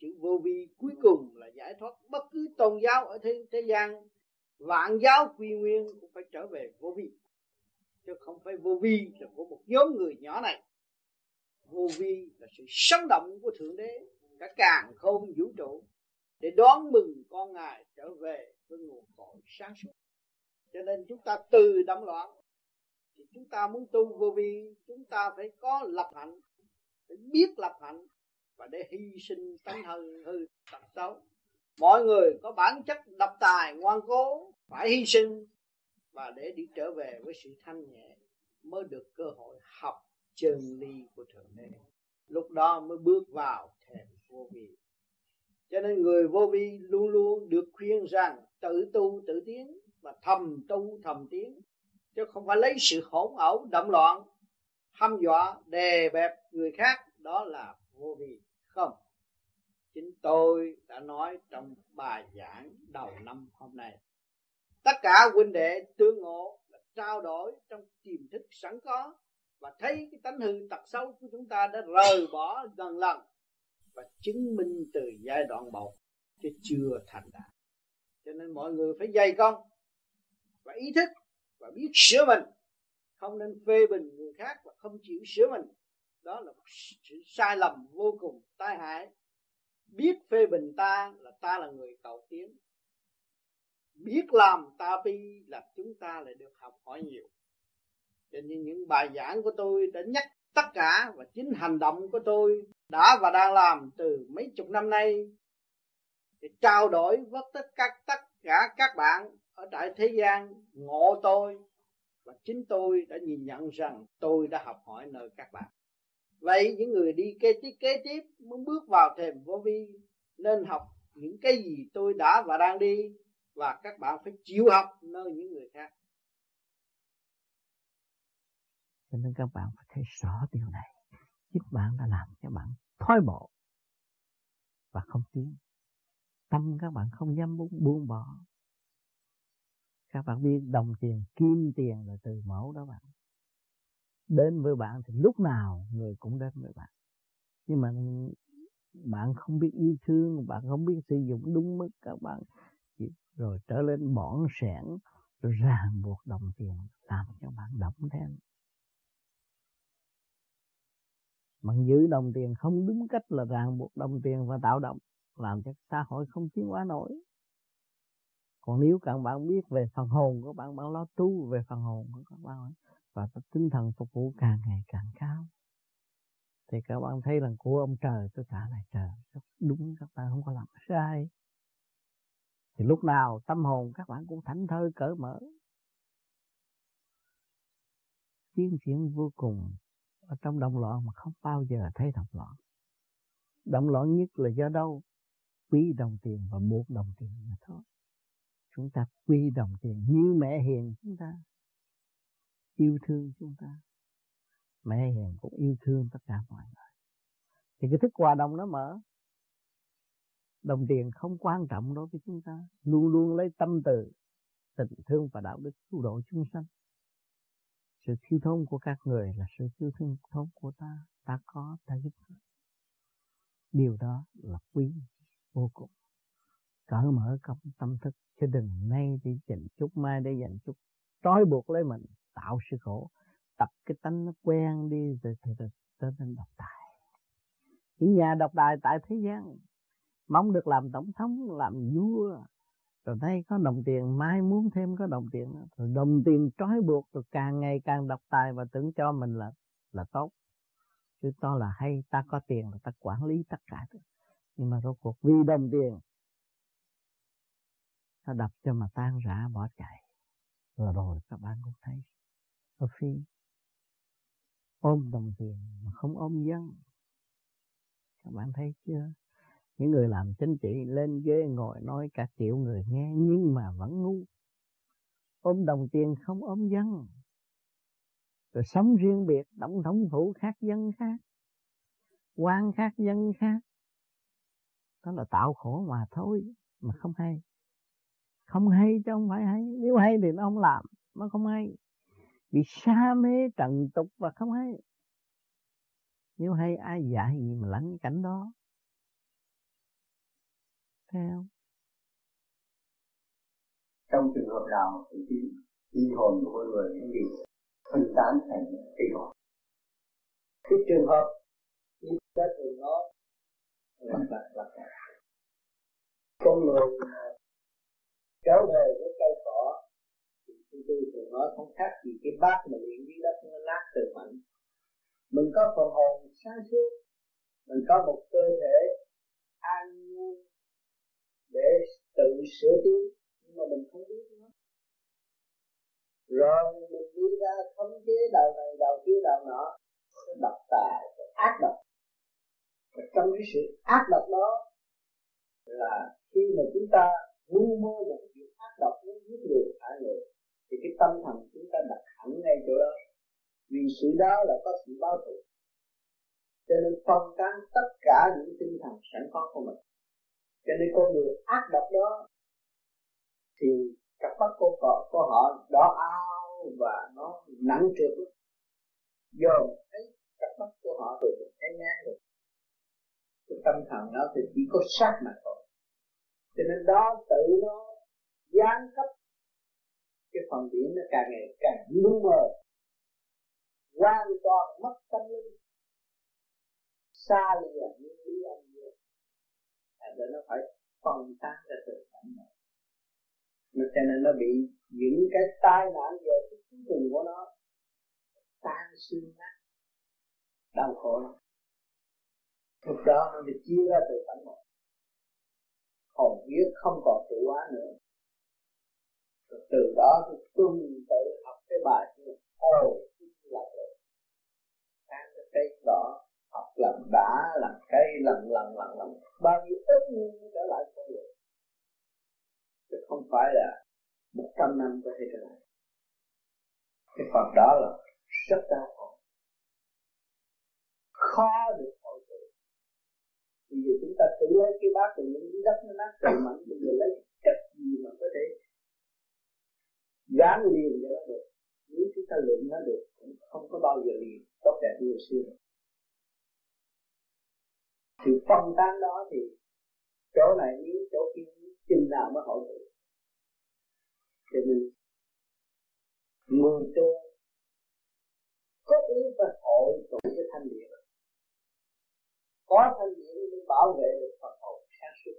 chữ vô vi cuối cùng là giải thoát bất cứ tôn giáo ở thế, thế gian vạn giáo quy nguyên cũng phải trở về vô vi, chứ không phải vô vi là của một nhóm người nhỏ này. Vô vi là sự sống động của thượng đế, cả càng không vũ trụ, để đón mừng con ngài trở về với nguồn cội sáng suốt. Cho nên chúng ta từ động loạn, thì chúng ta muốn tu vô vi, chúng ta phải có lập hạnh, phải biết lập hạnh và để hy sinh tánh hư hư tật xấu mọi người có bản chất độc tài, ngoan cố, phải hy sinh và để đi trở về với sự thanh nhẹ mới được cơ hội học chân lý của thượng đế. Lúc đó mới bước vào thềm vô vi. Cho nên người vô vi luôn luôn được khuyên rằng tự tu tự tiến và thầm tu thầm tiến, chứ không phải lấy sự hỗn ẩu động loạn, hăm dọa, đè bẹp người khác. Đó là vô vi, không chính tôi đã nói trong bài giảng đầu năm hôm nay. Tất cả huynh đệ tương ngộ là trao đổi trong tiềm thức sẵn có và thấy cái tánh hư tật xấu của chúng ta đã rời bỏ gần lần và chứng minh từ giai đoạn một chứ chưa thành đạt. Cho nên mọi người phải dày công và ý thức và biết sửa mình. Không nên phê bình người khác và không chịu sửa mình. Đó là một sự sai lầm vô cùng, tai hại biết phê bình ta là ta là người cầu tiến. Biết làm ta bi là chúng ta lại được học hỏi nhiều. Cho nên những bài giảng của tôi đã nhắc tất cả và chính hành động của tôi đã và đang làm từ mấy chục năm nay để trao đổi với tất cả tất cả các bạn ở tại thế gian, ngộ tôi và chính tôi đã nhìn nhận rằng tôi đã học hỏi nơi các bạn vậy những người đi kế tiếp kế tiếp muốn bước vào thềm vô vi nên học những cái gì tôi đã và đang đi và các bạn phải chịu học nơi những người khác. Cho nên các bạn phải thấy rõ điều này. Chính bạn đã làm cho bạn thoái bộ và không tiến. Tâm các bạn không dám buông, buông bỏ. Các bạn biết đồng tiền kim tiền là từ mẫu đó bạn đến với bạn thì lúc nào người cũng đến với bạn. Nhưng mà bạn không biết yêu thương, bạn không biết sử dụng đúng mức các bạn rồi trở lên bỏng sẻn, rồi ràng buộc đồng tiền làm cho bạn động thêm bạn giữ đồng tiền không đúng cách là ràng buộc đồng tiền và tạo động, làm cho xã hội không tiến hóa nổi. Còn nếu các bạn biết về phần hồn của bạn bạn lo tu về phần hồn của các bạn và tinh thần phục vụ càng ngày càng cao. Thì các bạn thấy rằng của ông trời, tôi trả lại trời đúng, các bạn không có làm sai. Thì lúc nào tâm hồn các bạn cũng thảnh thơi, cởi mở. Tiến triển vô cùng ở trong động loạn mà không bao giờ thấy động loạn. Động loạn nhất là do đâu? Quý đồng tiền và buộc đồng tiền mà thôi. Chúng ta quy đồng tiền như mẹ hiền chúng ta yêu thương chúng ta. Mẹ hiền cũng yêu thương tất cả mọi người. Thì cái thức hòa đồng nó mở. Đồng tiền không quan trọng đối với chúng ta. Luôn luôn lấy tâm từ, tình thương và đạo đức cứu độ chúng sanh. Sự thiếu thốn của các người là sự thiếu thốn của ta. Ta có, ta giúp điều đó là quý vô cùng. Cởi mở công tâm thức chứ đừng nay đi dành chút, mai để dành chút. Trói buộc lấy mình tạo sự khổ. Tập cái tánh nó quen đi rồi thì trở nên độc tài. Những nhà độc tài tại thế gian, mong được làm tổng thống, làm vua, rồi đây có đồng tiền, mai muốn thêm có đồng tiền rồi đồng tiền trói buộc, rồi càng ngày càng độc tài và tưởng cho mình là là tốt. Chứ to là hay, ta có tiền là ta quản lý tất cả nhưng mà rốt cuộc vì đồng tiền nó đập cho mà tan rã, bỏ chạy. Rồi rồi các bạn cũng thấy ở phi ôm đồng tiền mà không ôm dân, các bạn thấy chưa? Những người làm chính trị lên ghế ngồi nói cả triệu người nghe, nhưng mà vẫn ngu. Ôm đồng tiền không ôm dân, rồi sống riêng biệt tổng thống phủ khác dân khác, quan khác dân khác. Đó là tạo khổ mà thôi, mà không hay. Không hay chứ không phải hay. Nếu hay thì nó không làm, nó không hay vì sa mê trần tục và không hay. Nếu hay ai dạy gì mà lánh cảnh đó? Theo trong trường hợp nào thì cái linh hồn của con người cũng bị phân tán thành cây hồn cái trường hợp như đã thường nói là là là con người trở về với cây cỏ tôi thường nói không khác gì cái bát mà luyện dưới đất nó nát từ mạnh mình có phần hồn sáng suốt, mình có một cơ thể an nhiên để tự sửa tiến nhưng mà mình không biết nó. Rồi mình đi ra khống chế đầu này đầu kia đầu nọ độc tài ác độc. Và trong cái sự ác độc đó là khi mà chúng ta ngu mô một chuyện ác độc muốn giết người hại người thì cái tâm thần chúng ta đặt hẳn ngay chỗ đó. Vì sự đó là có sự báo thù. Cho nên phân tán tất cả những tinh thần sẵn có của mình. Cho nên con người ác độc đó thì cặp mắt cô họ, của họ đỏ ao và nó nặng trượt. Do thấy cặp mắt của họ rồi mình thấy ngang được. Cái tâm thần nó thì chỉ có sát mà thôi. Cho nên đó tự nó gián cấp cái phần điển nó càng ngày càng lu mờ, hoàn toàn mất tâm linh. Xa lìa nguyên lý âm dương. À, để nó phải phân tán ra từ cảnh này. Nó cho nên nó bị những cái tai nạn về cái cuối cùng của nó tan xương nát, đau khổ lắm. Lúc đó nó bị chia ra từ cảnh một hồn biết không còn tự hóa nữa rồi từ đó tôi tuân tự học cái bài kia ồ là được ăn cái cây đỏ học làm đã làm cây, lần lần lần lần. Bao nhiêu ức nhiên mới trở lại con người chứ không phải là một trăm năm có thể trở lại. Cái phần đó là rất đau khổ. Khó được hội tụ bây giờ chúng ta tự lấy cái bát từ những đất nó nát từ mạnh bây giờ lấy cách gì mà có thể gán liền cho nó được. Nếu chúng ta luyện nó được, cũng không có bao giờ liền tốt đẹp như xưa. Sự phân tán đó thì chỗ này nếu chỗ kia chừng nào mới hội tụ. Cho nên người tu có ý phải hội tụ cái thanh điển. Có thanh điển mới bảo vệ được Phật hồn sáng suốt.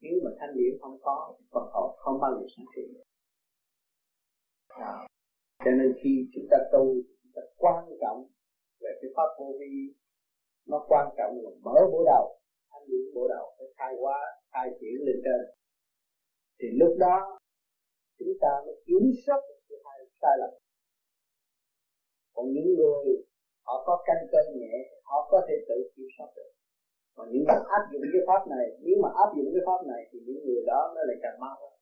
Nếu mà thanh điển không có, Phật hồn không bao giờ sáng suốt à. cho nên khi chúng ta tu chúng ta quan trọng về cái pháp vô vi nó quan trọng là mở bộ đầu anh điện bộ đầu phải khai hóa khai triển lên trên. Thì lúc đó chúng ta mới kiểm soát được sự sai, sai lầm. Còn những người họ có căn cơ nhẹ họ có thể tự kiểm soát được. Còn những người áp dụng cái pháp này nếu mà áp dụng cái pháp này thì những người đó nó lại càng mau hơn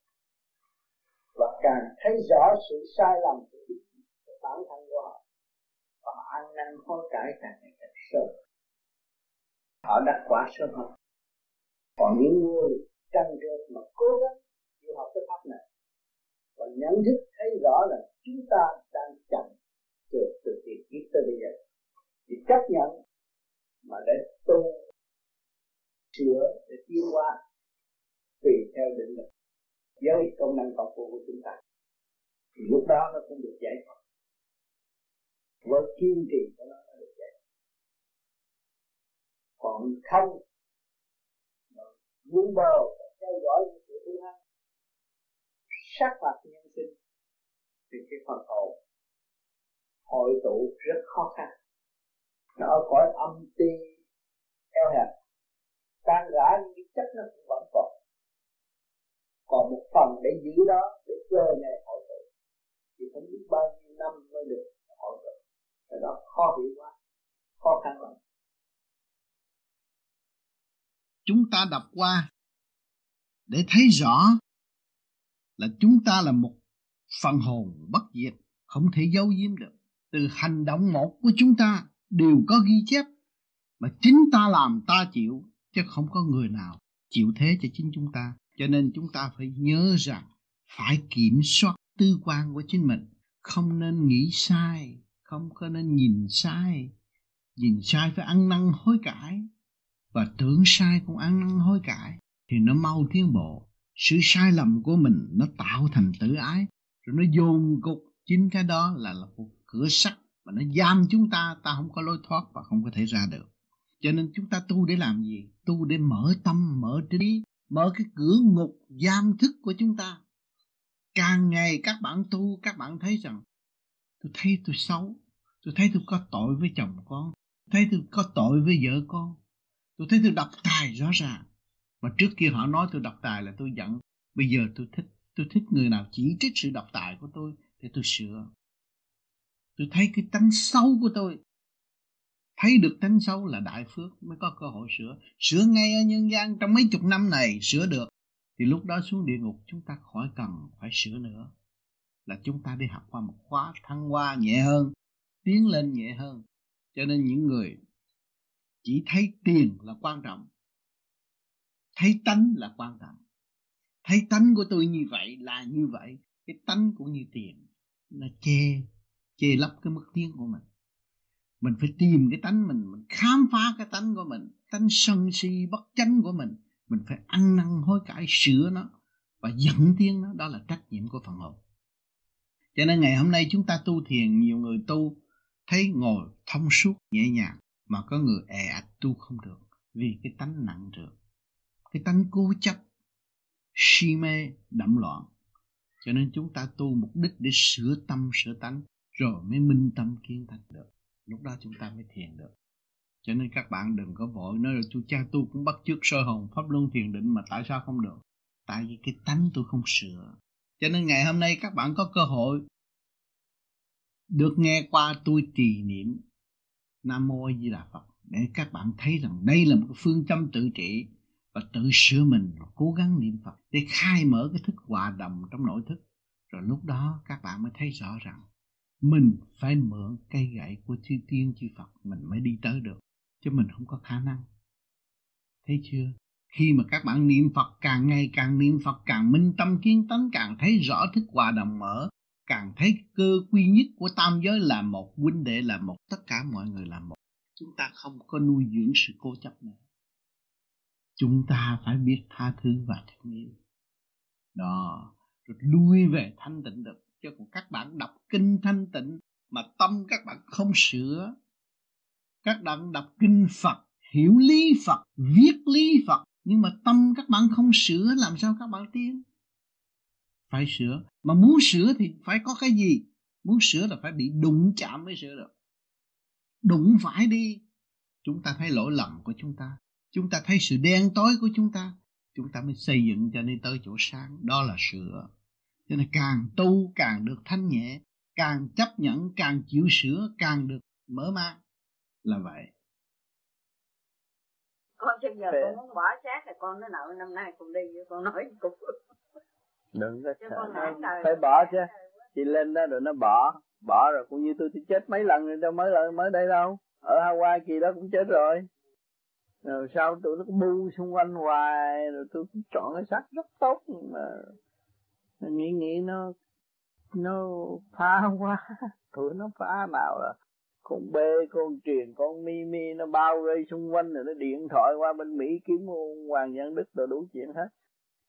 và càng thấy rõ sự sai lầm của bản thân của họ và họ ăn năn hối cải càng ngày càng sâu họ đã quá sớm hơn. Còn những người trăn trở mà cố gắng chịu học cái pháp này và nhận thức thấy rõ là chúng ta đang chậm từ từ tiền kiếp tới bây giờ, thì chấp nhận mà để tu, sửa, để tiến hóa tùy theo định lực với công năng công phu của chúng ta. Thì lúc đó nó cũng được giải thoát. Với kiên trì của nó nó được giải thoát. Còn không vun bờ theo dõi những sự hung hăng sát phạt nhân sinh, thì cái phần hồn, hội tụ rất khó khăn. Nó ở cõi âm ti, eo hẹp. Tan rã những cái chất nó cũng vẫn còn còn một phần để giữ đó, để chờ ngày hội tụ. Thì không biết bao nhiêu năm mới được hội tụ. Cái đó khó hiểu quá, khó khăn lắm. Chúng ta đọc qua để thấy rõ là chúng ta là một phần hồn bất diệt, không thể giấu giếm được. Từ hành động một của chúng ta đều có ghi chép mà chính ta làm ta chịu, chứ không có người nào chịu thế cho chính chúng ta cho nên chúng ta phải nhớ rằng phải kiểm soát tư quan của chính mình. Không nên nghĩ sai không có nên nhìn sai. Nhìn sai phải ăn năn hối cải. Và tưởng sai cũng ăn năn hối cải thì nó mau tiến bộ. Sự sai lầm của mình nó tạo thành tự ái. Rồi nó dồn cục. Chính cái đó là, là một cửa sắt mà nó giam chúng ta. Ta không có lối thoát và không có thể ra được. Cho nên chúng ta tu để làm gì? Tu để mở tâm mở trí mở cái cửa ngục giam thức của chúng ta. Càng ngày các bạn tu, các bạn thấy rằng, tôi thấy tôi xấu, tôi thấy tôi có tội với chồng con thấy tôi có tội với vợ con, tôi thấy tôi độc tài rõ ràng. Mà trước kia họ nói tôi độc tài là tôi giận, bây giờ tôi thích tôi thích người nào chỉ trích sự độc tài của tôi thì tôi sửa. Tôi thấy cái tánh xấu của tôi thấy được tánh xấu là đại phước mới có cơ hội sửa. Sửa ngay ở nhân gian trong mấy chục năm này, sửa được. Thì lúc đó xuống địa ngục, chúng ta khỏi cần phải sửa nữa. Là chúng ta đi học qua một khóa thăng hoa nhẹ hơn, tiến lên nhẹ hơn. Cho nên những người chỉ thấy tiền là quan trọng, thấy tánh là quan trọng. Thấy tánh của tôi như vậy là như vậy, cái tánh cũng như tiền. Nó chê chê lấp cái mức tiếng của mình mình phải tìm cái tánh mình mình khám phá cái tánh của mình, tánh sân si bất chánh của mình. Mình phải ăn năn hối cải, sửa nó và dẫn tiến nó. Đó là trách nhiệm của phần hồn. Cho nên ngày hôm nay chúng ta tu thiền, nhiều người tu thấy ngồi thông suốt, nhẹ nhàng, mà có người è ạch tu không được vì cái tánh nặng trược cái tánh cố chấp, si mê, đậm loạn. Cho nên chúng ta tu mục đích để sửa tâm, sửa tánh, rồi mới minh tâm kiến thành được lúc đó chúng ta mới thiền được. Cho nên các bạn đừng có vội nói là chú cha tu cũng bắt chước sơ hồn, pháp luân thiền định mà tại sao không được? Tại vì cái tánh tôi không sửa. Cho nên ngày hôm nay các bạn có cơ hội được nghe qua tôi trì niệm nam mô a di đà phật để các bạn thấy rằng đây là một phương châm tự trị và tự sửa mình và cố gắng niệm phật để khai mở cái thức hòa đồng trong nội thức. Rồi lúc đó các bạn mới thấy rõ rằng mình phải mượn cây gậy của chư tiên chư Phật mình mới đi tới được, chứ mình không có khả năng. Thấy chưa? Khi mà các bạn niệm Phật, càng ngày càng niệm Phật, càng minh tâm kiến tánh, càng thấy rõ thức hòa đồng mở, càng thấy cơ quy nhất của tam giới là một, huynh đệ là một, tất cả mọi người là một. Chúng ta không có nuôi dưỡng sự cố chấp nữa. Chúng ta phải biết tha thứ và thương yêu. Đó, rồi lui về thanh tịnh được cho các bạn đọc kinh thanh tịnh mà tâm các bạn không sửa. Các bạn đọc kinh Phật, hiểu lý Phật, viết lý Phật, nhưng mà tâm các bạn không sửa, làm sao các bạn tiến? Phải sửa. Mà muốn sửa thì phải có cái gì? Muốn sửa là phải bị đụng chạm mới sửa được. Đụng phải đi. Chúng ta thấy lỗi lầm của chúng ta. Chúng ta thấy sự đen tối của chúng ta. Chúng ta mới xây dựng cho nên tới chỗ sáng. Đó là sửa cho nên càng tu càng được thanh nhẹ càng chấp nhận càng chịu sửa càng được mở mang. Là vậy. Con bây giờ con muốn bỏ xác thì con nói nợ năm nay con đi con nói cục đừng có sợ phải bỏ chứ. Chị lên đó rồi nó bỏ. Bỏ rồi cũng như tôi thì chết mấy lần rồi đâu mới lại mới đây đâu. Ở Hawaii kỳ đó cũng chết rồi. Rồi sau tụi nó bu xung quanh hoài rồi tôi cũng chọn cái sắc rất tốt nhưng mà nghĩ nghĩ nó nó phá quá. Tụi nó phá nào là con bê con truyền con mi mi nó bao vây xung quanh rồi nó điện thoại qua bên mỹ kiếm hoàng nhân đức rồi đủ chuyện hết.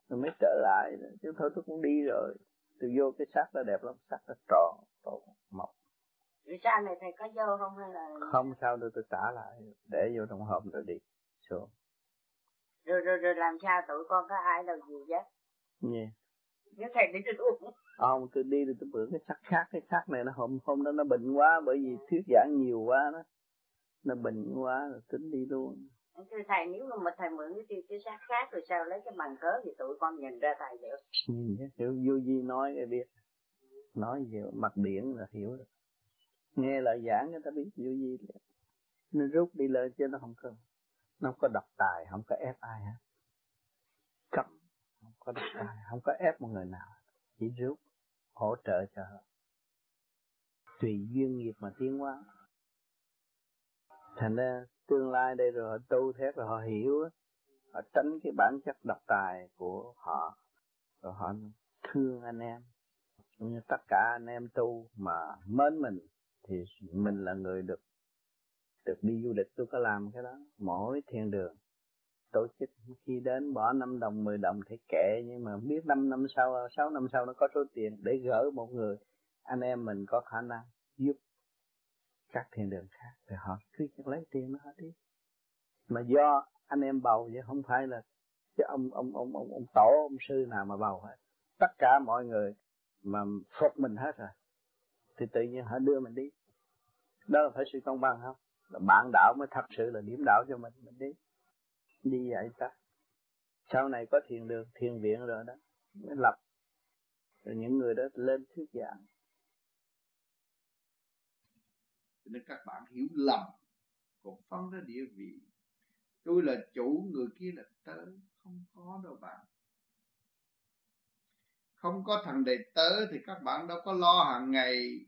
Rồi mới trở lại. Chứ thôi tôi cũng đi rồi. Tôi vô cái sắc nó đẹp lắm. Sắc nó tròn tốt mộc Rồi sau này thầy có vô không hay là không sao đâu tôi trả lại. Để vô trong hộp rồi đi. Xuống. Rồi, rồi rồi làm sao? Tụi con có ai đâu gì chứ yeah. Nếu thầy đi luôn không tôi đi thì tôi bữa cái sắc khác cái sắc này nó hôm hôm đó nó bệnh quá bởi vì thuyết giảng nhiều quá đó. Nó bệnh quá rồi tính đi luôn. Thưa thầy nếu mà thầy mượn cái tiêu cái sắc khác rồi sao lấy cái bằng cớ thì tụi con nhìn ra thầy được nhìn hiểu vô di nói cái biết. Nói về mặt điển là hiểu được nghe lời giảng người ta biết vô di nên rút đi lên chứ nó không có nó không có độc tài không có ép ai hết có độc tài không có ép một người nào. Chỉ rút hỗ trợ cho họ. Tùy duyên nghiệp mà tiến hóa. Thành ra tương lai đây rồi, họ tu thét rồi, họ hiểu họ tránh cái bản chất độc tài của họ. Rồi họ thương anh em. Cũng như tất cả anh em tu mà mến mình, thì mình là người được được đi du lịch. Tôi có làm cái đó. Mỗi thiên đường tổ chức khi đến bỏ 5 đồng 10 đồng thì kệ, nhưng mà biết 5 năm sau 6 năm sau nó có số tiền để gỡ một người, anh em mình có khả năng giúp các thiên đường khác. Thì họ cứ lấy tiền nó hết đi. Mà do anh em bầu chứ không phải là chứ ông ông ông ông ông tổ, ông sư nào mà bầu hết. Tất cả mọi người mà phục mình hết rồi, thì tự nhiên họ đưa mình đi. Đó là phải sự công bằng không? Là bạn đạo mới thật sự là điểm đạo cho mình mình đi đi dạy ta. Sau này có thiền đường thiền viện rồi đó, mới lập. Rồi những người đó lên thuyết giảng. Cho nên các bạn hiểu lầm, còn phân ra địa vị. Tôi là chủ, người kia là tớ, không có đâu bạn. Không có thằng đệ tớ thì các bạn đâu có lo hàng ngày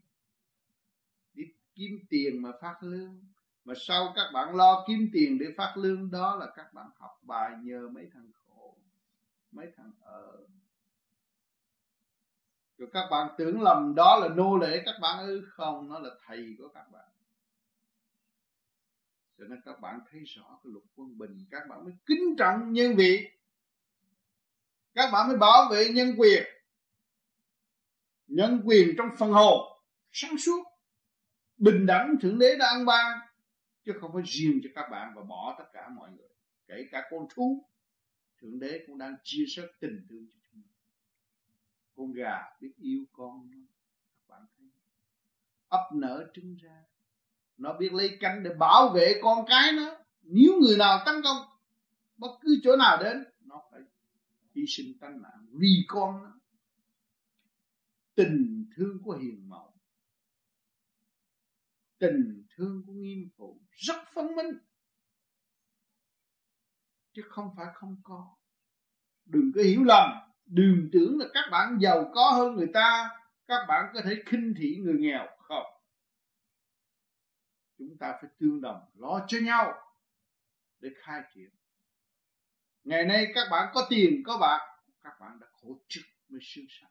đi kiếm tiền mà phát lương mà sau các bạn lo kiếm tiền để phát lương, đó là các bạn học bài nhờ mấy thằng khổ, mấy thằng ở rồi các bạn tưởng lầm đó là nô lệ các bạn ư? Không, nó là thầy của các bạn. Cho nên các bạn thấy rõ cái luật quân bình, các bạn mới kính trọng nhân vị. Các bạn mới bảo vệ nhân quyền. Nhân quyền trong phần hồn, sáng suốt, bình đẳng thượng đế đã ăn ban chứ không phải riêng cho các bạn và bỏ tất cả mọi người. Kể cả con thú, thượng đế cũng đang chia sẻ tình thương cho chúng ta con gà biết yêu con các bạn thấy ấp nở trứng ra, nó biết lấy cánh để bảo vệ con cái nó. Nếu người nào tấn công, bất cứ chỗ nào đến, nó phải hy sinh tánh mạng vì con nó. Tình thương của hiền mẫu, tình thương của nghiêm phụ rất phân minh. Chứ không phải không có. Đừng có hiểu lầm, đừng tưởng là các bạn giàu có hơn người ta, các bạn có thể khinh thị người nghèo, không. Chúng ta phải tương đồng, lo cho nhau để khai triển. Ngày nay các bạn có tiền, có bạc, các bạn đã khổ trực mới sướng sanh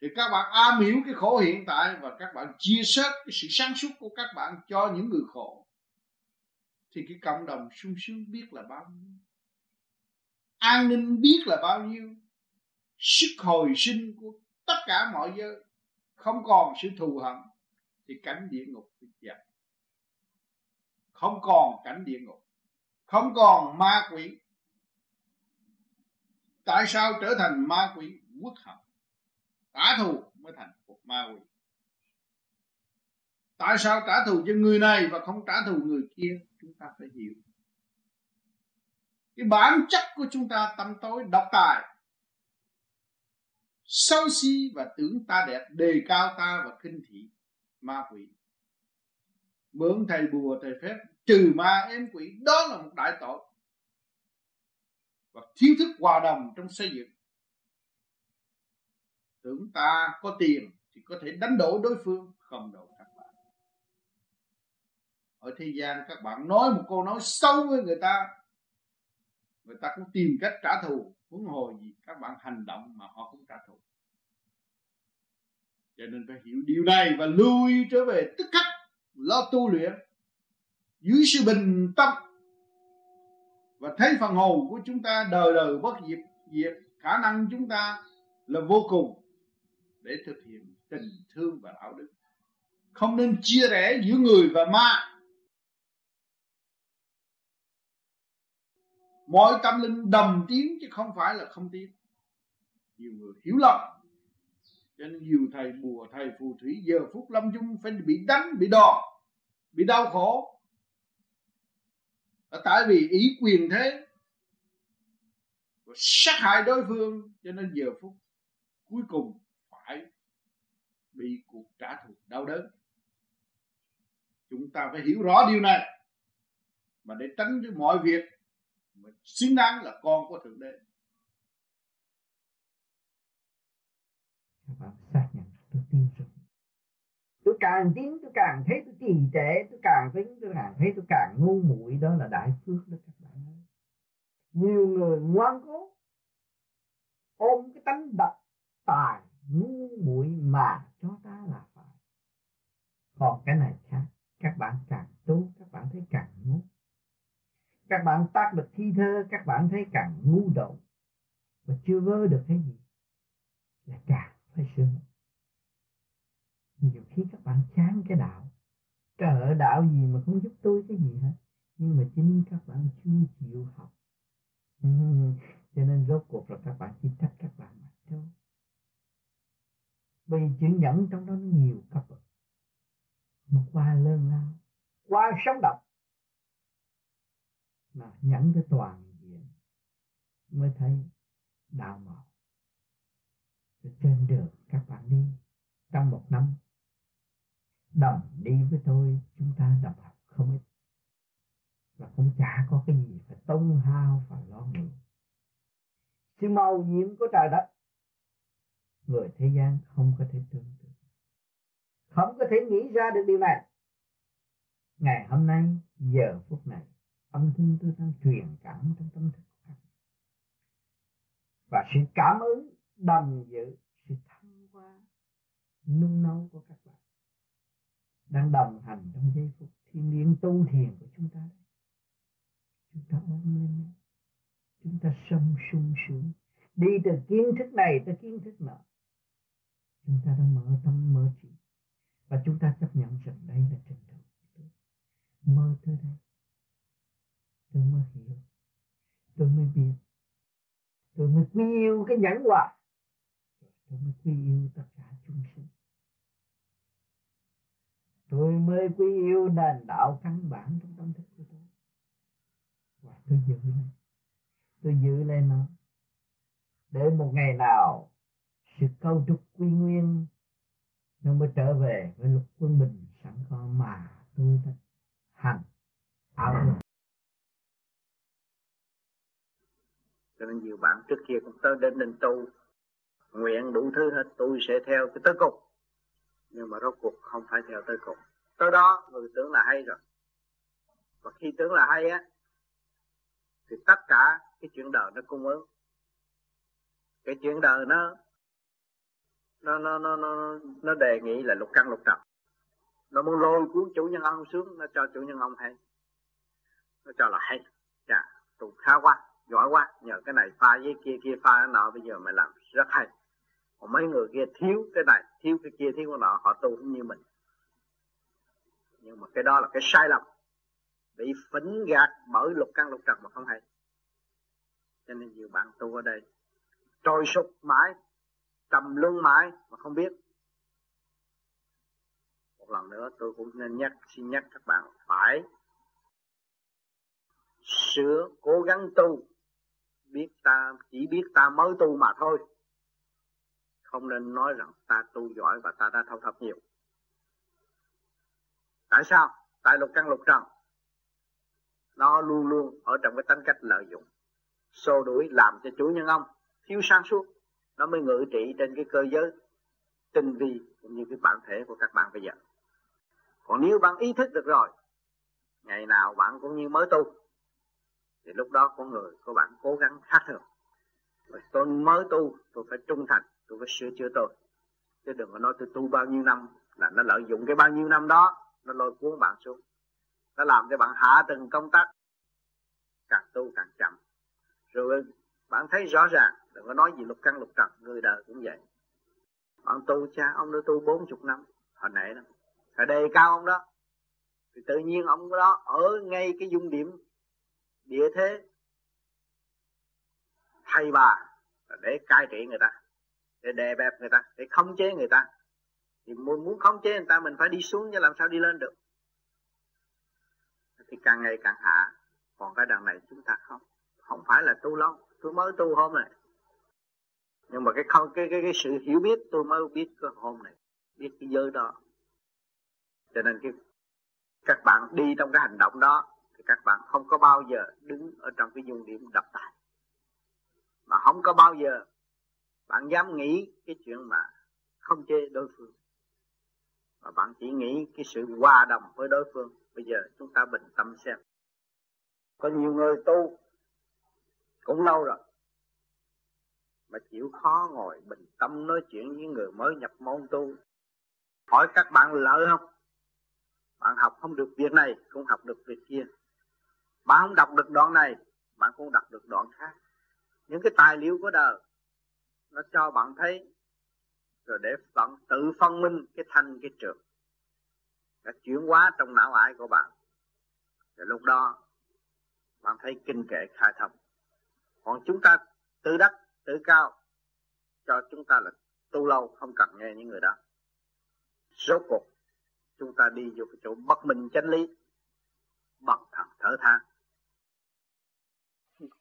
thì các bạn am hiểu cái khổ hiện tại và các bạn chia sẻ cái sự sáng suốt của các bạn cho những người khổ. Thì cái cộng đồng sung sướng biết là bao nhiêu. An ninh biết là bao nhiêu. Sức hồi sinh của tất cả mọi giới không còn sự thù hận thì cảnh địa ngục bị dập không còn cảnh địa ngục. Không còn ma quỷ. Tại sao trở thành ma quỷ? Quốc hận trả thù mới thành một ma quỷ. Tại sao trả thù cho người này và không trả thù người kia? Chúng ta phải hiểu. Cái bản chất của chúng ta tâm tối, độc tài. Sâu si và tưởng ta đẹp, đề cao ta và khinh thị ma quỷ. Mượn thầy bùa, thầy phép, trừ ma êm quỷ, đó là một đại tội. Và thiếu thức hòa đồng trong xây dựng tưởng ta có tiền thì có thể đánh đổ đối phương, không đổ các bạn. Ở thế gian các bạn nói một câu nói xấu với người ta người ta cũng tìm cách trả thù, huống hồ gì các bạn hành động mà họ cũng trả thù. Cho nên phải hiểu điều này và lui trở về tức khắc, lo tu luyện dưới sự bình tâm. Và thấy phần hồn của chúng ta đời đời bất diệt diệt, khả năng chúng ta là vô cùng để thực hiện tình thương và đạo đức. Không nên chia rẽ giữa người và ma. Mọi tâm linh đồng tiếng chứ không phải là không tiếng. Nhiều người hiểu lầm. Cho nên nhiều thầy bùa, thầy phù thủy giờ phút lâm chung phải bị đánh, bị đòn, bị đau khổ. Là tại vì ý quyền thế và sát hại đối phương, cho nên giờ phút cuối cùng bị cuộc trả thù đau đớn. Chúng ta phải hiểu rõ điều này. Mà để tránh cái mọi việc mà xứng đáng là con của thượng đế. Xác nhận, tôi tin rồi tôi càng tiến tôi càng thấy tôi trì trệ, tôi càng thấy tôi càng thấy tôi càng ngu muội, đó là đại phước đó các bạn ơi. Nhiều người ngoan cố ôm cái tánh độc tài ngu muội mà cho ta là phải. Còn cái này khác. Các bạn càng tu, các bạn thấy càng ngu. Các bạn tác được thi thơ, các bạn thấy càng ngu đậu và chưa vơ được cái gì, là càng phải sửa nhiều khi các bạn chán cái đạo. Trời đạo gì mà không giúp tôi cái gì hết. Nhưng mà chính các bạn chưa chịu học. Ừ. cho nên rốt cuộc là các bạn chỉ trách các bạn mà thôi vì chữ nhẫn trong đó nó nhiều cấp bậc. Một qua lớn lao qua sống động mà nhẫn cái toàn diện mới thấy đạo màu trên đường các bạn đi, trong một năm, đồng đi với tôi, chúng ta đồng học không ít. Và cũng chả có cái gì phải tốn hao và lo nghĩ sự màu nhiệm của trời đất người thế gian không có thể tưởng tượng. Không có thể nghĩ ra được điều này. Ngày hôm nay, giờ phút này, âm thanh tôi đang truyền cảm trong tâm thức của anh. Và sự cảm ứng đồng dự sự thăng hoa, nung nấu của các bạn đang đồng hành trong giây phút thiên liêng tu thiền của chúng ta. Chúng ta ôm lên nhau. Chúng ta sông sung sướng. Đi từ kiến thức này tới kiến thức nọ chúng ta đã mở tâm mở trí. Và chúng ta chấp nhận rằng đây là trình độ mơ tới đây, tôi mới hiểu. Tôi mới biết. Tôi mới quý yêu cái nhẫn hòa. Tôi mới quý yêu tất cả chúng sinh. Tôi mới quý yêu nền đạo căn bản trong tâm thức của tôi. Và tôi giữ lên tôi giữ lên nó. Để một ngày nào sự câu trúc quy nguyên, nó mới trở về với lục quân bình sẵn có mà tôi đã hành ảo cho nên nhiều bạn trước kia cũng tới đến đình tu, nguyện đủ thứ hết, tôi sẽ theo cái tới cùng nhưng mà rốt cuộc không phải theo tới cùng tới đó, người tưởng là hay rồi. Và khi tưởng là hay á, thì tất cả cái chuyện đời nó cung ứng. Cái chuyện đời nó nó nó nó nó nó đề nghị là lục căn lục trần. Nó muốn lôi cuốn chủ nhân ông xuống, nó cho chủ nhân ông hay. Nó cho là hay. Dạ tụ khá quá, giỏi quá. Nhờ cái này pha với kia kia pha cái nọ, bây giờ mày làm rất hay. Còn mấy người kia thiếu cái này, thiếu cái kia, thiếu cái nọ, họ tu cũng như mình. Nhưng mà cái đó là cái sai lầm. Bị phỉnh gạt bởi lục căn lục trần mà không hay. Cho nên nhiều bạn tu ở đây trôi sụp mãi trầm luân mãi mà không biết. Một lần nữa tôi cũng nên nhắc, xin nhắc các bạn phải sửa cố gắng tu. Biết ta, chỉ biết ta mới tu mà thôi. Không nên nói rằng ta tu giỏi và ta đã thâu thập nhiều. Tại sao? Tại lục căn lục trần. Nó luôn luôn ở trong cái tính cách lợi dụng. Xô đuổi làm cho chủ nhân ông, thiếu sáng suốt nó mới ngự trị trên cái cơ giới tinh vi cũng như cái bản thể của các bạn bây giờ. Còn nếu bạn ý thức được rồi, ngày nào bạn cũng như mới tu, thì lúc đó con người của bạn cố gắng khác thường. Rồi tôi mới tu, tôi phải trung thành, tôi phải sửa chữa tôi. Chứ đừng có nói tôi tu bao nhiêu năm là nó lợi dụng cái bao nhiêu năm đó, nó lôi cuốn bạn xuống. Nó làm cho bạn hạ từng công tác, càng tu càng chậm. Rồi bạn thấy rõ ràng đừng có nói gì lục căn lục trần, người đời cũng vậy. Ông tu cha, ông đã tu bốn chục năm, hồi nãy đó. Phải đề cao ông đó, thì tự nhiên ông đó ở ngay cái dung điểm địa thế thầy bà, để cai trị người ta, để đè bẹp người ta, để khống chế người ta. Thì muốn muốn khống chế người ta, mình phải đi xuống chứ làm sao đi lên được. Thì càng ngày càng hạ, còn cái đằng này chúng ta không không phải là tu lâu tôi mới tu hôm này nhưng mà cái không, cái cái cái sự hiểu biết tôi mới biết cái hôm này, biết cái giới đó. Cho nên cái, các bạn đi trong cái hành động đó, thì các bạn không có bao giờ đứng ở trong cái dung điểm đập tài. Mà không có bao giờ bạn dám nghĩ cái chuyện mà không chê đối phương. Mà bạn chỉ nghĩ cái sự hòa đồng với đối phương. Bây giờ chúng ta bình tâm xem. Có nhiều người tu, cũng lâu rồi mà chịu khó ngồi bình tâm nói chuyện với người mới nhập môn tu. Hỏi các bạn lợi không? Bạn học không được việc này, cũng học được việc kia. Bạn không đọc được đoạn này, bạn cũng đọc được đoạn khác. Những cái tài liệu của đời, nó cho bạn thấy, rồi để bạn tự phân minh cái thanh, cái trường. Đã chuyển hóa trong não ải của bạn. Rồi lúc đó, bạn thấy kinh kệ khai thông. Còn chúng ta tự đắc tự cao cho chúng ta là tu lâu, không cần nghe những người đó. Rốt cuộc, chúng ta đi vô cái chỗ bất minh chánh lý, bằng thần thở than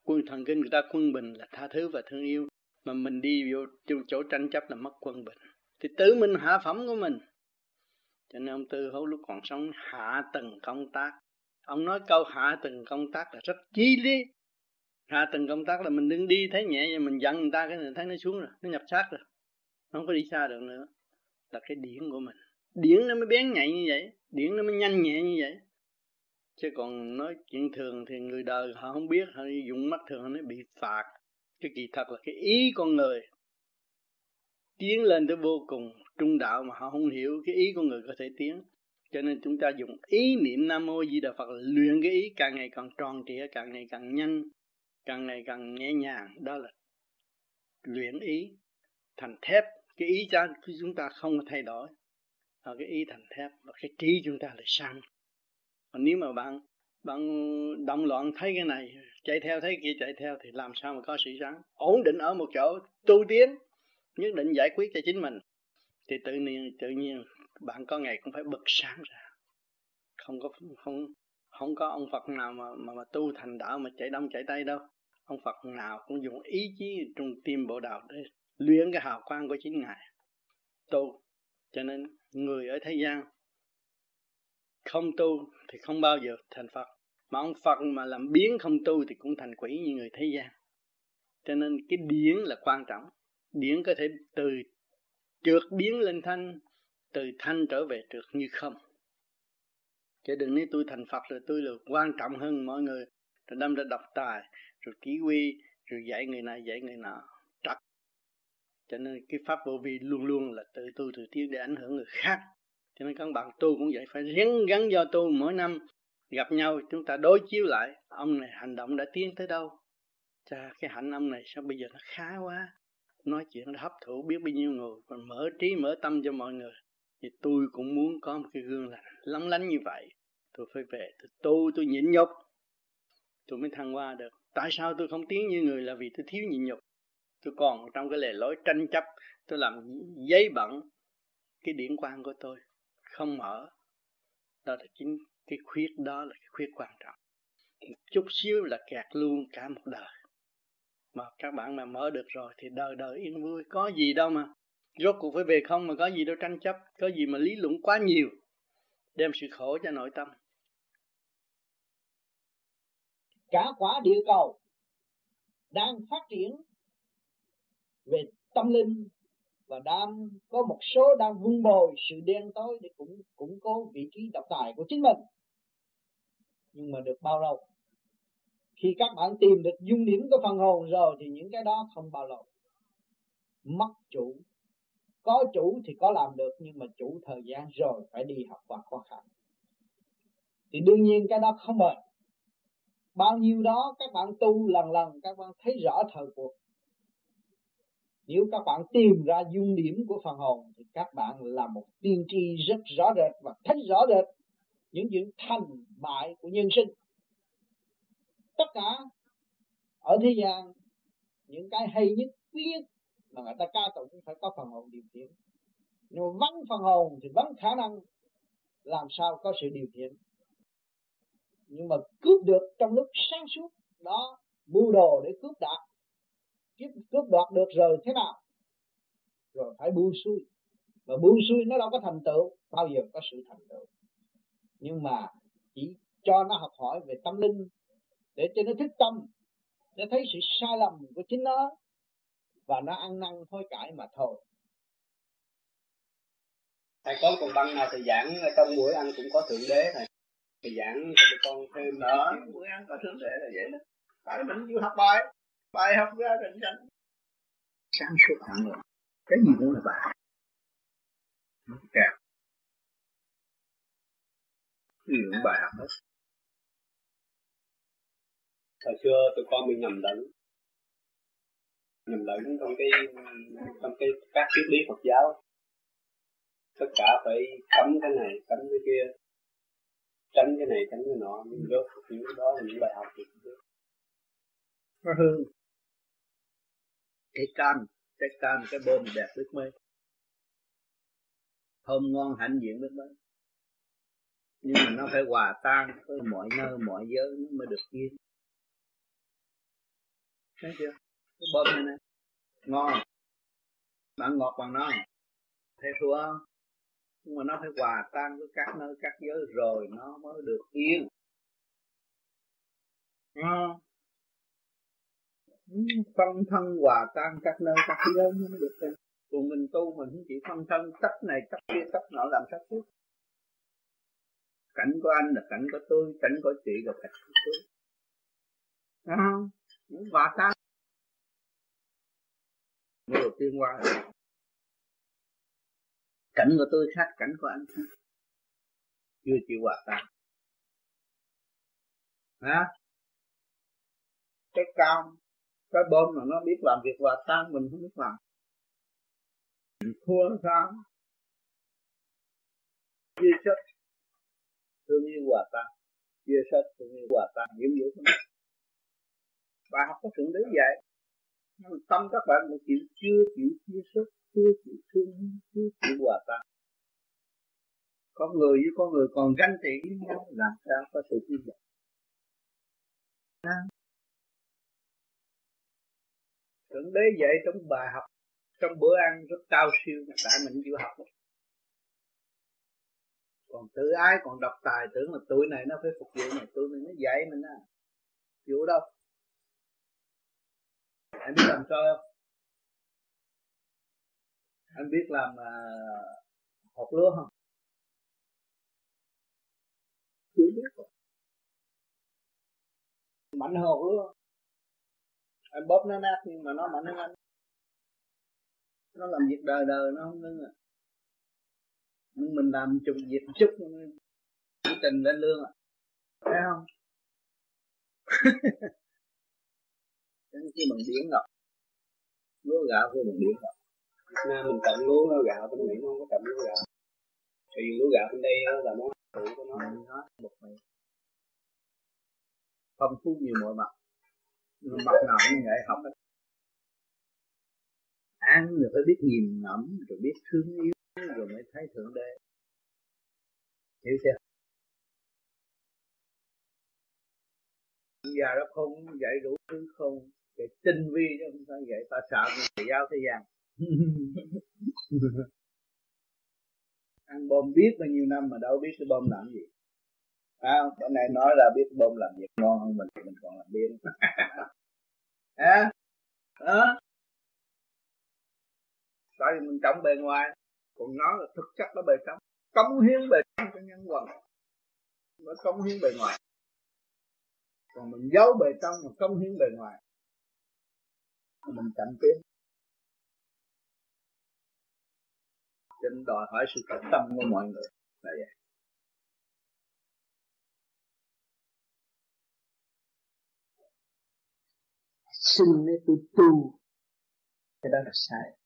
quân thần kinh người ta quân bình là tha thứ và thương yêu, mà mình đi vô chỗ tranh chấp là mất quân bình. Thì tự mình hạ phẩm của mình. Cho nên ông tư hấu lúc còn sống hạ từng công tác. Ông nói câu hạ từng công tác là rất chi lý hạ từng công tác là mình đứng đi thấy nhẹ vậy, mình dặn người ta cái này, thấy nó xuống rồi, nó nhập sát rồi. Không có đi xa được nữa. Là cái điển của mình. Điển nó mới bén nhạy như vậy, điển nó mới nhanh nhẹ như vậy. Chứ còn nói chuyện thường thì người đời họ không biết, họ dùng mắt thường, họ nói bị phạt. Cái kỳ thật là cái ý con người. Tiến lên tới vô cùng trung đạo mà họ không hiểu cái ý con người có thể tiến. Cho nên chúng ta dùng ý niệm nam mô di đà phật, luyện cái ý càng ngày càng tròn trịa, càng ngày càng nhanh càng ngày càng nhẹ nhàng đó là luyện ý thành thép. Cái ý cha chúng ta không thay đổi. Và cái ý thành thép và cái trí chúng ta là sang còn nếu mà bạn bạn động loạn thấy cái này chạy theo thấy kia chạy theo thì làm sao mà có sự sáng? Ổn định ở một chỗ tu tiến nhất định giải quyết cho chính mình. Thì tự nhiên tự nhiên bạn có ngày cũng phải bật sáng ra. Không có không không có ông Phật nào mà mà, mà tu thành đạo mà chạy đông chạy tây đâu ông Phật nào cũng dùng ý chí trong tim bộ đạo để luyện cái hào quang của chính ngài. Tu, cho nên người ở thế gian không tu thì không bao giờ thành Phật. Mà ông Phật mà làm biến không tu thì cũng thành quỷ như người thế gian. Cho nên cái điển là quan trọng. Điển có thể từ trượt biến lên thanh, từ thanh trở về trượt như không. Chứ đừng nói tôi thành Phật rồi tôi là quan trọng hơn mọi người. Rồi đâm ra độc tài rồi ký quy rồi dạy người này, dạy người nọ. Trật. Cho nên cái pháp vô vi luôn luôn là tự tu, tự tiến để ảnh hưởng người khác. Cho nên các bạn tu cũng vậy, phải rắn gắn do tu. Mỗi năm gặp nhau, chúng ta đối chiếu lại, ông này hành động đã tiến tới đâu? Cha, cái hạnh ông này sao bây giờ nó khá quá? Nói chuyện nó hấp thụ, biết bao nhiêu người, còn mở trí, mở tâm cho mọi người. Thì tôi cũng muốn có một cái gương là lóng lánh như vậy. Tôi phải về, tôi tu, tôi nhịn nhục. Tôi mới thăng hoa được tại sao tôi không tiến như người là vì tôi thiếu nhịn nhục? Tôi còn trong cái lề lối tranh chấp, tôi làm giấy bẩn cái điển quan của tôi, không mở. Đó là chính cái khuyết, đó là cái khuyết quan trọng. Một chút xíu là kẹt luôn cả một đời. Mà các bạn mà mở được rồi thì đời đời yên vui, có gì đâu mà. Rốt cuộc phải về không mà có gì đâu tranh chấp, có gì mà lý luận quá nhiều, đem sự khổ cho nội tâm. Cả quả địa cầu đang phát triển về tâm linh và đang có một số đang vun bồi sự đen tối để cũng củng cố vị trí độc tài của chính mình. Nhưng mà được bao lâu? Khi các bạn tìm được dung điểm của phần hồn rồi thì những cái đó không bao lâu. Mất chủ. Có chủ thì có làm được, nhưng mà chủ thời gian rồi phải đi học và khó khăn. Thì đương nhiên cái đó không bền bao nhiêu đó các bạn tu lần lần, các bạn thấy rõ thời cuộc. Nếu các bạn tìm ra dung điểm của phần hồn, thì các bạn là một tiên tri rất rõ rệt và thấy rõ rệt những chuyện thành bại của nhân sinh. Tất cả ở thế gian, những cái hay nhất, quý nhất mà người ta ca tụng phải có phần hồn điều khiển. Nhưng mà vắng phần hồn thì vắng khả năng, làm sao có sự điều khiển? Nhưng mà cướp được trong lúc sáng suốt đó mưu đồ để cướp đoạt. Cướp, cướp đoạt được rồi thế nào? Rồi phải buông xuôi. Mà buông xuôi nó đâu có thành tựu bao giờ có sự thành tựu. Nhưng mà chỉ cho nó học hỏi về tâm linh để cho nó thức tâm nó thấy sự sai lầm của chính nó và nó ăn năn hối cải mà thôi. Thầy có còn băng nào thì giảng trong buổi ăn cũng có thượng đế thầy? Thầy giảng cho con thêm đó. buổi ăn có thượng đế là vậy đó. Tại mình chịu học bài bài học ra định danh sáng suốt hẳn rồi cái gì cũng là bài. Nó kẹt. Gì cũng bài học hết. Hồi xưa tụi con bị nhầm lẫn. Nhầm lẫn trong cái trong cái các triết lý Phật giáo. Tất cả phải cấm cái này cấm cái kia tránh cái này, tránh cái nọ những rốt những đó là những bài học được. Nó hư cái cam cái cam cái bơm đẹp biết mấy thơm ngon hạnh diện biết mấy nhưng mà nó phải hòa tan với mọi nơi, mọi giới nó mới được yên. Thấy chưa? Cái bơm này nè. Ngon. Bạn ngọt bằng nó. Thấy thua không? Nhưng mà nó phải hòa tan với các nơi các giới rồi nó mới được yên. À. phân thân hòa tan các nơi các giới nó mới được yên. Còn mình tu mình không chỉ phân thân tách này tách kia tách nọ làm sao tiếp cảnh của anh là cảnh của tôi cảnh của chị là cảnh của tôi. À, hòa tan. Mới được tiên qua cảnh của tôi khác cảnh của anh khác. Chưa chịu hòa tan. Hả? Cái cao, cái bom mà nó biết làm việc hòa tan mình không biết làm. Mình thua sao? Chia sất thương yêu hòa tan. Chia sất thương yêu hòa tan. Nhiễm dữ không? Nó bài học có thượng đế vậy tâm các bạn một chịu chưa chịu chia sớt chưa chịu thương, chưa chịu hòa tan. Con người với con người còn ganh tị với nhau, làm sao có sự tin sẻ? Thượng đế dạy trong bài học, trong bữa ăn rất cao siêu mà tại mình chịu học. Còn tự ai còn đọc tài, tưởng là tuổi này nó phải phục vụ này tuổi này nó dạy mình à. Chịu đâu? Anh biết làm sao không? Anh biết làm uh, hột lúa không? Chưa biết. Rồi mạnh hơn hột lúa anh bóp nó nát nhưng mà nó mạnh hơn anh nó làm việc đời đời nó không ngưng à. Nhưng mình làm chục việc chút chỉ tình lên lương à. Thấy không Cái khi bằng biển ngọc. Lúa gạo khi bằng biển ngọc. Việt Nam mình trồng lúa gạo bên Mỹ nó không có trồng lúa gạo. Thì lúa gạo bên đây là món phụ của nó. Nó một mình. Phong phú nhiều mọi mặt. Mặt nào cũng nghệ học hết. Ăn rồi phải biết nhìn ngẫm rồi biết thương yêu rồi mới thấy thượng đế. Hiểu chưa? Giờ đó không dạy đủ thứ không dạy tinh vi chứ không phải dạy ta sợ thầy giáo thế gian. Ăn bom biết bao nhiêu năm mà đâu biết cái bom làm gì. À, bữa nay nói là biết bom làm việc ngon hơn mình mình còn làm điên à, đó tại vì mình trọng bề ngoài còn nó là thực chất nó bề trong. Cống hiến bề trong cho nhân quần nó cống hiến bề ngoài. Còn mình giấu bề trong mà công hiến bề ngoài mình chậm tiến cho nên đòi hỏi sự tập tâm của mọi người. Là vậy. Xin nếu tôi tu. Cái đó là sai.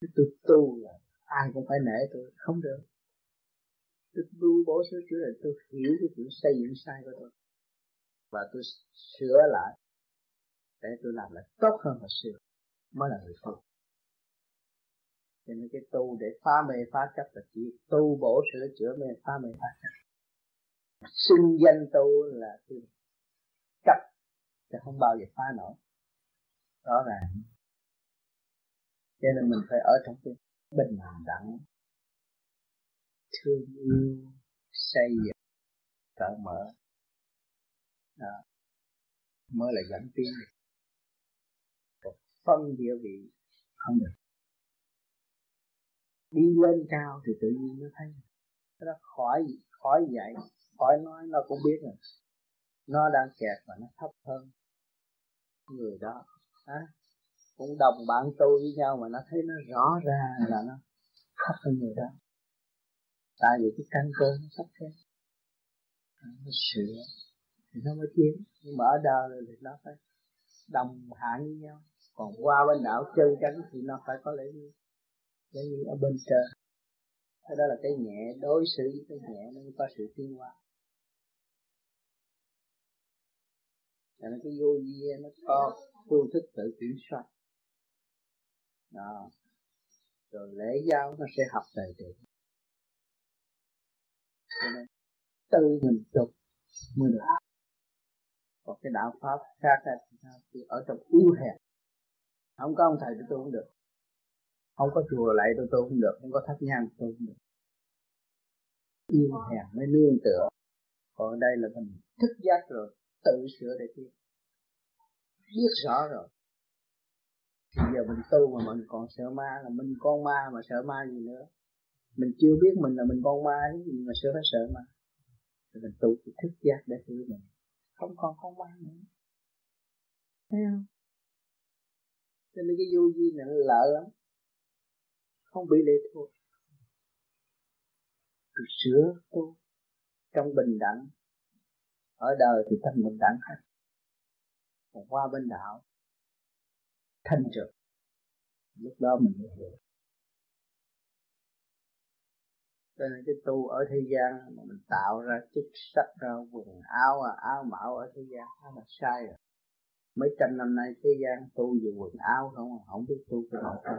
Nếu tôi tu là ai cũng phải nể tôi. Không được. Tôi tu bổ sửa chữa là tôi hiểu cái chuyện xây dựng sai của tôi. Và tôi sửa lại để tôi làm lại tốt hơn hồi xưa mới là người tu cho nên cái tu để phá mê phá chấp là chỉ tu bổ sửa chữa mê phá mê phá chấp. Xưng danh tu là cái chấp thì không bao giờ phá nổi. Đó là, cho nên mình phải ở trong cái bình đẳng thương yêu xây dựng cởi mở. Đó. mới là dẫn tiến. được phân địa vị. Không được. Đi lên cao thì tự nhiên nó thấy. Nó khỏi khỏi dạy khỏi nói nó cũng biết rồi. Nó đang kẹt và nó thấp hơn người đó. À, cũng đồng bạn tu với nhau mà nó thấy nó rõ ra là nó thấp hơn người đó. Tại vì cái căn cơ nó thấp kém. Nó sửa thì nó mới tiến. Nhưng mà ở đời thì nó phải đồng hạng với nhau còn qua bên đảo chân chánh thì nó phải có lễ nghi lễ nghi ở bên trên. Cái đó là cái nhẹ, đối xử với cái nhẹ nó mới có sự tiến hóa. Cho nên cái vô vi nó có phương thức tự kiểm soát. Đó. Rồi lễ giáo nó sẽ học đầy đủ cho nên tự mình chụp mới được. Còn cái đạo pháp khác thì ở trong yếu hèn không có ông thầy tôi không được. Không có chùa lại tôi tôi không được, không có thắp nhang tôi không được. Yêu hèn mới nương tựa. Còn ở đây là mình thức giác rồi, tự sửa để tiến. Biết rõ rồi. Thì giờ mình tu mà mình còn sợ ma là mình con ma mà sợ ma gì nữa. Mình chưa biết mình là mình con ma gì mà sợ phải sợ ma. Thì mình tu thì thức giác để hiểu mình. Không còn con ma nữa. Thấy không? Cho nên cái vô vi này nó lợi lắm. Không bị lệ thuộc. Tôi sửa tu trong bình đẳng ở đời thì thành bình đẳng hết. Còn qua bên đạo thanh trực. Lúc đó mình mới hiểu. Cho nên cái tu ở thế gian mà mình tạo ra chức sắc ra quần áo à, áo mão ở thế gian đó là sai rồi mấy trăm năm nay thế gian tu về quần áo không? À, không biết tu cái nào tâm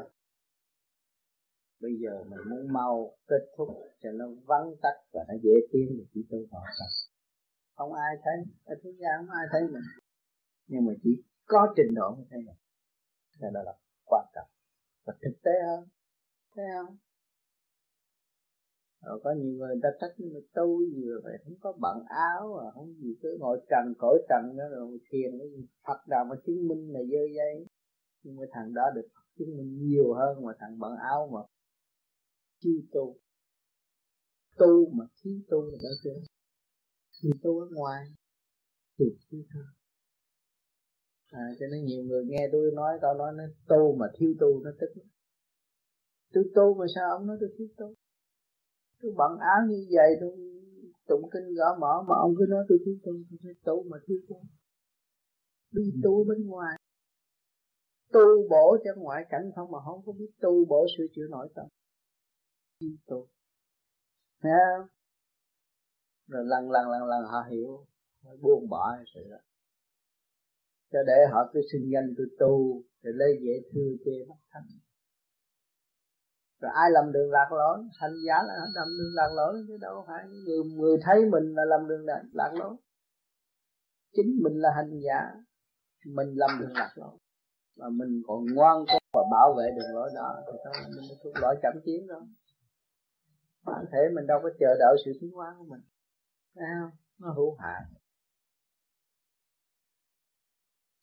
bây giờ mình muốn mau kết thúc cho nó vắng tắt và nó dễ tiến thì chỉ tu họ tâm không ai thấy. Ở thế gian không ai thấy mình. Nhưng mà chỉ có trình độ mới thấy mình. Cái đó là quan trọng. Và thực tế hơn. Thấy không? Rồi có nhiều người ta trách nhưng mà tu nhiều vậy không có bận áo à không gì cứ ngồi trần cõi trần đó rồi thiền cái gì Phật nào mà chứng minh là dơ dây. Nhưng mà thằng đó được Phật chứng minh nhiều hơn mà thằng bận áo mà chi tu. Tu mà thiếu tu là đó chứ thì tu ở ngoài thì thiếu à, cho nên nhiều người nghe tôi nói tao nói nó tu mà thiếu tu nó tức tôi tu mà sao ông nói tôi thiếu tu? Tôi bận áo như vậy tôi tụng kinh gõ mở, mà ông cứ nói, tôi thiếu tu, tôi thiếu tu mà thiếu tu. Đi tu bên ngoài. Tu bổ cho ngoại cảnh không mà không có biết tu bổ sửa chữa nội tâm. Đi tu. Thấy không? Rồi lần lần lần lần họ hiểu buông bỏ sự đó. Cho để họ cứ sinh danh tôi tu để lấy dễ thương chê bắt thành rồi ai làm đường lạc lối hành giả là làm đường lạc lối chứ đâu phải người người thấy mình là làm đường lạc, lạc lối chính mình là hành giả mình làm đường lạc lối mà mình còn ngoan cố và bảo vệ đường lối đó thì thôi mình thuộc lỗi chậm chiến đó. bản thể mình đâu có chờ đợi sự tiến hóa của mình. Thấy không? Nó hữu hạn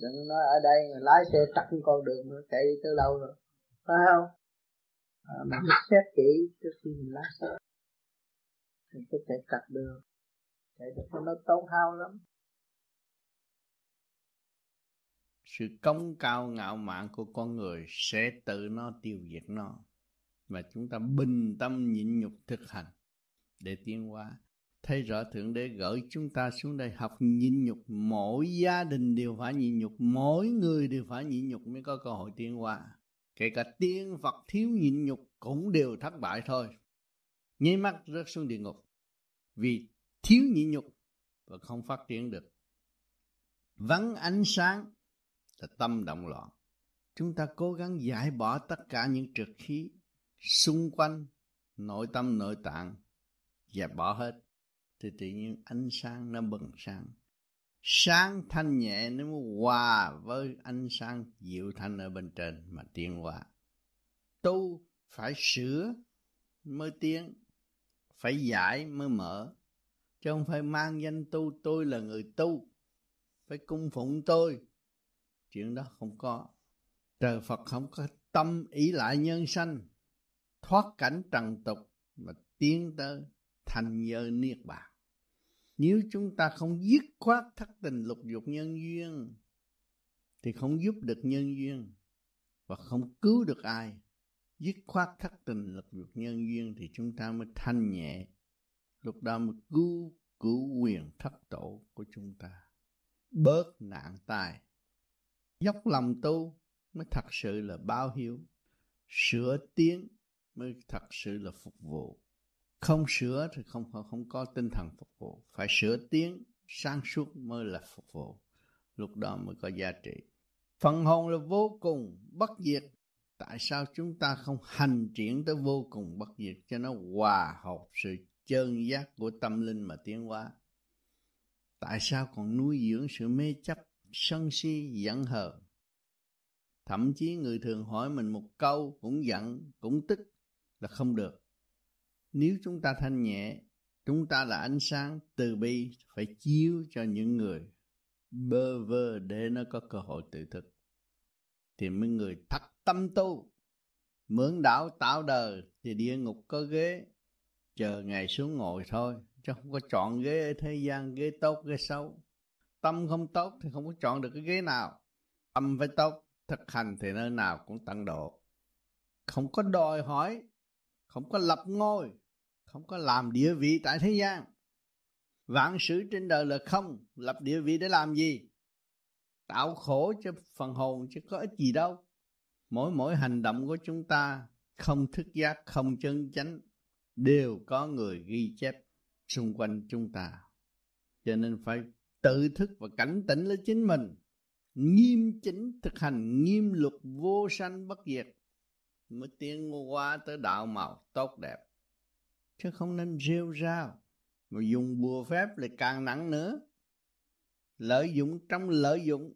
đừng nói ở đây lái xe tắt con đường nữa chạy tới lâu rồi. Phải không? À, phải xét kỹ trước khi mình lái xe mình có chạy cặp đường chạy được nó tốn hao lắm. Sự công cao ngạo mạn của con người sẽ tự nó tiêu diệt nó. Mà chúng ta bình tâm nhịn nhục thực hành. Để tiến hóa thấy rõ thượng đế gửi chúng ta xuống đây học nhịn nhục. Mỗi gia đình đều phải nhịn nhục. Mỗi người đều phải nhịn nhục mới có cơ hội tiến hóa kể cả tiên phật thiếu nhịn nhục cũng đều thất bại thôi. Nháy mắt rớt xuống địa ngục. Vì thiếu nhịn nhục và không phát triển được. Vắng ánh sáng là tâm động loạn. Chúng ta cố gắng giải bỏ tất cả những trượt khí xung quanh nội tâm nội tạng dẹp bỏ hết. Thì tự nhiên ánh sáng nó bừng sáng sáng thanh nhẹ nó mới hòa với ánh sáng dịu thanh ở bên trên mà tiến hóa. Tu phải sửa mới tiến, phải giải mới mở, chứ không phải mang danh tu. Tôi là người tu, phải cung phụng tôi. Chuyện đó không có. Trời phật không có tâm ý lại nhân sanh, thoát cảnh trần tục mà tiến tới thành giới niết bàn nếu chúng ta không dứt khoát thất tình lục dục nhân duyên, thì không giúp được nhân duyên và không cứu được ai. Dứt khoát thất tình lục dục nhân duyên thì chúng ta mới thanh nhẹ. Lúc đó mới cứu cứu quyền thất tổ của chúng ta. Bớt nạn tai dốc lòng tu mới thật sự là báo hiếu. Sửa tiến mới thật sự là phục vụ không sửa thì không không có tinh thần phục vụ. Phải sửa tiếng, sáng suốt mới là phục vụ. Lúc đó mới có giá trị. Phần hồn là vô cùng bất diệt. Tại sao chúng ta không hành triển tới vô cùng bất diệt cho nó hòa hợp sự chân giác của tâm linh mà tiến hóa? Tại sao còn nuôi dưỡng sự mê chấp, sân si, giận hờn? Thậm chí người thường hỏi mình một câu cũng giận, cũng tức là không được nếu chúng ta thanh nhẹ chúng ta là ánh sáng từ bi phải chiếu cho những người bơ vơ để nó có cơ hội tự thực, thì mấy người thật tâm tu mượn đạo tạo đời thì địa ngục có ghế chờ ngày xuống ngồi thôi chứ không có chọn ghế ở thế gian ghế tốt ghế xấu. Tâm không tốt thì không có chọn được cái ghế nào. Tâm phải tốt thực hành thì nơi nào cũng tận độ. Không có đòi hỏi không có lập ngôi không có làm địa vị tại thế gian. Vạn sự trên đời là không, lập địa vị để làm gì? Tạo khổ cho phần hồn chứ có ích gì đâu. Mỗi mỗi hành động của chúng ta, không thức giác, không chân chánh, đều có người ghi chép xung quanh chúng ta. Cho nên phải tự thức và cảnh tỉnh lấy chính mình. Nghiêm chỉnh thực hành, nghiêm luật vô sanh bất diệt, mới tiến qua tới đạo màu tốt đẹp chứ không nên rêu rao. Mà dùng bùa phép lại càng nặng nữa. Lợi dụng trong lợi dụng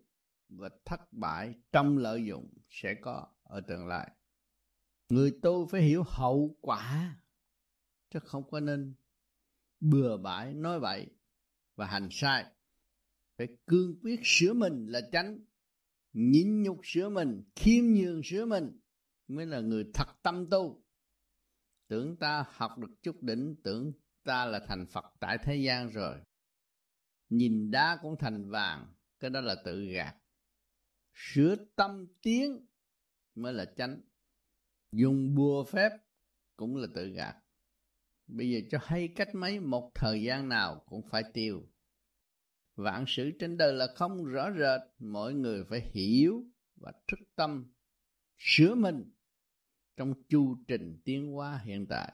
và thất bại trong lợi dụng sẽ có ở tương lai. Người tu phải hiểu hậu quả, chứ không có nên bừa bãi nói bậy và hành sai. Phải cương quyết sửa mình là tránh nhịn nhục sửa mình, khiêm nhường sửa mình mới là người thật tâm tu tưởng ta học được chút đỉnh, tưởng ta là thành phật tại thế gian rồi. Nhìn đá cũng thành vàng, cái đó là tự gạt. Sửa tâm tiến mới là chánh. Dùng bùa phép cũng là tự gạt. Bây giờ cho hay cách mấy, một thời gian nào cũng phải tiêu. Vạn sự trên đời là không rõ rệt, mỗi người phải hiểu và thức tâm sửa mình trong chu trình tiến hóa hiện tại.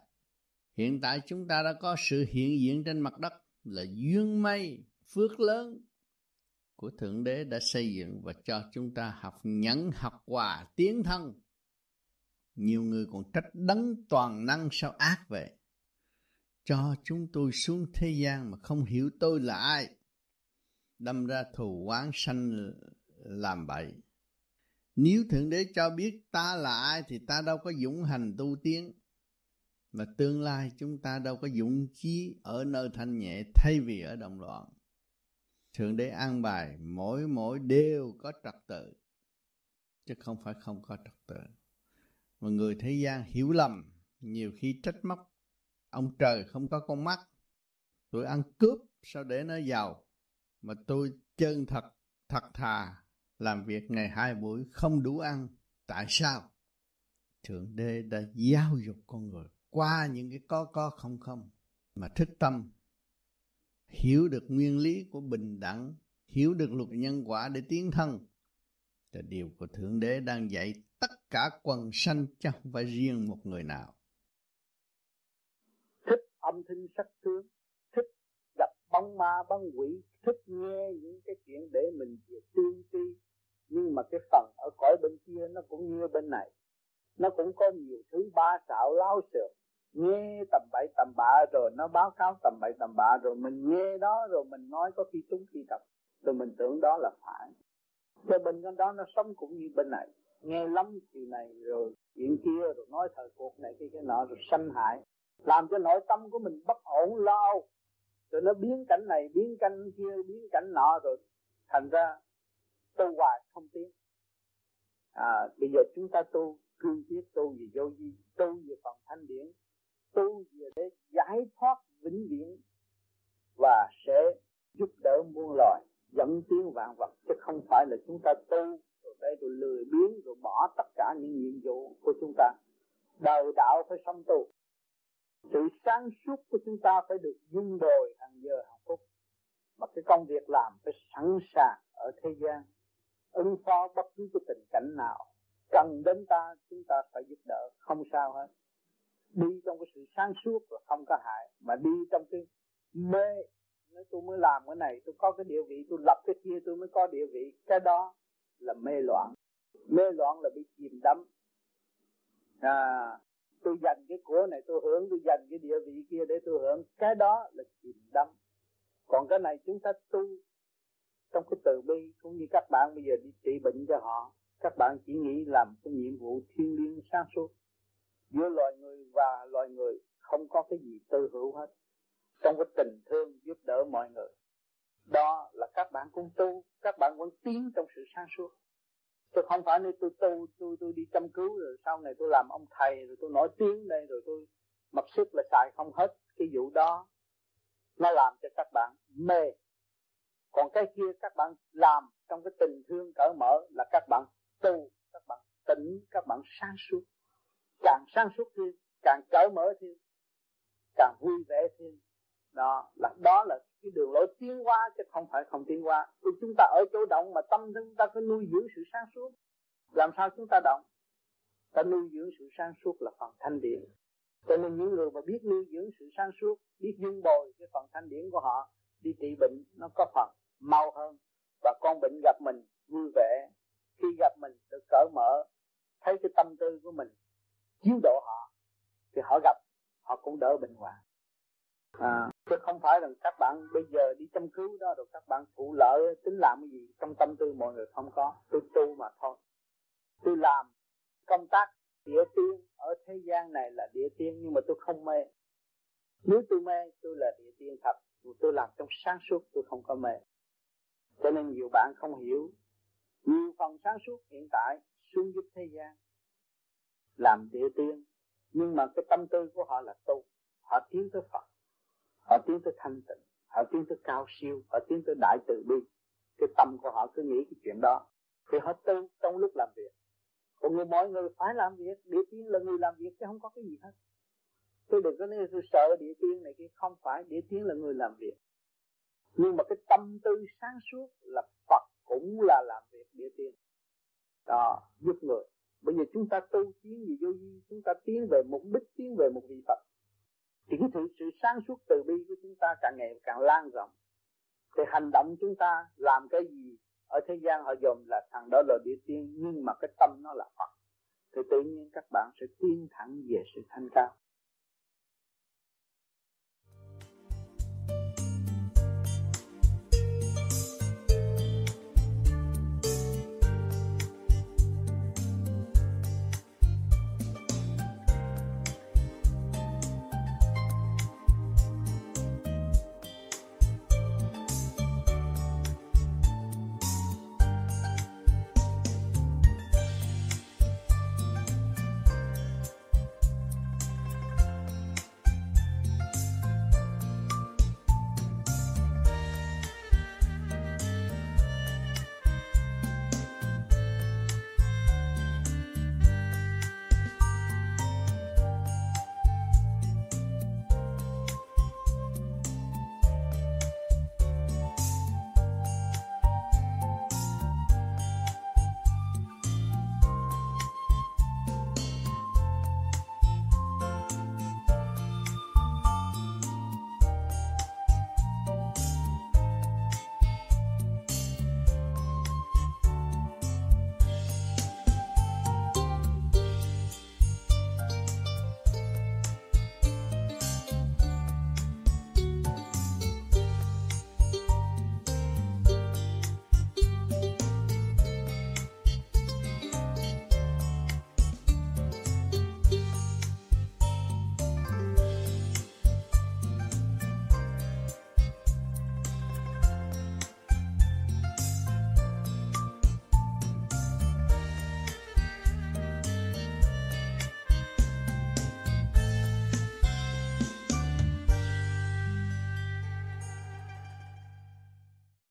Hiện tại chúng ta đã có sự hiện diện trên mặt đất là duyên may, phước lớn của thượng đế đã xây dựng và cho chúng ta học nhẫn, học hòa tiến thân. Nhiều người còn trách đấng toàn năng sao ác vậy? Cho chúng tôi xuống thế gian mà không hiểu tôi là ai. Đâm ra thù oán sanh làm bậy nếu thượng đế cho biết ta là ai thì ta đâu có dũng hành tu tiến. Mà tương lai chúng ta đâu có dũng chí ở nơi thanh nhẹ thay vì ở động loạn. Thượng đế an bài, mỗi mỗi đều có trật tự, chứ không phải không có trật tự. Mà người thế gian hiểu lầm, nhiều khi trách móc. Ông trời không có con mắt. Tôi ăn cướp sao để nó giàu? Mà tôi chân thật thật thà làm việc ngày hai buổi không đủ ăn. Tại sao? Thượng đế đã giáo dục con người qua những cái có có không không mà thức tâm, hiểu được nguyên lý của bình đẳng, hiểu được luật nhân quả để tiến thân. Là điều của thượng đế đang dạy tất cả quần sanh chứ không phải riêng một người nào. Thích âm thanh sắc tướng, thích gặp bóng ma bóng quỷ, thích nghe những cái chuyện để mình về tiên tri nhưng mà cái phần ở cõi bên kia nó cũng như bên này. Nó cũng có nhiều thứ ba xạo láo xược nghe tầm bậy tầm bạ rồi nó báo cáo tầm bậy tầm bạ rồi mình nghe đó rồi mình nói có khi trúng khi tập rồi mình tưởng đó là phải. Cho bên đó nó sống cũng như bên này. Nghe lắm chuyện này rồi chuyện kia rồi nói thời cuộc này kia cái nọ rồi sanh hại. Làm cho nội tâm của mình bất ổn, lo rồi nó biến cảnh này, biến cảnh kia, biến cảnh nọ rồi thành ra tu hoài không tiến. À bây giờ chúng ta tu, cương quyết tu về vô vi, tu về phần thanh điển, tu về để giải thoát vĩnh viễn và sẽ giúp đỡ muôn loài, dẫn tiến vạn vật. Chứ không phải là chúng ta tu, rồi đây rồi lười biếng, rồi bỏ tất cả những nhiệm vụ của chúng ta. Đời đạo phải sống tu. Sự sáng suốt của chúng ta phải được dung đồi hàng giờ hàng phút. Mà cái công việc làm phải sẵn sàng ở thế gian ứng phó bất cứ cái tình cảnh nào. Cần đến ta, chúng ta phải giúp đỡ, không sao hết. Đi trong cái sự sáng suốt là không có hại, mà đi trong cái mê, nói tôi mới làm cái này, tôi có cái địa vị, tôi lập cái kia tôi mới có địa vị. Cái đó là mê loạn. Mê loạn là bị chìm đắm. À tôi dành cái của này, tôi hưởng, tôi dành cái địa vị kia để tôi hưởng. Cái đó là chìm đắm. Còn cái này chúng ta tu trong cái từ bi, cũng như các bạn bây giờ đi trị bệnh cho họ, các bạn chỉ nghĩ làm cái nhiệm vụ thiên liêng sáng suốt. Giữa loài người và loài người không có cái gì tư hữu hết. Trong cái tình thương giúp đỡ mọi người. Đó là các bạn cũng tu, các bạn vẫn tiến trong sự sáng suốt. Tôi không phải nơi tôi tu, tôi tôi đi chăm cứu rồi sau này tôi làm ông thầy, rồi tôi nổi tiếng đây, rồi tôi mặc sức là xài không hết cái vụ đó. Nó làm cho các bạn mê còn cái kia các bạn làm trong cái tình thương cởi mở là các bạn tu, các bạn tỉnh, các bạn sáng suốt. Càng sáng suốt thêm, càng cởi mở thêm, càng vui vẻ thêm. Đó là đó là cái đường lối tiến hóa chứ không phải không tiến hóa. Vì chúng ta ở chỗ động mà tâm chúng ta phải nuôi dưỡng sự sáng suốt. Làm sao chúng ta động? Ta nuôi dưỡng sự sáng suốt là phần thanh điển. Cho nên những người mà biết nuôi dưỡng sự sáng suốt, biết dung bồi cái phần thanh điển của họ, đi trị bệnh, nó có phần mau hơn. Và con bệnh gặp mình vui vẻ. Khi gặp mình được cởi mở thấy cái tâm tư của mình chiếu độ họ thì họ gặp họ cũng đỡ bệnh hoạn. À, chứ không phải là các bạn bây giờ đi chăm cứu đó rồi các bạn thụ lợi tính làm cái gì trong tâm tư mọi người không có. Tôi tu mà thôi. Tôi làm công tác địa tiên ở thế gian này là địa tiên nhưng mà tôi không mê. Nếu tôi mê tôi là địa tiên thật. Tôi làm trong sáng suốt tôi không có mê cho nên nhiều bạn không hiểu. Nhiều phần sáng suốt hiện tại xuống giúp thế gian, làm địa tiên. Nhưng mà cái tâm tư của họ là tu. Họ tiến tới Phật. Họ tiến tới thanh tịnh. Họ tiến tới cao siêu. Họ tiến tới đại từ bi. Cái tâm của họ cứ nghĩ cái chuyện đó. Thì họ tu trong lúc làm việc. Còn người mọi người phải làm việc. Địa tiên là người làm việc chứ không có cái gì hết. Tôi đừng có nói tôi sợ địa tiên này kia. Không phải, địa tiên là người làm việc nhưng mà cái tâm tư sáng suốt là Phật cũng là làm việc địa tiên. Đó giúp người. Bây giờ chúng ta tu tiến gì vô vi chúng ta tiến về mục đích tiến về một vị Phật. Thì cái sự, sự sáng suốt từ bi của chúng ta càng ngày càng lan rộng. Thì hành động chúng ta làm cái gì ở thế gian họ dùng là thằng đó là địa tiên nhưng mà cái tâm nó là Phật. Thì tự nhiên các bạn sẽ tiến thẳng về sự thanh cao.